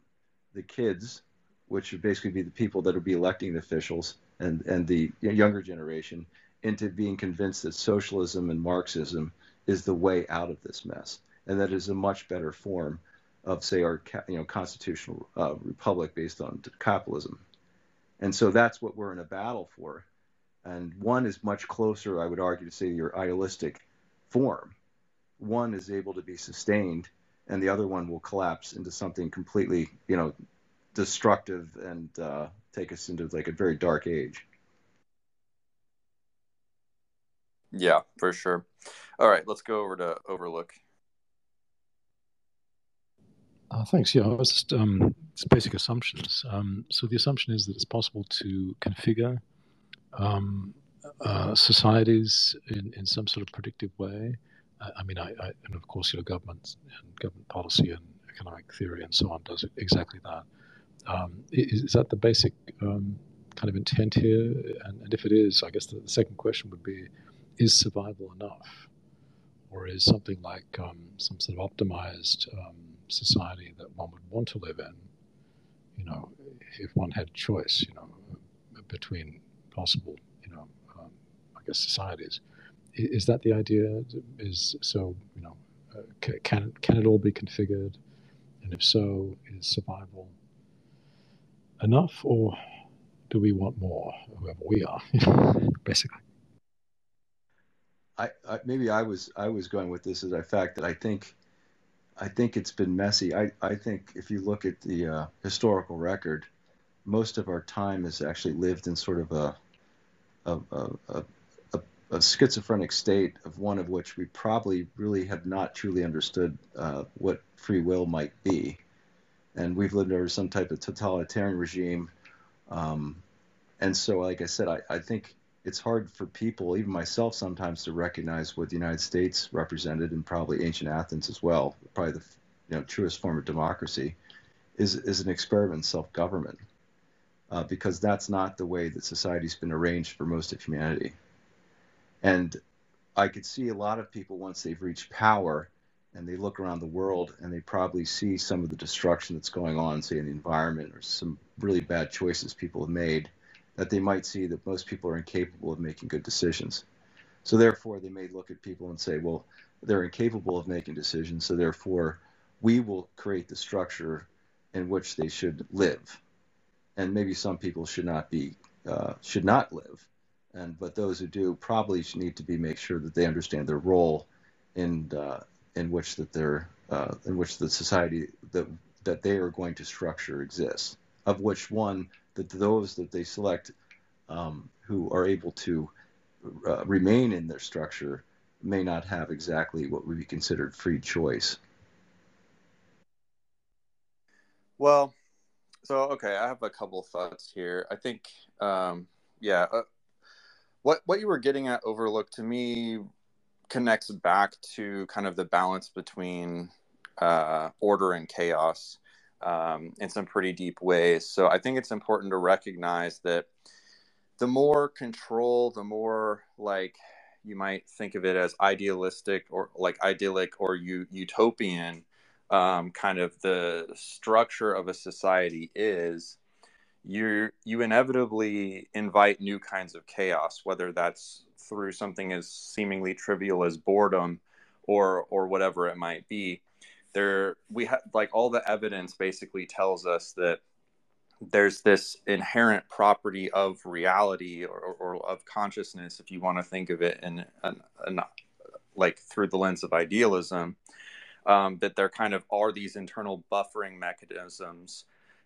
the kids, which would basically be the people that will be electing the officials and, and the younger generation, into being convinced that socialism and Marxism is the way out of this mess, and that is a much better form of, say, our you know constitutional uh, republic based on capitalism. And so that's what we're in a battle for. And one is much closer, I would argue, to say your idealistic form. One is able to be sustained, and the other one will collapse into something completely, you know, destructive and uh, take us into like a very dark age. Yeah, for sure. All right, let's go over to Overlook. Uh, thanks. Yeah, I was just um, it's basic assumptions. Um, so the assumption is that it's possible to configure um, uh, societies in, in some sort of predictive way. Uh, I mean, I, I, and of course, you know, government and government policy and economic theory and so on does exactly that. Um, is, is, that the basic um, kind of intent here? And, and if it is, I guess the, the, second question would be: Is survival enough, or is something like um, some sort of optimized society that one would want to live in, you know, if one had choice, you know, between possible, you know, um, I guess societies. Is that the idea? Is so, you know, uh, can can it all be configured? And if so, is survival enough, or do we want more, whoever we are, basically? I, I, maybe I was I was going with this as a fact that I think I think it's been messy. I, I think if you look at the uh, historical record, most of our time has actually lived in sort of a a, a, a, a schizophrenic state of one of which we probably really have not truly understood uh, what free will might be. And we've lived under some type of totalitarian regime. Um, and so, like I said, I, I think it's hard for people, even myself, sometimes to recognize what the United States represented, and probably ancient Athens as well. Probably the you know truest form of democracy is is an experiment in self-government, uh, because that's not the way that society's been arranged for most of humanity. And I could see a lot of people once they've reached power and they look around the world and they probably see some of the destruction that's going on, say in the environment, or some really bad choices people have made that they might see that most people are incapable of making good decisions. So therefore, they may look at people and say, well, they're incapable of making decisions, so therefore, we will create the structure in which they should live. And maybe some people should not be uh, should not live, and but those who do probably need to be make sure that they understand their role in uh, in which that they're uh, in which the society that that they are going to structure exists. Of which one that those that they select um, who are able to uh, remain in their structure may not have exactly what would be considered free choice. Well, so okay, I have a couple thoughts here. I think, um, yeah, uh, what what you were getting at, overlook to me connects back to kind of the balance between uh, order and chaos um, in some pretty deep ways. So I think it's important to recognize that the more control, the more like you might think of it as idealistic or like idyllic or u- utopian um, kind of the structure of a society is you you inevitably invite new kinds of chaos whether that's through something as seemingly trivial as boredom or or whatever it might be. There we have like all the evidence basically tells us that there's this inherent property of reality or, or of consciousness if you want to think of it in, in, in like through the lens of idealism um, that there kind of are these internal buffering mechanisms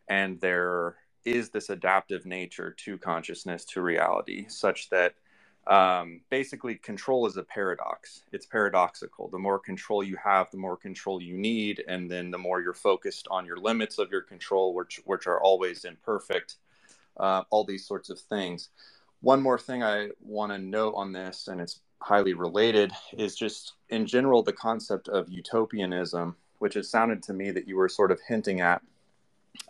and there is this adaptive nature to consciousness to reality such that um, basically control is a paradox. It's paradoxical. The more control you have the more control you need and then the more you're focused on your limits of your control which which are always imperfect uh, all these sorts of things. One more thing i want to note on this and it's highly related is just in general the concept of utopianism which it sounded to me that you were sort of hinting at.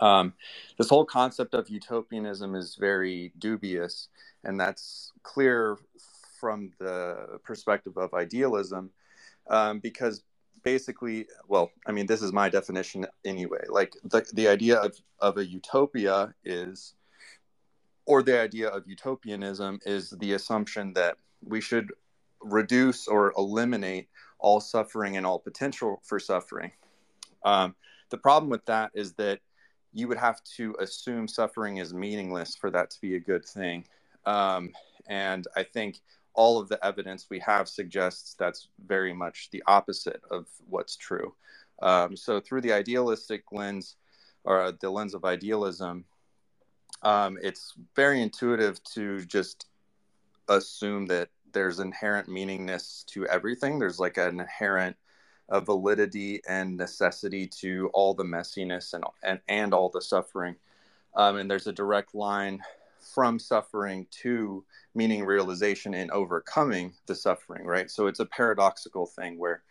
Um, this whole concept of utopianism is very dubious and that's clear from the perspective of idealism um, because basically well i mean this is my definition anyway. Like the, the idea of, of a utopia is or the idea of utopianism is the assumption that we should reduce or eliminate all suffering and all potential for suffering um, the problem with that is that you would have to assume suffering is meaningless for that to be a good thing um, and I think all of the evidence we have suggests that's very much the opposite of what's true. Um, so, through the idealistic lens or the lens of idealism, um, it's very intuitive to just assume that there's inherent meaningness to everything. There's like an inherent uh, validity and necessity to all the messiness and and, and all the suffering. Um, and there's a direct line from suffering to meaning realization and overcoming the suffering, right? So it's a paradoxical thing where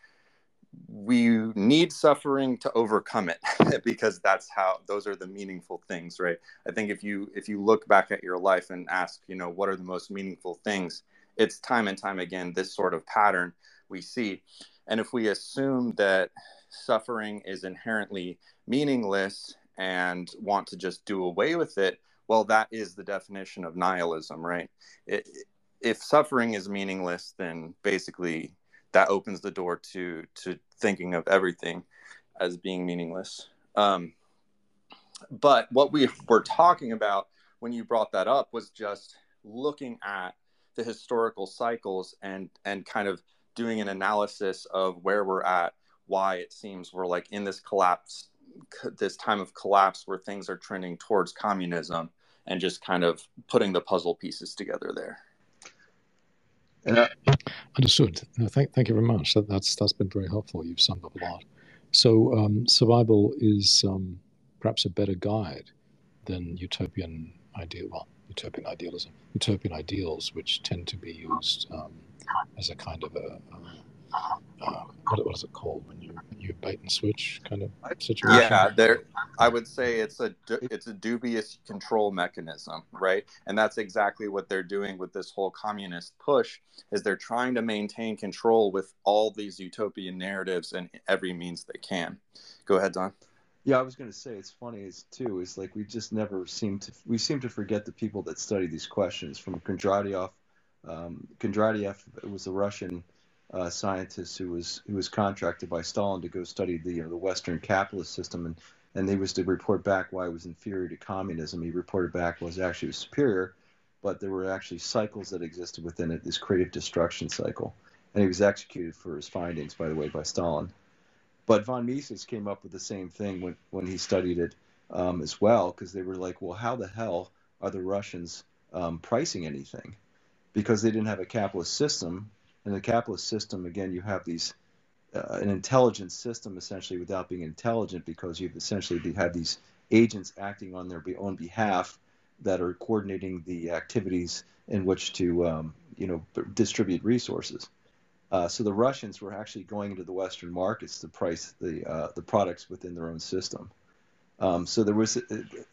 we need suffering to overcome it because that's how those are the meaningful things right i think if you if you look back at your life and ask you know what are the most meaningful things it's time and time again this sort of pattern we see and if we assume that suffering is inherently meaningless and want to just do away with it well, that is the definition of nihilism, right? It, if suffering is meaningless, then basically that opens the door to to thinking of everything as being meaningless. Um, but what we were talking about when you brought that up was just looking at the historical cycles and and kind of doing an analysis of where we're at, why it seems we're like in this collapse this time of collapse where things are trending towards communism and just kind of putting the puzzle pieces together there. Uh, Understood. No, thank, thank you very much. That, that's that's been very helpful. You've summed up a lot. So um, survival is um, perhaps a better guide than utopian ideal. Well, utopian idealism, utopian ideals, which tend to be used um, as a kind of a, a uh, what, what is it called when you you bait and switch kind of situation? Yeah, there. I would say it's a it's a dubious control mechanism, right? And that's exactly what they're doing with this whole communist push. Is they're trying to maintain control with all these utopian narratives and every means they can. Go ahead, Don. Yeah, I was going to say it's funny too is like we just never seem to we seem to forget the people that study these questions from Kondratiev. Um, Kondratiev was a Russian uh, scientist who was who was contracted by Stalin to go study the you know, the Western capitalist system and and he was to report back why it was inferior to communism. He reported back was actually superior, but there were actually cycles that existed within it, this creative destruction cycle, and he was executed for his findings, by the way, by Stalin. But von Mises came up with the same thing when, when he studied it um, as well, because they were like, well, how the hell are the Russians um, pricing anything? Because they didn't have a capitalist system. In the capitalist system, again, you have these uh, an intelligent system essentially without being intelligent because you've essentially had these agents acting on their own behalf that are coordinating the activities in which to um, you know distribute resources. Uh, so the Russians were actually going into the Western markets to price the uh, the products within their own system. Um, so there was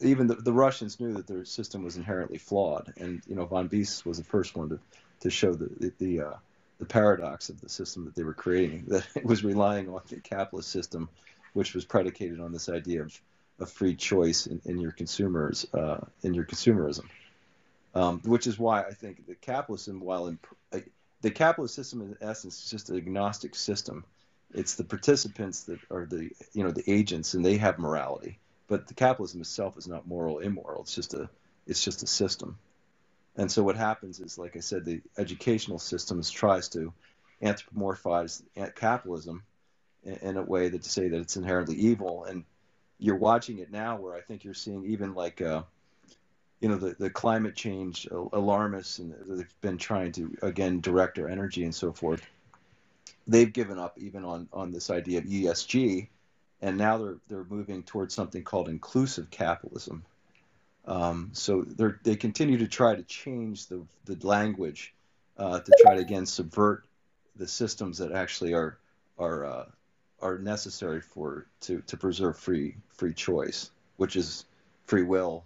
even the, the, Russians knew that their system was inherently flawed, and you know von Mises was the first one to, to show the the, the, uh, the paradox of the system that they were creating that it was relying on the capitalist system, which was predicated on this idea of, of free choice in, in your consumers uh, in your consumerism, um, which is why I think the capitalism, while imp- the capitalist system in essence is just an agnostic system. It's the participants that are the you know the agents, and they have morality. But the capitalism itself is not moral, immoral. It's just a it's just a system. And so what happens is, like I said, the educational systems tries to anthropomorphize capitalism in, a way that to say that it's inherently evil. And you're watching it now, where I think you're seeing even like. Uh, you know the, the climate change alarmists and they've been trying to again direct our energy and so forth they've given up even on on this idea of ESG and now they're they're moving towards something called inclusive capitalism. Um, so they they continue to try to change the the language uh, to try to again subvert the systems that actually are are uh, are necessary for to to preserve free free choice which is free will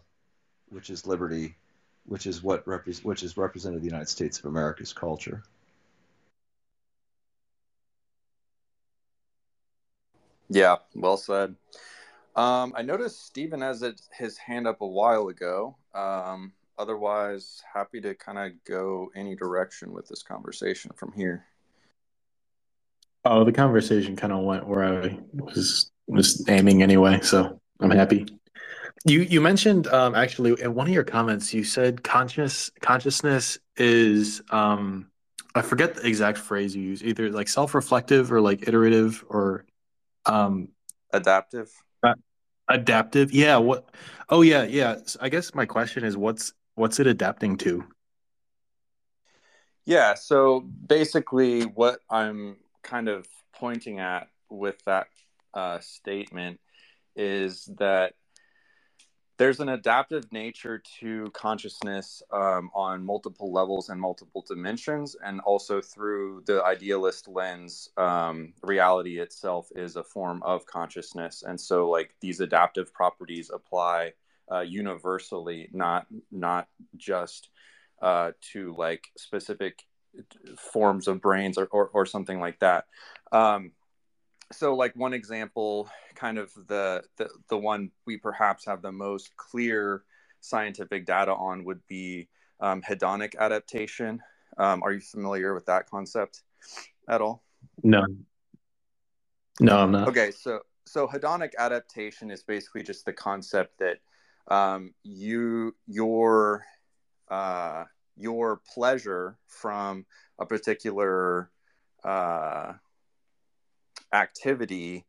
which is liberty, which is what repre- which is represented the United States of America's culture. Yeah, well said. Um, I noticed Stephen has it, his hand up a while ago. Um, otherwise, happy to kind of go any direction with this conversation from here. Oh, the conversation kind of went where I was was aiming anyway, so I'm happy. You you mentioned um, actually in one of your comments you said conscious consciousness is um, I forget the exact phrase you use either like self-reflective or like iterative or um, adaptive. Uh, adaptive, yeah. What? Oh yeah, yeah. So I guess my question is what's what's it adapting to? Yeah. So basically, what I'm kind of pointing at with that uh, statement is that there's an adaptive nature to consciousness um, on multiple levels and multiple dimensions and also through the idealist lens um, reality itself is a form of consciousness. And so like these adaptive properties apply uh, universally not not just uh, to like specific forms of brains or, or, or something like that. Um, so like one example kind of the, the the one we perhaps have the most clear scientific data on would be um, hedonic adaptation. Um, are you familiar with that concept at all? No. No i'm not. Okay so so hedonic adaptation is basically just the concept that um, you your uh, your pleasure from a particular uh, activity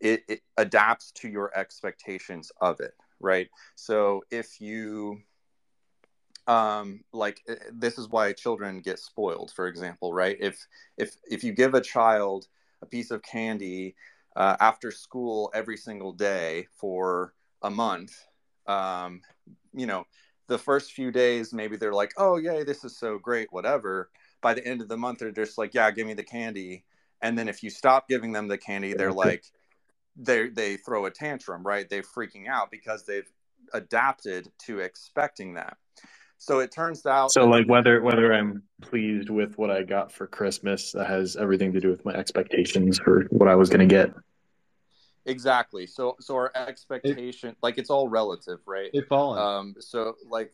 it, it adapts to your expectations of it right? So if you um like eh, this is why children get spoiled for example right? If if if you give a child a piece of candy uh, after school every single day for a month um you know the first few days maybe they're like oh yay this is so great whatever. By the end of the month they're just like yeah give me the candy and then if you stop giving them the candy they're like they they throw a tantrum right they're freaking out because they've adapted to expecting that so it turns out so like whether whether i'm pleased with what i got for christmas that has everything to do with my expectations for what i was going to get exactly. So so our expectation, it, like it's all relative, right? It fallen. Um. So like,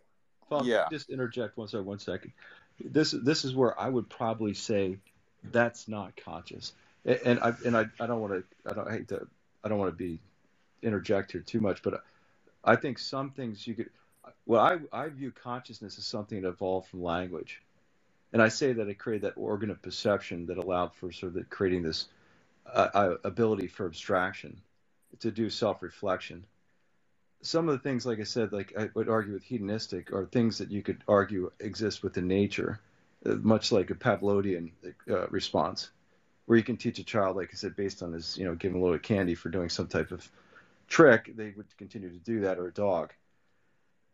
Fallen, yeah. Just interject one second. One second. This this is where I would probably say that's not conscious, and I and I, I don't want to I don't I hate to I don't want to be interject here too much, but I think some things you could. Well, I I view consciousness as something that evolved from language, and I say that it created that organ of perception that allowed for sort of creating this uh, uh ability for abstraction to do self-reflection. Some of the things, like I said, like I would argue with hedonistic, are things that you could argue exist within nature, much like a Pavlovian uh, response, where you can teach a child, like I said, based on his, you know, giving a little candy for doing some type of trick, they would continue to do that, or a dog.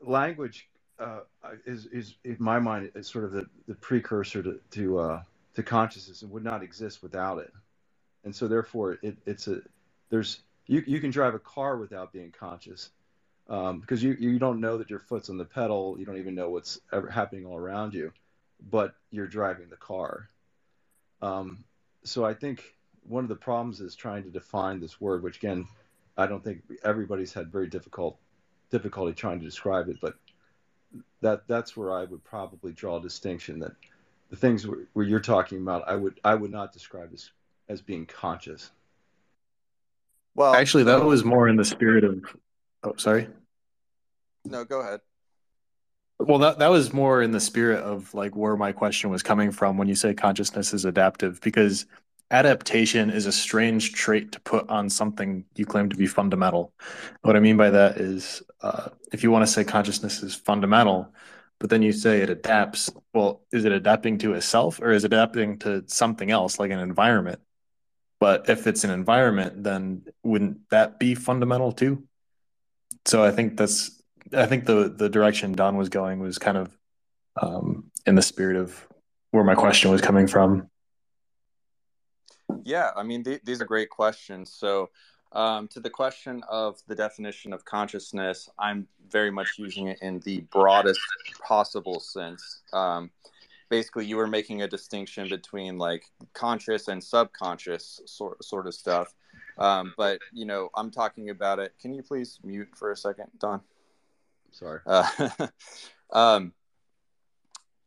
Language uh, is, is, in my mind, is sort of the, the precursor to to, uh, to consciousness and would not exist without it. And so, therefore, it, it's a there's you you can drive a car without being conscious um, because you you don't know that your foot's on the pedal, you don't even know what's happening all around you, but you're driving the car. Um, so I think one of the problems is trying to define this word, which again I don't think everybody's had very difficult difficulty trying to describe it, but that that's where I would probably draw a distinction that the things where, where you're talking about, I would I would not describe as as being conscious. Well, actually, that was more in the spirit of. Oh, sorry. No, go ahead. Well, that that was more in the spirit of like where my question was coming from when you say consciousness is adaptive, because adaptation is a strange trait to put on something you claim to be fundamental. What I mean by that is, uh, if you want to say consciousness is fundamental, but then you say it adapts, well, is it adapting to itself or is it adapting to something else, like an environment? But if it's an environment, then wouldn't that be fundamental too? So I think that's, I think the the direction Don was going was kind of um, in the spirit of where my question was coming from. Yeah, I mean, th- these are great questions. So, um, to the question of the definition of consciousness, I'm very much using it in the broadest possible sense. Um, basically, you were making a distinction between like conscious and subconscious sort sort of stuff. Um, but you know, I'm talking about it. Can you please mute for a second, Don? Sorry. Uh, um,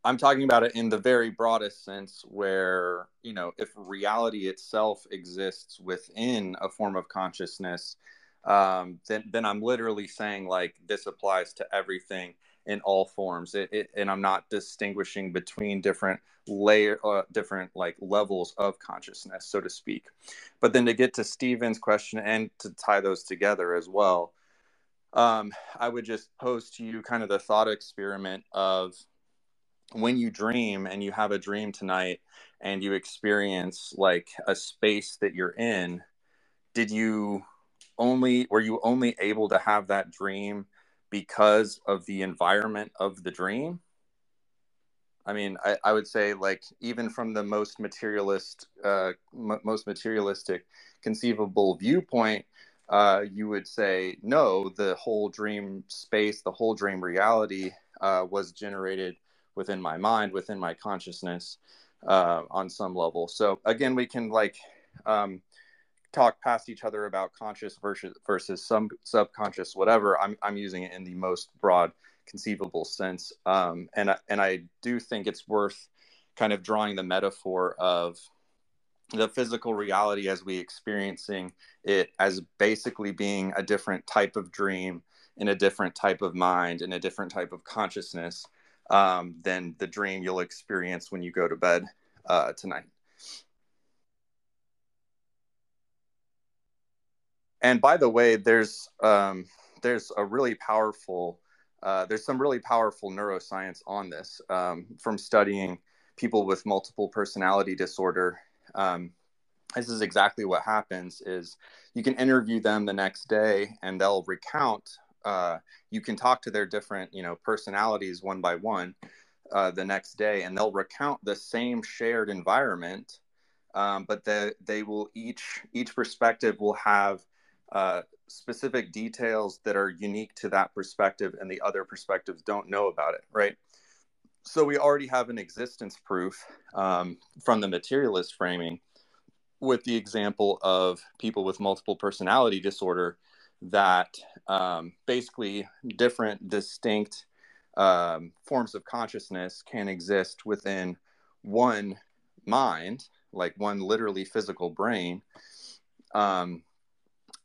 I'm talking about it in the very broadest sense, where, you know, if reality itself exists within a form of consciousness, um, then, then I'm literally saying, like, this applies to everything in all forms. It, it, and I'm not distinguishing between different layer, uh, different like levels of consciousness, so to speak. But then to get to Stephen's question and to tie those together as well, um, I would just pose to you kind of the thought experiment of when you dream and you have a dream tonight and you experience like a space that you're in did you only were you only able to have that dream because of the environment of the dream? I mean i, I would say like even from the most materialist uh, m- most materialistic conceivable viewpoint uh, you would say no the whole dream space the whole dream reality uh, was generated within my mind, within my consciousness uh, on some level. So again, we can like um, talk past each other about conscious versus versus some subconscious, whatever. I'm I'm using it in the most broad conceivable sense, um, and and I do think it's worth kind of drawing the metaphor of the physical reality as we experiencing it as basically being a different type of dream in a different type of mind in a different type of consciousness um, than the dream you'll experience when you go to bed uh, tonight. And by the way, there's um, there's a really powerful uh, there's some really powerful neuroscience on this um, from studying people with multiple personality disorder. Um, this is exactly what happens: is you can interview them the next day, and they'll recount uh, you can talk to their different you know personalities one by one uh, the next day and they'll recount the same shared environment um, but the, they will each each perspective will have uh, specific details that are unique to that perspective and the other perspectives don't know about it right so we already have an existence proof um, from the materialist framing with the example of people with multiple personality disorder that um, basically different distinct um, forms of consciousness can exist within one mind like one literally physical brain um,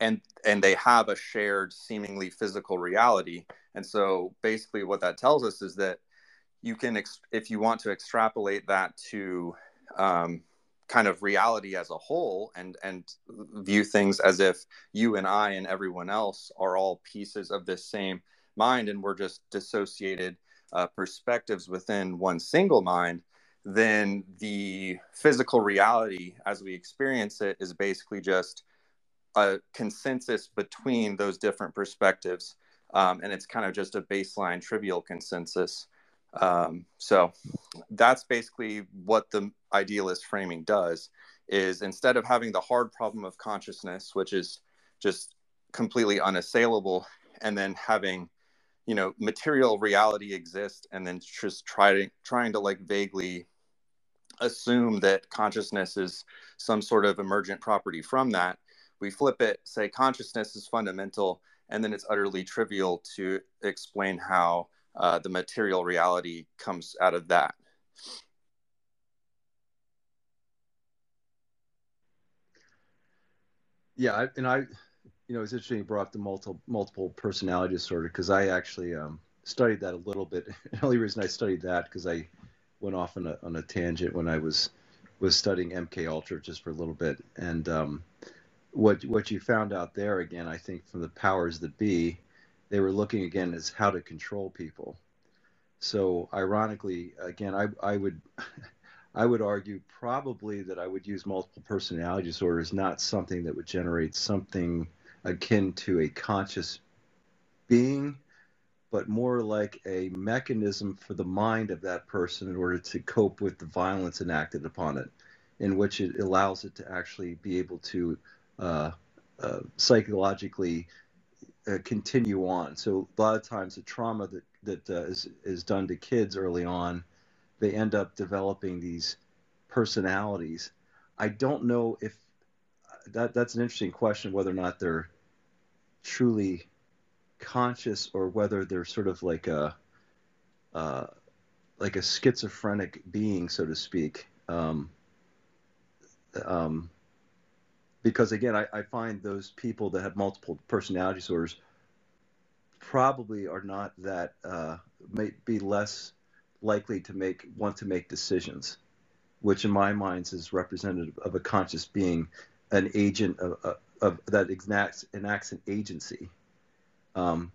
and and they have a shared seemingly physical reality. And so basically what that tells us is that you can ex- if you want to extrapolate that to um, kind of reality as a whole and and view things as if you and I and everyone else are all pieces of this same mind and we're just dissociated uh, perspectives within one single mind then the physical reality as we experience it is basically just a consensus between those different perspectives um, and it's kind of just a baseline trivial consensus um, so that's basically what the idealist framing does is instead of having the hard problem of consciousness which is just completely unassailable and then having you know material reality exist and then just trying trying to like vaguely assume that consciousness is some sort of emergent property from that we flip it say consciousness is fundamental and then it's utterly trivial to explain how uh, the material reality comes out of that. Yeah, and I, you know, it's interesting you brought up the multiple multiple personality disorder because I actually um, studied that a little bit. the only reason I studied that because I went off on a on a tangent when I was was studying MK Ultra just for a little bit, and um, what what you found out there again, I think from the powers that be, they were looking again as how to control people. So ironically, again, I, I would I would argue probably that I would use multiple personality disorder as not something that would generate something akin to a conscious being, but more like a mechanism for the mind of that person in order to cope with the violence enacted upon it, in which it allows it to actually be able to uh, uh, psychologically uh, continue on. So a lot of times the trauma that that uh, is is done to kids early on, they end up developing these personalities. I don't know if that that's an interesting question whether or not they're truly conscious or whether they're sort of like a uh, like a schizophrenic being, so to speak. Um, um, because again, I, I, find those people that have multiple personality disorders probably are not that uh, may be less likely to make want to make decisions, which in my mind is representative of a conscious being, an agent of, of, of that enacts enacts an agency. Um,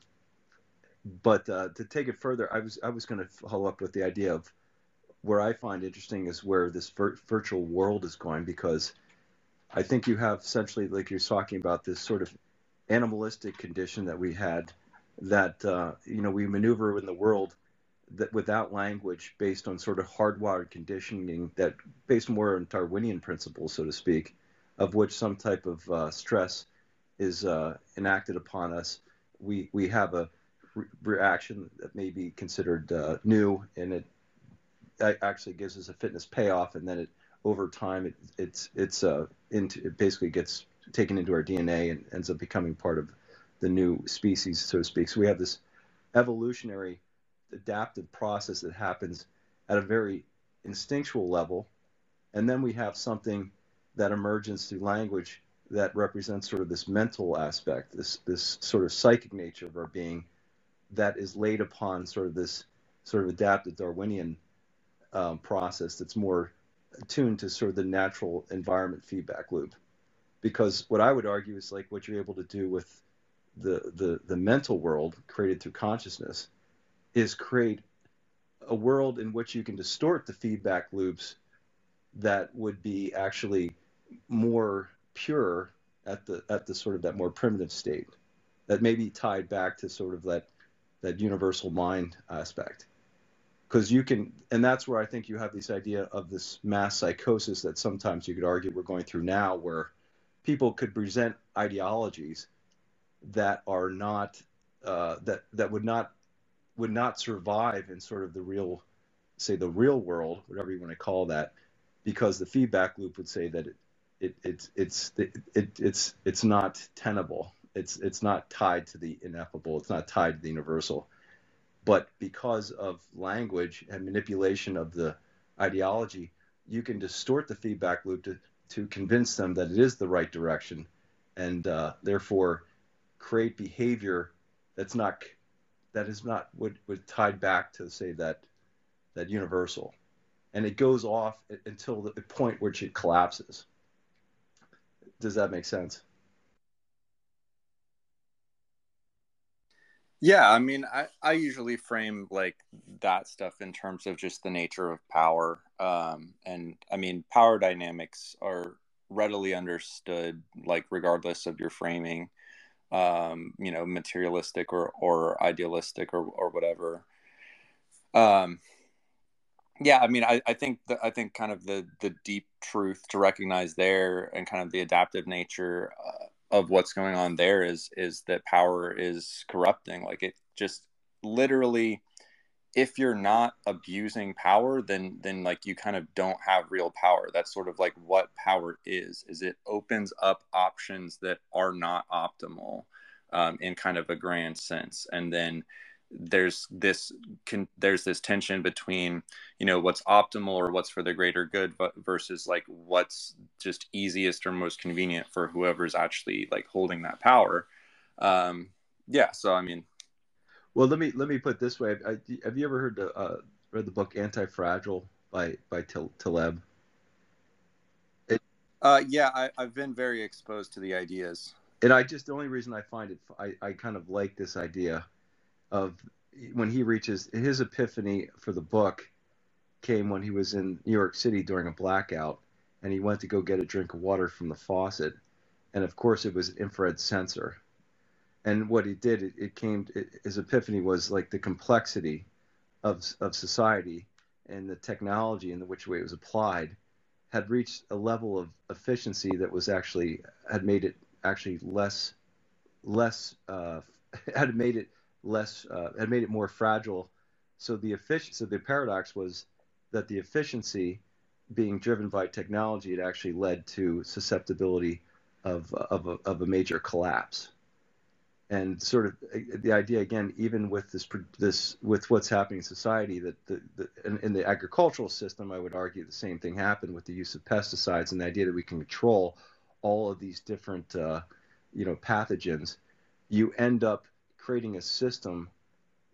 but uh, to take it further, I was I was going to follow up with the idea of where I find interesting is where this vir- virtual world is going because I think you have essentially, like you're talking about, this sort of animalistic condition that we had that, uh, you know, we maneuver in the world that without language based on sort of hardwired conditioning that based more on Darwinian principles, so to speak, of which some type of uh, stress is uh, enacted upon us. We, we have a re- reaction that may be considered uh, new and it actually gives us a fitness payoff and then it over time, it, it's it's uh, into it basically gets taken into our DNA and ends up becoming part of the new species, so to speak. So we have this evolutionary adaptive process that happens at a very instinctual level, and then we have something that emerges through language that represents sort of this mental aspect, this this sort of psychic nature of our being, that is laid upon sort of this sort of adaptive Darwinian um, process that's more attuned to sort of the natural environment feedback loop. Because what I would argue is like what you're able to do with the, the, the mental world created through consciousness is create a world in which you can distort the feedback loops that would be actually more pure at the at the sort of that more primitive state that may be tied back to sort of that that universal mind aspect because you can and that's where i think you have this idea of this mass psychosis that sometimes you could argue we're going through now where people could present ideologies that are not uh, that that would not would not survive in sort of the real say the real world whatever you want to call that because the feedback loop would say that it, it, it's it's it, it, it's it's not tenable. It's it's not tied to the ineffable. It's not tied to the universal. But because of language and manipulation of the ideology, you can distort the feedback loop to, to convince them that it is the right direction, and uh, therefore create behavior that's not that is not would tied back to say that that universal, and it goes off until the point which it collapses. Does that make sense? Yeah, I mean, I, I usually frame like that stuff in terms of just the nature of power. Um, and I mean, power dynamics are readily understood, like regardless of your framing, um, you know, materialistic or, or idealistic or, or whatever. Um, yeah, I mean, I, I think that I think kind of the the deep truth to recognize there and kind of the adaptive nature uh, of what's going on there is is that power is corrupting. Like it just literally if you're not abusing power then then like you kind of don't have real power. That's sort of like what power is is it opens up options that are not optimal um, in kind of a grand sense. And then there's this can there's this tension between you know what's optimal or what's for the greater good but versus like what's just easiest or most convenient for whoever's actually like holding that power. Um yeah so i mean. Well let me let me put this way. I, have you ever heard the uh, read the book anti-fragile by by taleb? It, uh yeah I, i've been very exposed to the ideas. And i just the only reason i find it i, I kind of like this idea of when he reaches his epiphany for the book came when he was in New York City during a blackout and he went to go get a drink of water from the faucet. And of course it was an infrared sensor. And what he did it, it came it, his epiphany was like the complexity of of society and the technology in the which way it was applied had reached a level of efficiency that was actually had made it actually less less uh, had made it less uh, had made it more fragile. So the efficiency, so the paradox was that the efficiency being driven by technology had actually led to susceptibility of of a, of a major collapse. And sort of uh, the idea again, even with this this with what's happening in society, that the, the in, in the agricultural system, I would argue the same thing happened with the use of pesticides and the idea that we can control all of these different uh, you know pathogens. You end up creating a system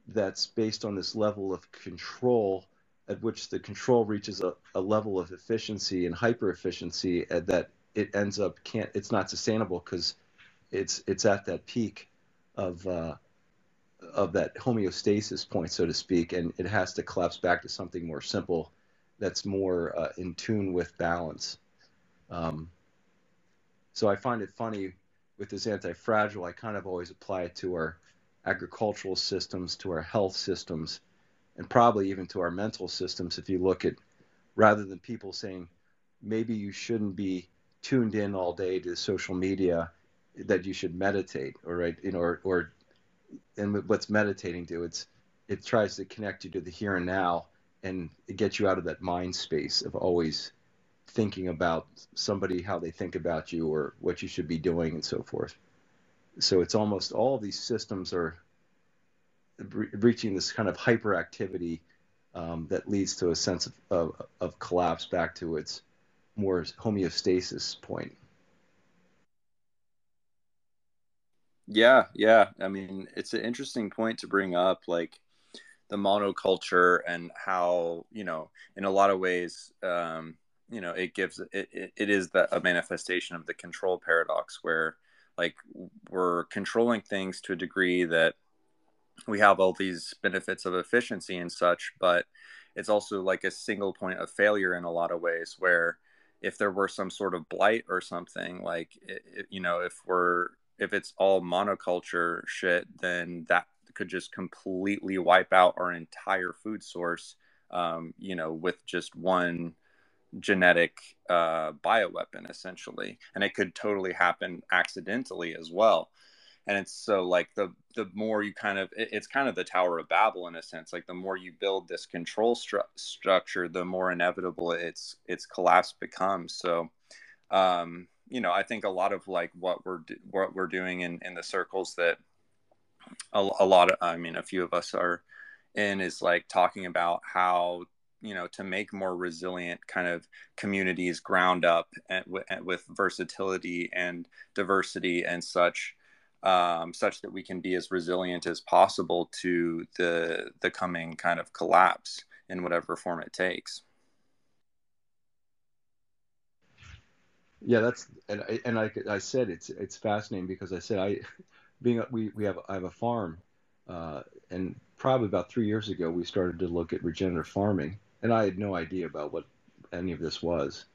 that's based on this level of control at which the control reaches a, a level of efficiency and hyper efficiency that it ends up can't it's not sustainable because it's it's at that peak of uh, of that homeostasis point so to speak and it has to collapse back to something more simple that's more uh, in tune with balance. Um, so i find it funny with this anti-fragile i kind of always apply it to our agricultural systems to our health systems and probably even to our mental systems if you look at rather than people saying maybe you shouldn't be tuned in all day to social media that you should meditate or right you know or, or and what's meditating do it's it tries to connect you to the here and now and it gets you out of that mind space of always thinking about somebody how they think about you or what you should be doing and so forth so it's almost all these systems are re- reaching this kind of hyperactivity um, that leads to a sense of, of, of collapse back to its more homeostasis point. Yeah, yeah. I mean, it's an interesting point to bring up, like the monoculture and how you know, in a lot of ways, um, you know, it gives it, it, it is that a manifestation of the control paradox, where like we're controlling things to a degree that we have all these benefits of efficiency and such but it's also like a single point of failure in a lot of ways where if there were some sort of blight or something like it, you know if we're if it's all monoculture shit then that could just completely wipe out our entire food source um, you know with just one genetic uh, bioweapon essentially. And it could totally happen accidentally as well. And it's so like the the more you kind of it, it's kind of the tower of babel in a sense. Like the more you build this control stru- structure the more inevitable its its collapse becomes. So um, you know, I think a lot of like what we're what we're doing in in the circles that a, a lot of, I mean, a few of us are in is like talking about how you know to make more resilient kind of communities ground up with versatility and diversity and such um, such that we can be as resilient as possible to the the coming kind of collapse in whatever form it takes. Yeah, that's and I, and like I said, it's it's fascinating because I said I being we we have I have a farm, uh, and probably about three years ago we started to look at regenerative farming, and I had no idea about what any of this was,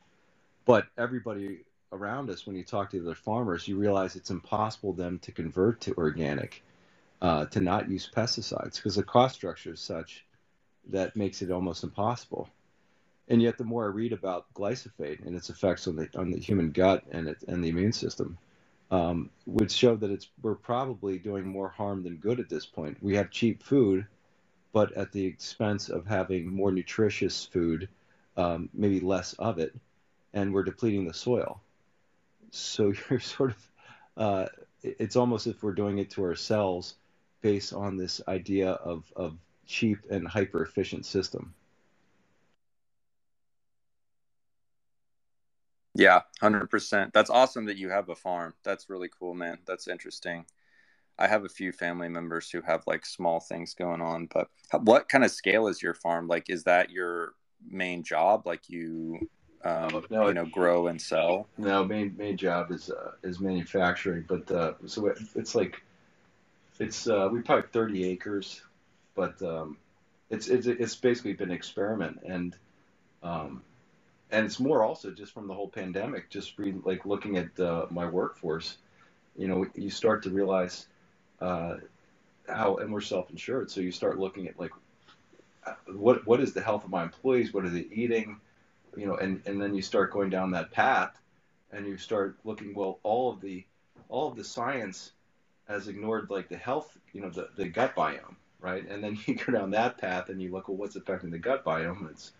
but everybody around us, when you talk to other farmers, you realize it's impossible them to convert to organic, uh, to not use pesticides because the cost structure is such that makes it almost impossible and yet the more I read about glyphosate and its effects on the on the human gut and it, and the immune system, um, would show that it's we're probably doing more harm than good at this point. We have cheap food, but at the expense of having more nutritious food, um, maybe less of it, and we're depleting the soil. So you're sort of, uh, it's almost if we're doing it to ourselves, based on this idea of of cheap and hyper efficient system. Yeah, 100%. That's awesome that you have a farm. That's really cool, man. That's interesting. I have a few family members who have like small things going on, but what kind of scale is your farm? Like, is that your main job? Like you, um, no, you know, grow and sell? No, main main job is uh, is manufacturing, but uh, so it, it's like it's uh, we probably 30 acres, but um, it's it's it's basically been an experiment and um, and it's more also just from the whole pandemic. Just read, like looking at uh, my workforce, you know, you start to realize uh, how, and we're self-insured, so you start looking at like what what is the health of my employees, what are they eating, you know, and and then you start going down that path, and you start looking well, all of the all of the science has ignored like the health, you know, the, the gut biome, right? And then you go down that path and you look, well, what's affecting the gut biome? It's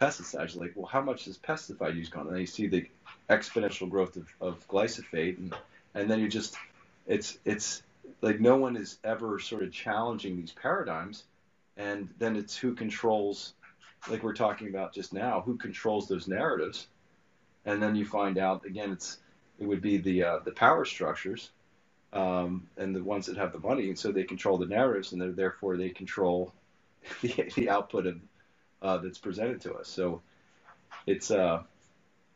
pesticides. Like, well, how much is pesticide use gone? And then you see the exponential growth of, of glyphosate, and and then you just, it's it's like no one is ever sort of challenging these paradigms, and then it's who controls, like we're talking about just now, who controls those narratives, and then you find out again, it's it would be the uh, the power structures. Um, and the ones that have the money, and so they control the narratives, and therefore they control the, the output of uh, that's presented to us. So it's uh,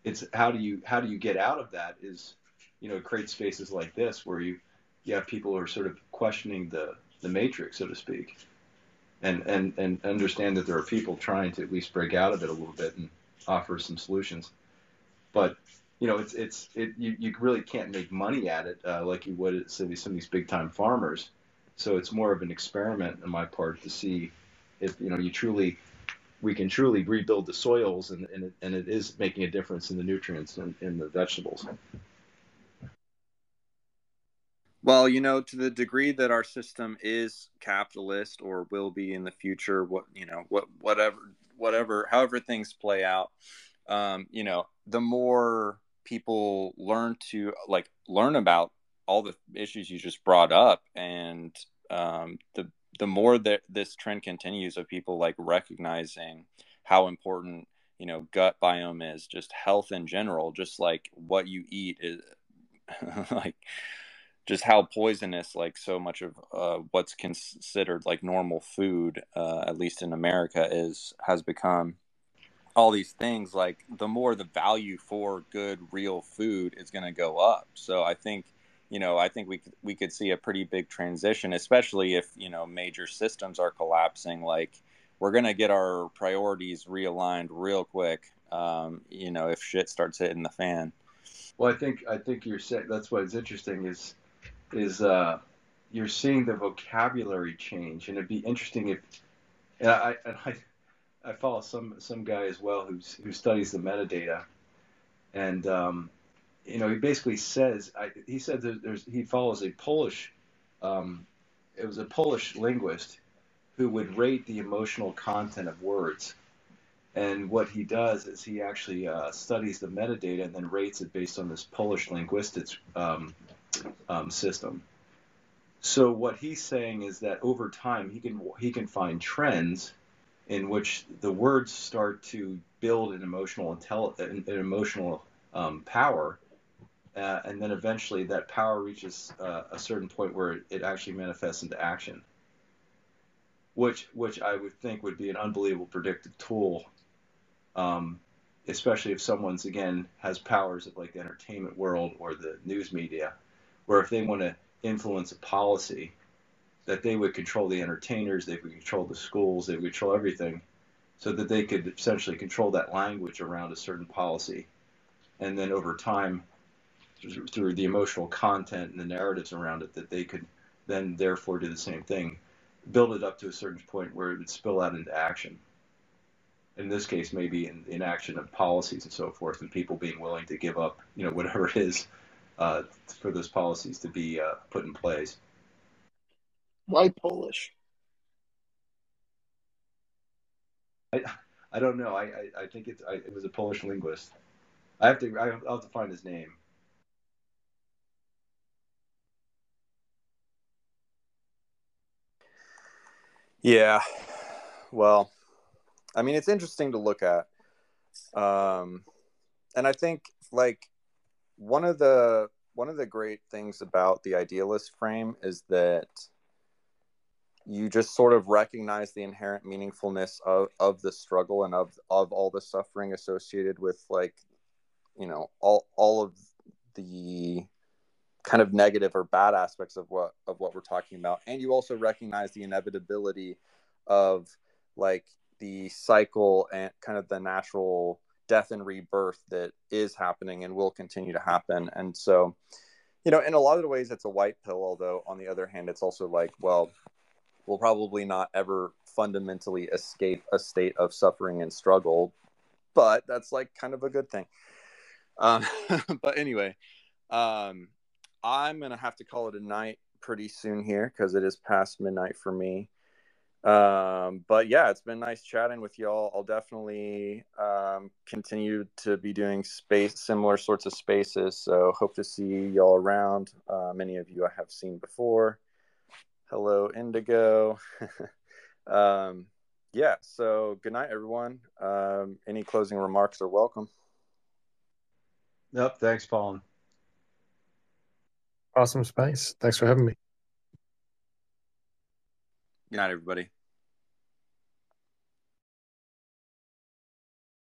it's how do you how do you get out of that? Is you know create spaces like this where you have people are sort of questioning the the matrix, so to speak, and and and understand that there are people trying to at least break out of it a little bit and offer some solutions. But you know, it's it's it you, you really can't make money at it uh, like you would at some of these big time farmers. So it's more of an experiment on my part to see if you know you truly we can truly rebuild the soils and, and, it, and it is making a difference in the nutrients in, in the vegetables. Well, you know, to the degree that our system is capitalist or will be in the future, what you know, what whatever, whatever, however things play out, um, you know, the more people learn to like learn about all the issues you just brought up, and um, the the more that this trend continues of people like recognizing how important you know gut biome is just health in general just like what you eat is like just how poisonous like so much of uh, what's considered like normal food uh, at least in america is has become all these things like the more the value for good real food is going to go up so i think you know, I think we could, we could see a pretty big transition, especially if you know major systems are collapsing. Like we're gonna get our priorities realigned real quick. Um, you know, if shit starts hitting the fan. Well, I think I think you're saying that's what's interesting is is uh, you're seeing the vocabulary change, and it'd be interesting if and I and I, I follow some some guy as well who's who studies the metadata, and um, you know, he basically says I, he said there's he follows a Polish, um, it was a Polish linguist who would rate the emotional content of words, And what he does is he actually uh, studies the metadata and then rates it based on this Polish linguistics um, um, system. So what he's saying is that over time he can he can find trends in which the words start to build an emotional intelli- an, an emotional um, power, uh, and then eventually that power reaches uh, a certain point where it actually manifests into action. Which which I would think would be an unbelievable predictive tool, um, especially if someone's again has powers of like the entertainment world or the news media, where if they want to influence a policy, that they would control the entertainers, they would control the schools, they would control everything, so that they could essentially control that language around a certain policy. And then over time, through the emotional content and the narratives around it, that they could then therefore do the same thing, build it up to a certain point where it would spill out into action. In this case, maybe in, in action of policies and so forth, and people being willing to give up, you know, whatever it is uh, for those policies to be uh, put in place. Why Polish? I, I don't know. I, I, I think it's I, it was a Polish linguist. I have to I have, I'll have to find his name. Yeah. Well, I mean, it's interesting to look at. Um, and I think like one of the one of the great things about the idealist frame is that you just sort of recognize the inherent meaningfulness of, of the struggle and of, of all the suffering associated with like you know all all of the kind of negative or bad aspects of what of what we're talking about. And you also recognize the inevitability of like the cycle and kind of the natural death and rebirth that is happening and will continue to happen. And so, you know, in a lot of the ways, it's a white pill. Although on the other hand, it's also like, well, we'll probably not ever fundamentally escape a state of suffering and struggle, but that's like kind of a good thing. Um, but anyway, um, I'm gonna have to call it a night pretty soon here because it is past midnight for me. Um, but yeah, it's been nice chatting with y'all. I'll definitely um, continue to be doing space, similar sorts of spaces. So hope to see y'all around. Uh, many of you I have seen before. Hello, Indigo. um, yeah. So good night, everyone. Um, any closing remarks are welcome. Nope. Thanks, Paul. Awesome space. Thanks for having me. Good night, everybody.